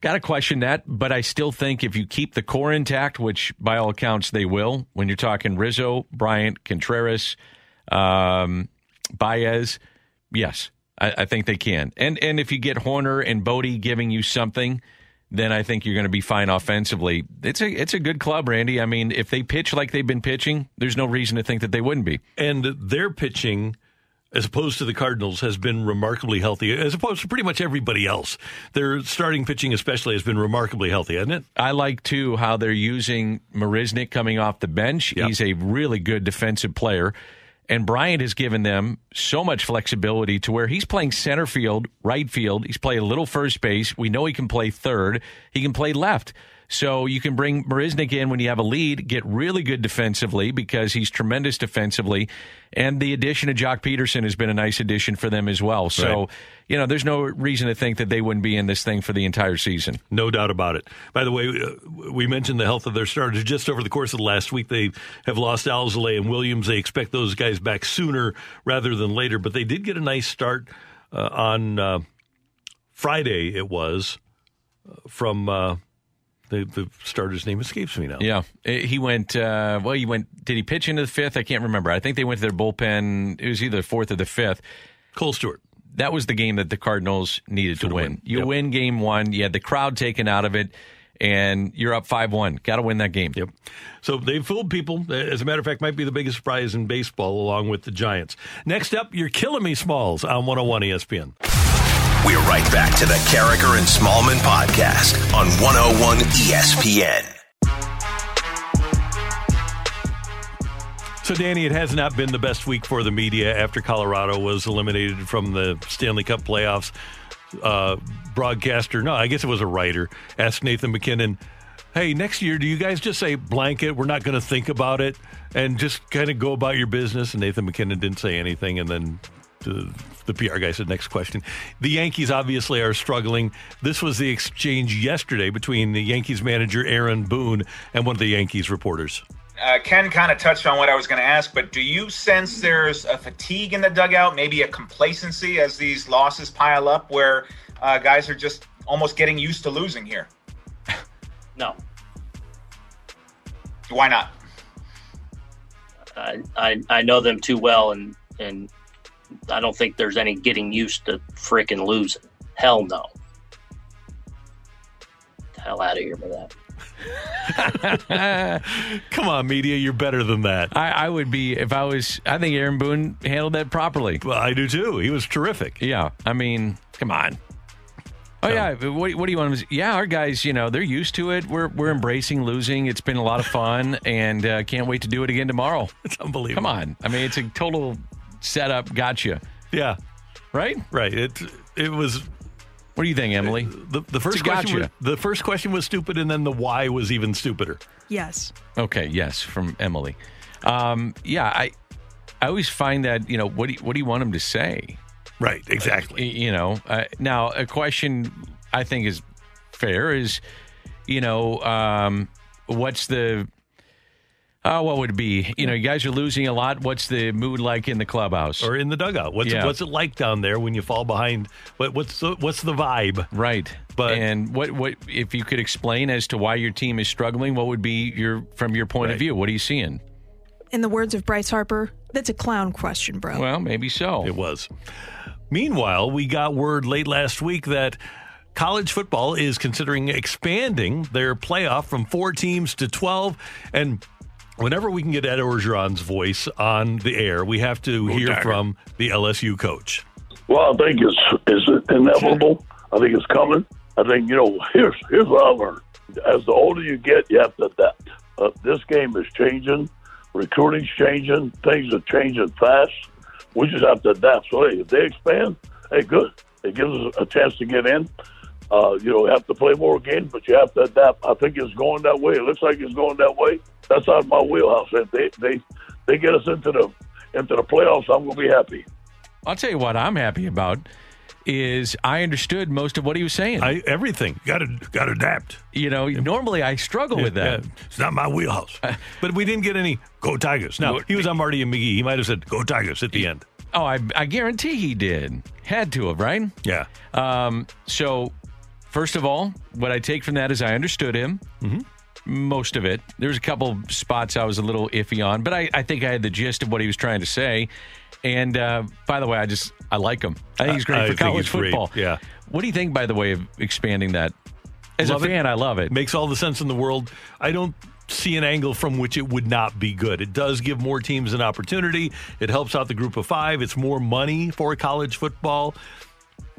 got to question that, but I still think if you keep the core intact, which by all accounts they will, when you're talking Rizzo, Bryant, Contreras, um, Baez, yes, I, I, think they can. And and if you get Hoerner and Bote giving you something, then I think you're going to be fine offensively. It's a it's a good club, Randy. I mean, if they pitch like they've been pitching, there's no reason to think that they wouldn't be. And their pitching as opposed to the Cardinals, has been remarkably healthy, as opposed to pretty much everybody else. Their starting pitching, especially, has been remarkably healthy, hasn't it? I like, too, how they're using Marisnick coming off the bench. Yep. He's a really good defensive player. And Bryant has given them so much flexibility to where he's playing center field, right field. He's playing a little first base. We know he can play third. He can play left. So you can bring Marisnick in when you have a lead, get really good defensively because he's tremendous defensively. And the addition of Joc Pederson has been a nice addition for them as well. So, right. you know, there's no reason to think that they wouldn't be in this thing for the entire season. No doubt about it. By the way, uh, we mentioned the health of their starters just over the course of the last week. They have lost Alzolay and Williams. They expect those guys back sooner rather than later, but they did get a nice start uh, on uh, Friday, it was, uh, from uh, the, the starter's name escapes me now. Yeah, he went. Uh, well, he went. Did he pitch into the fifth? I can't remember. I think they went to their bullpen. It was either the fourth or the fifth. Kohl Stewart. That was the game that the Cardinals needed Should to win. win. You yep. win game one. You had the crowd taken out of it, and you're up five one. Got to win that game. Yep. So they fooled people. As a matter of fact, might be the biggest surprise in baseball, along with the Giants. Next up, you're killing me, Smalls on 101 ESPN. We're right back to the Karraker and Smallman podcast on 101 ESPN. So, Danny, it has not been the best week for the media after Colorado was eliminated from the Stanley Cup playoffs. Uh, broadcaster, no, I guess it was a writer, asked Nathan MacKinnon, hey, next year, do you guys just say blanket? We're not going to think about it and just kind of go about your business? And Nathan MacKinnon didn't say anything. And then the, the PR guy said, next question. The Yankees obviously are struggling. This was the exchange yesterday between the Yankees manager, Aaron Boone, and one of the Yankees reporters. Uh, Ken kind of touched on what I was going to ask, but do you sense there's a fatigue in the dugout, maybe a complacency as these losses pile up where uh, guys are just almost getting used to losing here? No. Why not? I, I, I know them too well, and, and I don't think there's any getting used to freaking losing. Hell no. hell out of here with that. Come on, media, you're better than that. I, I, would be if I was. I think Aaron Boone handled that properly. Well, I do too. He was terrific. Yeah, I mean, come on. Oh yeah, what, what do you want to? Yeah, our guys, you know, they're used to it. We're we're embracing losing. It's been a lot of fun, and uh, can't wait to do it again tomorrow. It's unbelievable. Come on, I mean, it's a total setup gotcha. Yeah. Right? Right. It it was What do you think, Emily? the, the first question was, the first question was stupid and then the why was even stupider. Yes. Okay, yes, from Emily. Um, yeah, I I always find that, you know, what do you, what do you want him to say? Right, exactly. you know, uh, now a question I think is fair is, you know, um, what's the uh, what would it be? You know, you guys are losing a lot. What's the mood like in the clubhouse or in the dugout? What's yeah. it, what's it like down there when you fall behind? What, what's the, what's the vibe? Right. But and what what if you could explain as to why your team is struggling? What would be your from your point right. of view? What are you seeing? In the words of Bryce Harper, that's a clown question, bro. Well, maybe so. It was. Meanwhile, we got word late last week that college football is considering expanding their playoff from four teams to 12. And whenever we can get Ed Orgeron's voice on the air, we have to hear dagger. from the LSU coach. Well, I think it's it's inevitable. I think it's coming. I think you know. Here's here's what I learned: as the older you get, you have to adapt. Uh, this game is changing Recruiting's changing. Things are changing fast. We just have to adapt. So, hey, if they expand, hey, good. It gives us a chance to get in. Uh, you know, have to play more games, but you have to adapt. I think it's going that way. It looks like it's going that way. That's out of my wheelhouse. If they they they get us into the into the playoffs, I'm going to be happy. I'll tell you what I'm happy about is I understood most of what he was saying. I, everything got to got to adapt. You know, normally I struggle with that. Yeah, it's not my wheelhouse. but we didn't get any go Tigers. Now he was on Marty and McGee. He might have said go Tigers at the end. Oh, I, I guarantee he did. Had to have, right? Yeah. Um, so, first of all, what I take from that is I understood him. Mm-hmm. Most of it. There was a couple spots I was a little iffy on, but I, I think I had the gist of what he was trying to say. And uh, by the way, I just I like him. I think he's great I for think college he's great, football. yeah. What do you think, by the way, of expanding that? As Love a it. fan, I love it. Makes all the sense in the world. I don't see an angle from which it would not be good. It does give more teams an opportunity. It helps out the group of five. It's more money for college football.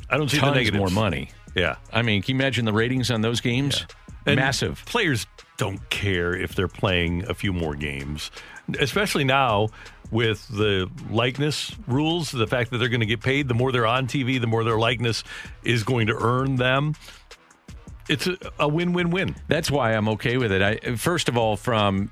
I don't see Tons the negatives. more money. Yeah. I mean, can you imagine the ratings on those games? And Massive. Players don't care if they're playing a few more games, especially now with the likeness rules. The fact that they're going to get paid, the more they're on TV, the more their likeness is going to earn them. It's a, a win-win-win. That's why I'm okay with it. I first of all, from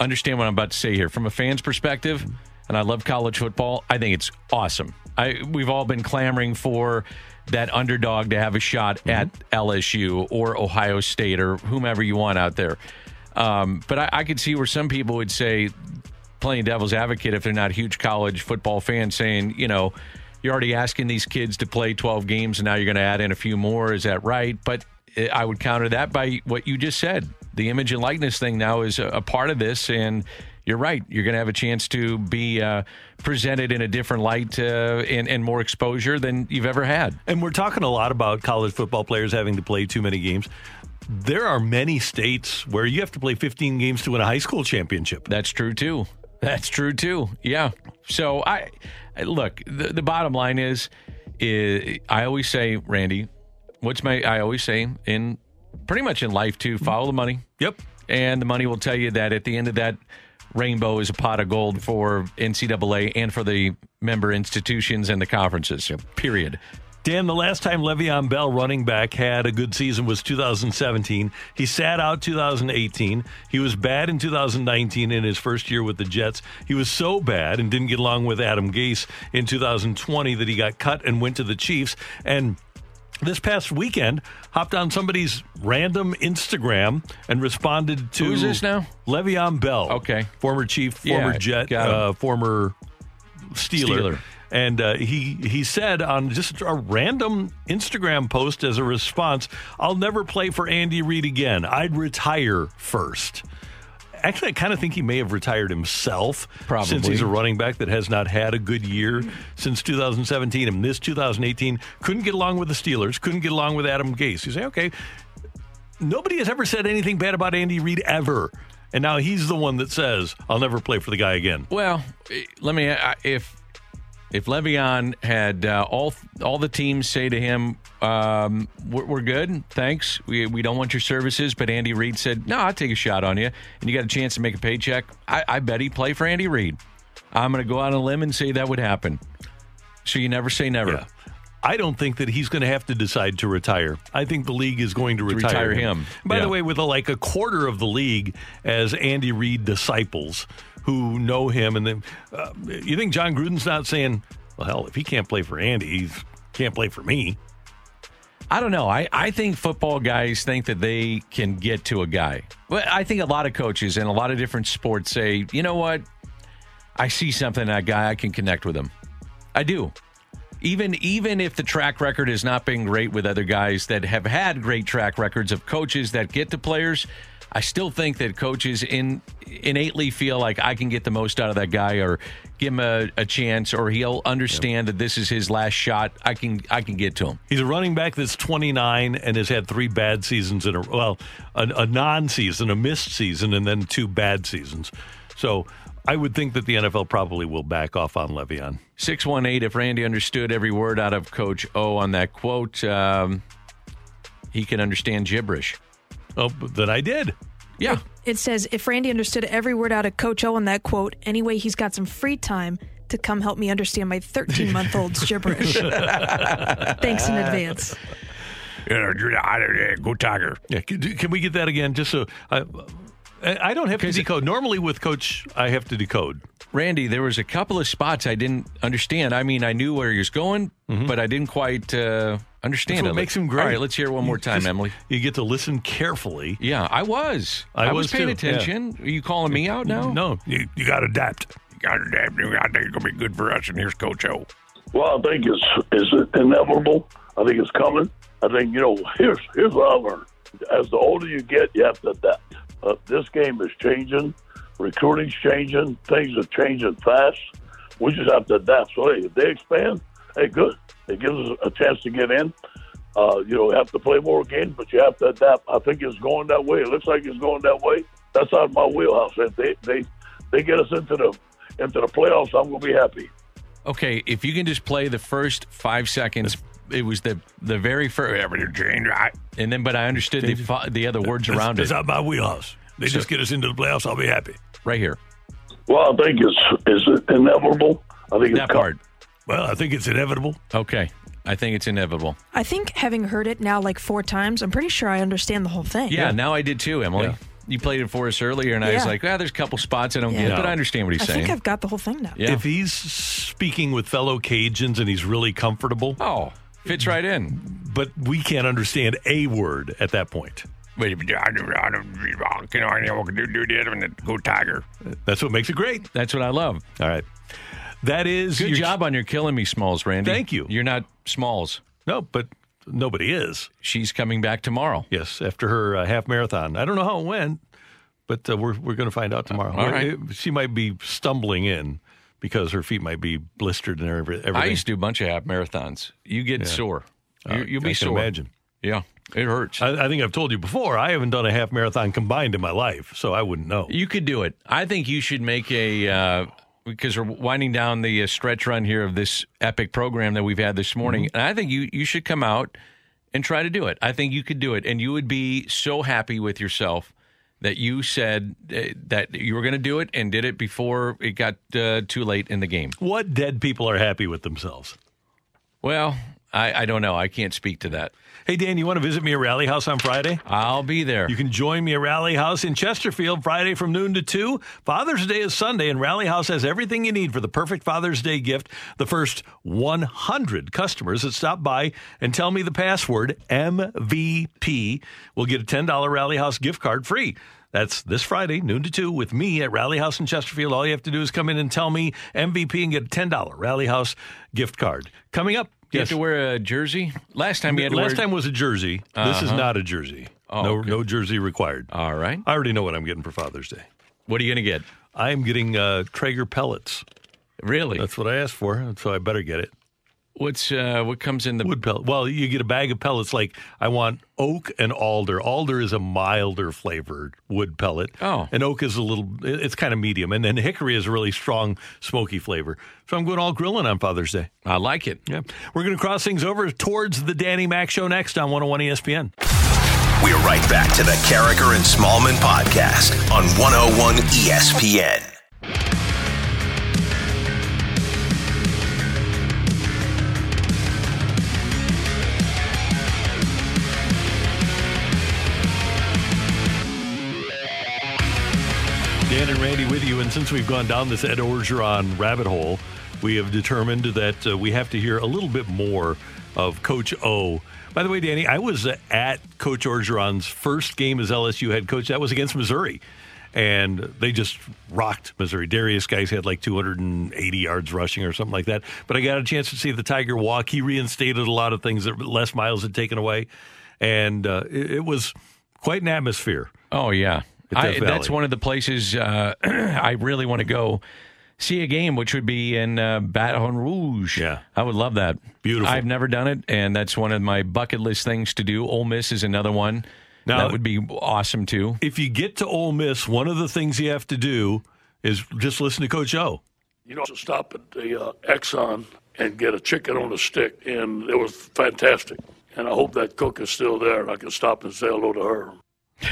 understand what I'm about to say here, from a fan's perspective, and I love college football. I think it's awesome. I we've all been clamoring for that underdog to have a shot at LSU or Ohio State or whomever you want out there. Um, but I, I could see where some people would say, playing devil's advocate, if they're not huge college football fans, saying, you know, you're already asking these kids to play 12 games and now you're going to add in a few more. Is that right? But eh, I would counter that by what you just said. The image and likeness thing now is a, a part of this. And you're right. You're going to have a chance to be uh, presented in a different light uh, and, and more exposure than you've ever had. And we're talking a lot about college football players having to play too many games. There are many states where you have to play 15 games to win a high school championship. That's true too. That's true too. Yeah. So I, look. The, the bottom line is, is, I always say, Randy, what's my? I always say in pretty much in life too. Follow the money. Yep. And the money will tell you that at the end of that rainbow is a pot of gold for NCAA and for the member institutions and the conferences. Period. Dan, the last time Le'Veon Bell, running back, had a good season was 2017. He sat out 2018. He was bad in 2019 in his first year with the Jets. He was so bad and didn't get along with Adam Gase in 2020 that he got cut and went to the Chiefs. And this past weekend, hopped on somebody's random Instagram and responded to Who's this now? Le'Veon Bell. Okay. Former Chief, Yeah, former Jet, uh, former Steeler. Steeler. And uh, he he said on just a random Instagram post as a response, "I'll never play for Andy Reid again. I'd retire first. Actually, I kind of think he may have retired himself, Probably. since he's a running back that has not had a good year since 2017. And this 2018 couldn't get along with the Steelers, couldn't get along with Adam Gase. You say, okay, nobody has ever said anything bad about Andy Reid ever. And now he's the one that says, I'll never play for the guy again. Well, eh, let me. If if Le'Veon had uh, all all the teams say to him, um, we're, "We're good, thanks. We we don't want your services," but Andy Reid said, "No, I'll take a shot on you," and you got a chance to make a paycheck. I, I bet he'd play for Andy Reid. I'm going to go out on a limb and say that would happen. So you never say never. Yeah. I don't think that he's going to have to decide to retire. I think the league is going to To retire, retire him. By Yeah. the way, with a, like a quarter of the league as Andy Reid disciples who know him, and then uh, you think Jon Gruden's not saying, "Well, hell, if he can't play for Andy, he can't play for me." I don't know. I, I think football guys think that they can get to a guy. But I think a lot of coaches in a lot of different sports say, you know what? I see something in that guy. I can connect with him. I do. Even even if the track record has not been great with other guys that have had great track records of coaches that get to players, I still think that coaches in innately feel like I can get the most out of that guy or give him a, a chance or he'll understand that this is his last shot. I can I can get to him. He's a running back that's 29 and has had three bad seasons in a well, a, a non-season, a missed season, and then two bad seasons. So I would think that the NFL probably will back off on Le'Veon. 618, if Randy understood every word out of Coach O on that quote, um, he can understand gibberish. Oh, that I did. Yeah. It says if Randy understood every word out of Coach O in that quote, anyway, he's got some free time to come help me understand my 13 month old's gibberish. Thanks in advance. Go Tiger. Yeah, can, can we get that again? Just so I, I don't have to decode. Normally with Coach, I have to decode. Randy, there was a couple of spots I didn't understand. I mean, I knew where he was going, but I didn't quite uh, understand That's what him. makes him great. All right, let's hear it one more time, just- Emily. You get to listen carefully. Yeah, I was. I I, was, was paying too, yeah. attention. Are you calling me out now? No, you, you got to adapt. You got to adapt. I think it's going to be good for us. And here's Coach O. Well, I think it's it's inevitable. I think it's coming. I think you know. Here's here's what I learned: as the older you get, you have to adapt. Uh, this game is changing. Recruiting's changing. Things are changing fast. We just have to adapt. So hey, if they expand, hey, good. It gives us a chance to get in. Uh, you know, have to play more games, but you have to adapt. I think it's going that way. It looks like it's going that way. That's out of my wheelhouse. If they they they get us into the into the playoffs, I'm going to be happy. Okay, if you can just play the first five seconds, it was the the very first, and then but I understood the the other words That's- around that's it. out my wheelhouse. They So- just get us into the playoffs. I'll be happy. Right here. Well, I think it's it's inevitable. I think it's that com- part. Well, I think it's inevitable. Okay, I think it's inevitable. I think having heard it now like four times, I'm pretty sure I understand the whole thing. Yeah, now I did too, Emily. Yeah. You played it for us earlier, and I was Yeah. like, "Ah, there's a couple spots I don't Yeah. get, but I understand what he's saying. I saying." think I've got the whole thing now. Yeah. If he's speaking with fellow Cajuns and he's really comfortable, oh, fits right in. but we can't understand a word at that point. Go Tiger. That's what makes it great. That's what I love. All right. That is Good your- job on your killing me, Smalls, Randy. Thank you. You're not Smalls. No, but nobody is. She's coming back tomorrow. Yes, after her uh, half marathon. I don't know how it went, but uh, we're we're going to find out tomorrow. All right. She might be stumbling in because her feet might be blistered and every- everything. I used to do a bunch of half marathons. You get Yeah. sore. Uh, You, you'll I be sore. imagine. Yeah, it hurts. I, I think I've told you before. I haven't done a half marathon combined in my life, so I wouldn't know. You could do it. I think you should make a uh, because we're winding down the uh, stretch run here of this epic program that we've had this morning, Mm-hmm. and I think you you should come out and try to do it. I think you could do it, and you would be so happy with yourself that you said uh, that you were going to do it and did it before it got uh, too late in the game. What dead people are happy with themselves? Well, I, I don't know. I can't speak to that. Hey, Dan, you want to visit me at Rally House on Friday? I'll be there. You can join me at Rally House in Chesterfield Friday from noon to 2. Father's Day is Sunday, and Rally House has everything you need for the perfect Father's Day gift. The first 100 customers that stop by and tell me the password MVP will get a $10 Rally House gift card free. That's this Friday, noon to 2, with me at Rally House in Chesterfield. All you have to do is come in and tell me MVP and get a $10 Rally House gift card. Coming up, Do you yes. have to wear a jersey? Last time you had to Last wear- time was a jersey. This is Uh-huh. not a jersey. Oh, no, okay. no jersey required. All right. I already know what I'm getting for Father's Day. What are you going to get? I am getting uh, Traeger pellets. Really? That's what I asked for, so I better get it. What's uh, what comes in the Wood pellet. Well, you get a bag of pellets like I want oak and alder. Alder is a milder flavored wood pellet. Oh. And oak is a little, it's kind of medium. And then hickory is a really strong, smoky flavor. So I'm going all grilling on Father's Day. I like it. Yeah. We're going to cross things over towards the Danny Mac Show next on 101 ESPN. We're right back to the Karraker and Smallman podcast on 101 ESPN. Dan and Randy with you. And since we've gone down this Ed Orgeron rabbit hole, we have determined that uh, we have to hear a little bit more of Coach O. By the way, Danny, I was uh, at Coach Orgeron's first game as LSU head coach. That was against Missouri. And they just rocked Missouri. Derrius Guice had like 280 yards rushing or something like that. But I got a chance to see the Tiger walk. He reinstated a lot of things that Les Miles had taken away. And uh, it, it was quite an atmosphere. Oh yeah, I, Death that's Valley. one of the places uh, I really want to go see a game, which would be in uh, Baton Rouge. Yeah. I would love that. Beautiful. I've never done it, and that's one of my bucket list things to do. Ole Miss is another one. Now- that would be awesome too. if you get to Ole Miss, one of the things you have to do is just listen to Coach O. You know, to stop at the uh, Exxon and get a chicken on a stick, and it was fantastic. And I hope that cook is still there, and I can stop and say hello to her.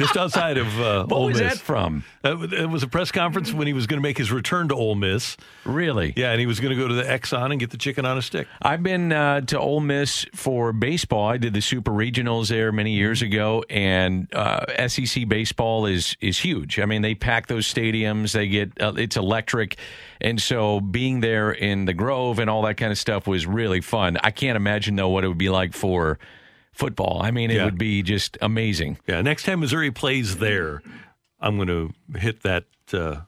just outside of uh, What Ole was Miss. that from? Uh, it was a press conference when he was going to make his return to Ole Miss. Really? Yeah, and he was going to go to the Exxon and get the chicken on a stick. I've been uh, to Ole Miss for baseball. I did the Super Regionals there many years ago, and uh, SEC baseball is is huge. I mean, they pack those stadiums. They get uh, it's electric, and so being there in the Grove and all that kind of stuff was really fun. I can't imagine though what it would be like for football. I mean, it Yeah. would be just amazing. Yeah, next time Missouri plays there, I'm going to hit that uh,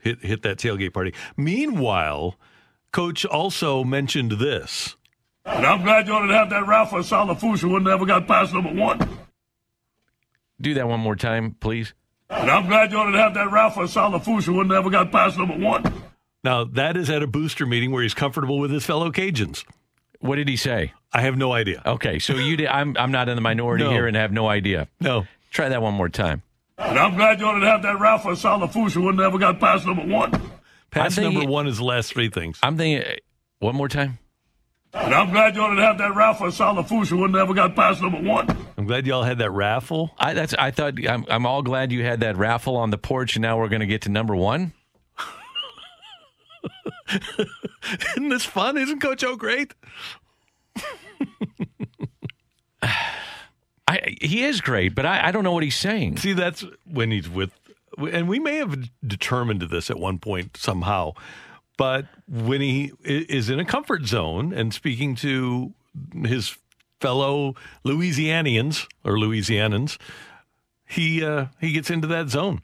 hit hit that tailgate party. Meanwhile, Coach also mentioned this. And I'm glad you didn't have that Ralph Salafusa would never got past number one. Do that one more time, please. And I'm glad you didn't have that Ralph Salafusa would never got past number one. Now that is at a booster meeting where he's comfortable with his fellow Cajuns. What did he say? I have no idea. Okay, so you did. I'm I'm not in the minority No. here and have no idea. No. Try that one more time. And I'm glad you didn't have that Ralph Salafusa would never got past number one. Pass I'm thinking- number one is the last three things. I'm thinking. uh, One more time. And I'm glad y'all didn't have that Ralph Salafusa would never got past number one. I'm glad y'all had that raffle. I that's I thought I'm I'm all glad you had that raffle on the porch, and now we're going to get to number one. Isn't this fun? Isn't Coach O great? I he is great, but I, I don't know what he's saying. See, that's when he's with, and we may have determined this at one point somehow, but when he is in a comfort zone and speaking to his fellow Louisianians or Louisianans, he uh, he gets into that zone.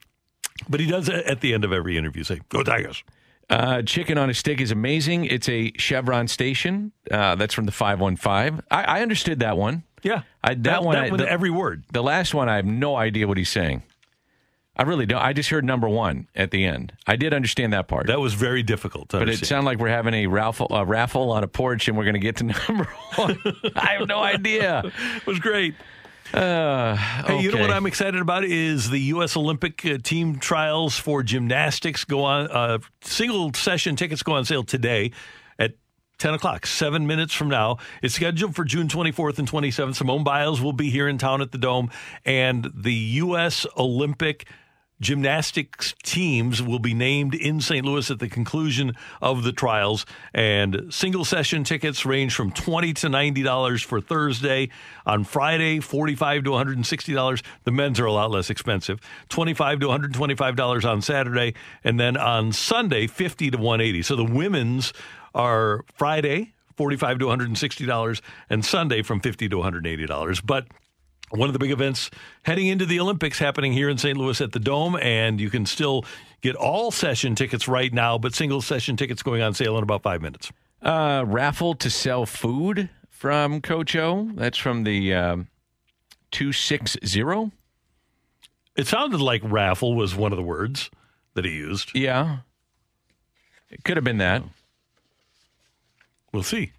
But he does at the end of every interview say, "Go Tigers." Uh, chicken on a stick is amazing. It's a Chevron station. Uh, that's from the five one five. I understood that one. Yeah, I, that, That- one. that I, one, the, every word. The last one, I have no idea what he's saying. I really don't. I just heard number one at the end. I did understand that part. That was very difficult to but it understand. sounded like we're having a raffle, a raffle on a porch, and we're going to get to number one. I have no idea. it was great. Uh, Hey, you know what. I'm excited about is the U.S. Olympic uh, team trials for gymnastics go on. Uh, single session tickets go on sale today at 10 o'clock, seven minutes from now. It's scheduled for June 24th and 27th. Simone Biles will be here in town at the Dome, and the U.S. Olympic gymnastics teams will be named in St. Louis at the conclusion of the trials. And single session tickets range from twenty to ninety dollars for Thursday. On Friday, forty-five to one hundred and sixty dollars. The men's are a lot less expensive. Twenty-five to one hundred twenty-five dollars on Saturday, and then on Sunday, fifty to one eighty. So the women's are Friday. 45 to 160 dollars and Sunday from 50 to 180 dollars but one of the big events heading into the Olympics happening here in St. Louis at the Dome, and you can still get all session tickets right now, but single session tickets going on sale in about five minutes. Uh, raffle to sell food from Coach O. That's from the um, 260. It sounded like raffle was one of the words that he used. Yeah. It could have been that. We'll see.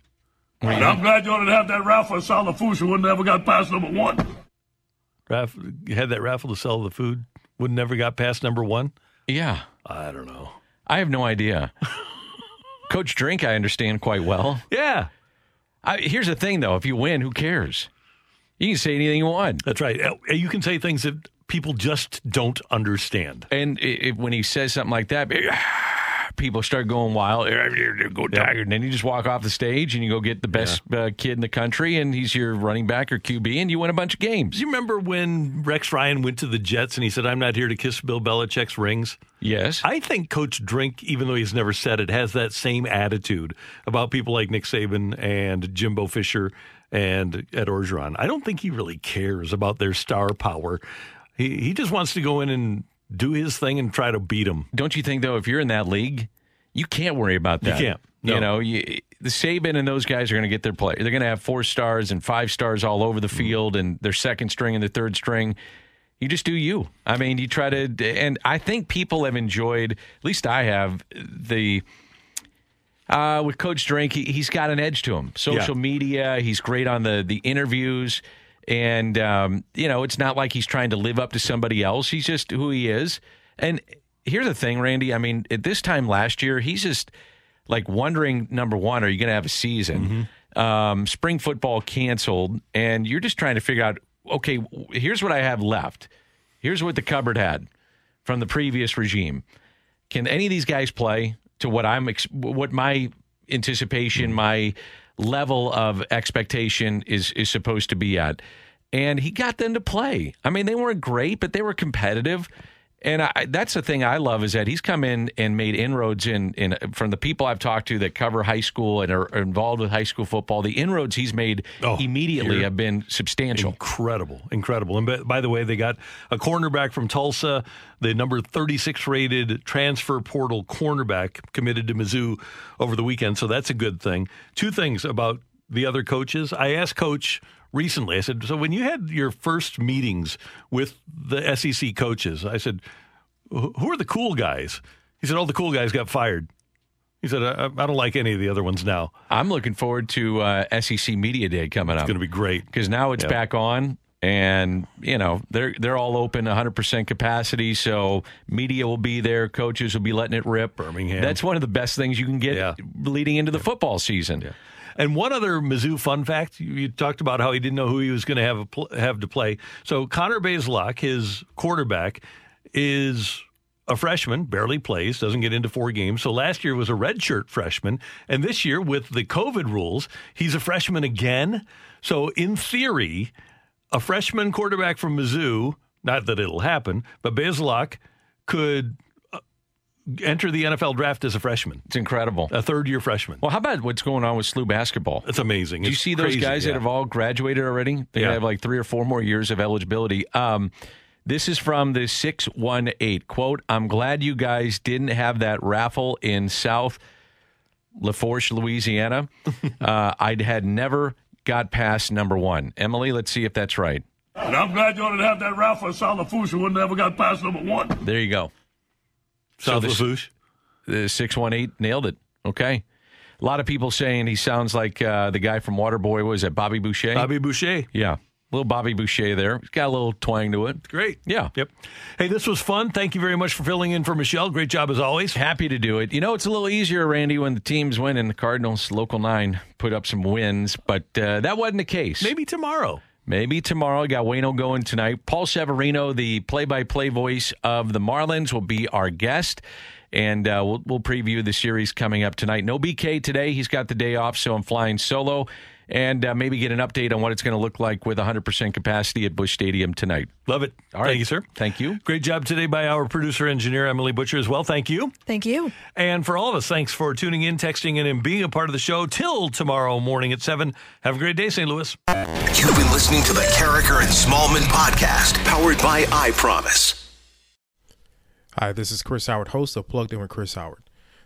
And I'm glad you didn't have that Ralph Salafusa wouldn't ever got past number one. Raff, you had that raffle to sell the food, would never got past number one. Yeah. I don't know. I have no idea. Coach Drink, I understand quite well. Yeah. I, here's the thing, though. If you win, who cares? You can say anything you want. That's right. Uh, You can say things that people just don't understand. And i i when he says something like that, people start going wild. Go Tiger! And then you just walk off the stage and you go get the best uh, kid in the country, and he's your running back or QB, and you win a bunch of games. Do you remember when Rex Ryan went to the Jets and he said, I'm not here to kiss Bill Belichick's rings? Yes. I think Coach Drink, even though he's never said it, has that same attitude about people like Nick Saban and Jimbo Fisher and Ed Orgeron. I don't think he really cares about their star power. He, he just wants to go in and do his thing and try to beat him. Don't you think though, if you're in that league, you can't worry about that. You can't. No. You know, you, the Saban and those guys are going to get their play. They're going to have four stars and five stars all over the field, and their second string and their third string. You just do you. I mean, you try to, and I think people have enjoyed. At least I have the. Uh, with Coach Drink, he, he's got an edge to him. Social media, he's great on the the interviews, and um, you know, it's not like he's trying to live up to somebody else. He's just who he is. And here's the thing, Randy. I mean, at this time last year, he's just like wondering. Number one, are you going to have a season? Um, spring football canceled, and you're just trying to figure out. Okay, here's what I have left. Here's what the cupboard had from the previous regime. Can any of these guys play to what I'm what my anticipation, my level of expectation is is supposed to be at? And he got them to play. I mean, they weren't great, but they were competitive. And I, that's the thing I love is that he's come in and made inroads in, in from the people I've talked to that cover high school and are involved with high school football. The inroads he's made oh, immediately have been substantial. Incredible, incredible. And by, by the way, they got a cornerback from Tulsa, the number 36 rated transfer portal cornerback committed to Mizzou over the weekend. So that's a good thing. Two things about the other coaches. I asked Coach recently, I said, So when you had your first meetings with the SEC coaches, I said, "Who are the cool guys? He said, All the cool guys got fired. He said, I, I don't like any of the other ones now. I'm looking forward to uh, SEC Media Day coming up. It's going to be great because now it's Yeah. back on, and you know they're they're all open 100 percent capacity. So media will be there, coaches will be letting it rip. Birmingham. That's one of the best things you can get leading into the football season. And one other Mizzou fun fact: you, you talked about how he didn't know who he was going to have pl- have to play. So Connor Bazelak, his quarterback, is a freshman, barely plays, doesn't get into four games. So last year was a redshirt freshman, and this year with the COVID rules, he's a freshman again. So in theory, a freshman quarterback from Mizzou, not that it'll happen, but Bazelak could enter the NFL draft as a freshman. It's incredible. A third year freshman. Well, how about what's going on with SLU basketball? It's amazing. Do you It's see those crazy, guys yeah. that have all graduated already? They Yeah. have like three or four more years of eligibility. Um, this is from the 618 quote, I'm glad you guys didn't have that raffle in South Lafourche, Louisiana. uh, I'd had never got past number one. Emily, let's see if that's right. And I'm glad you didn't have that raffle in South Ralph Salafusa who never got past number one. There you go. South the-? The 618 nailed it. Okay. A lot of people saying he sounds like uh, the guy from Waterboy. Was it Bobby Boucher? Bobby Boucher. Yeah. little Bobby Boucher there. He's got a little twang to it. Great. Yeah. Yep. Hey, this was fun. Thank you very much for filling in for Michelle. Great job as always. Happy to do it. You know, it's a little easier, Randy, when the teams win and the Cardinals, local nine, put up some wins, but uh, that wasn't the case. Maybe tomorrow. Maybe tomorrow. Got Waino going tonight. Paul Severino, the play-by-play voice of the Marlins, will be our guest, and uh, we'll, we'll preview the series coming up tonight. No BK today. He's got the day off, so I'm flying solo, and uh, maybe get an update on what it's going to look like with 100% capacity at Busch Stadium tonight. Love it. All right. Thank you, sir. Thank you. Great job today by our producer engineer, Emily Butcher, as well. Thank you. Thank you. And for all of us, thanks for tuning in, texting in, and being a part of the show till tomorrow morning at 7. Have a great day, St. Louis. You've been listening to the Karraker and Smallman podcast, powered by I Promise. Hi, this is Chris Howard, host of Plugged In with Chris Howard.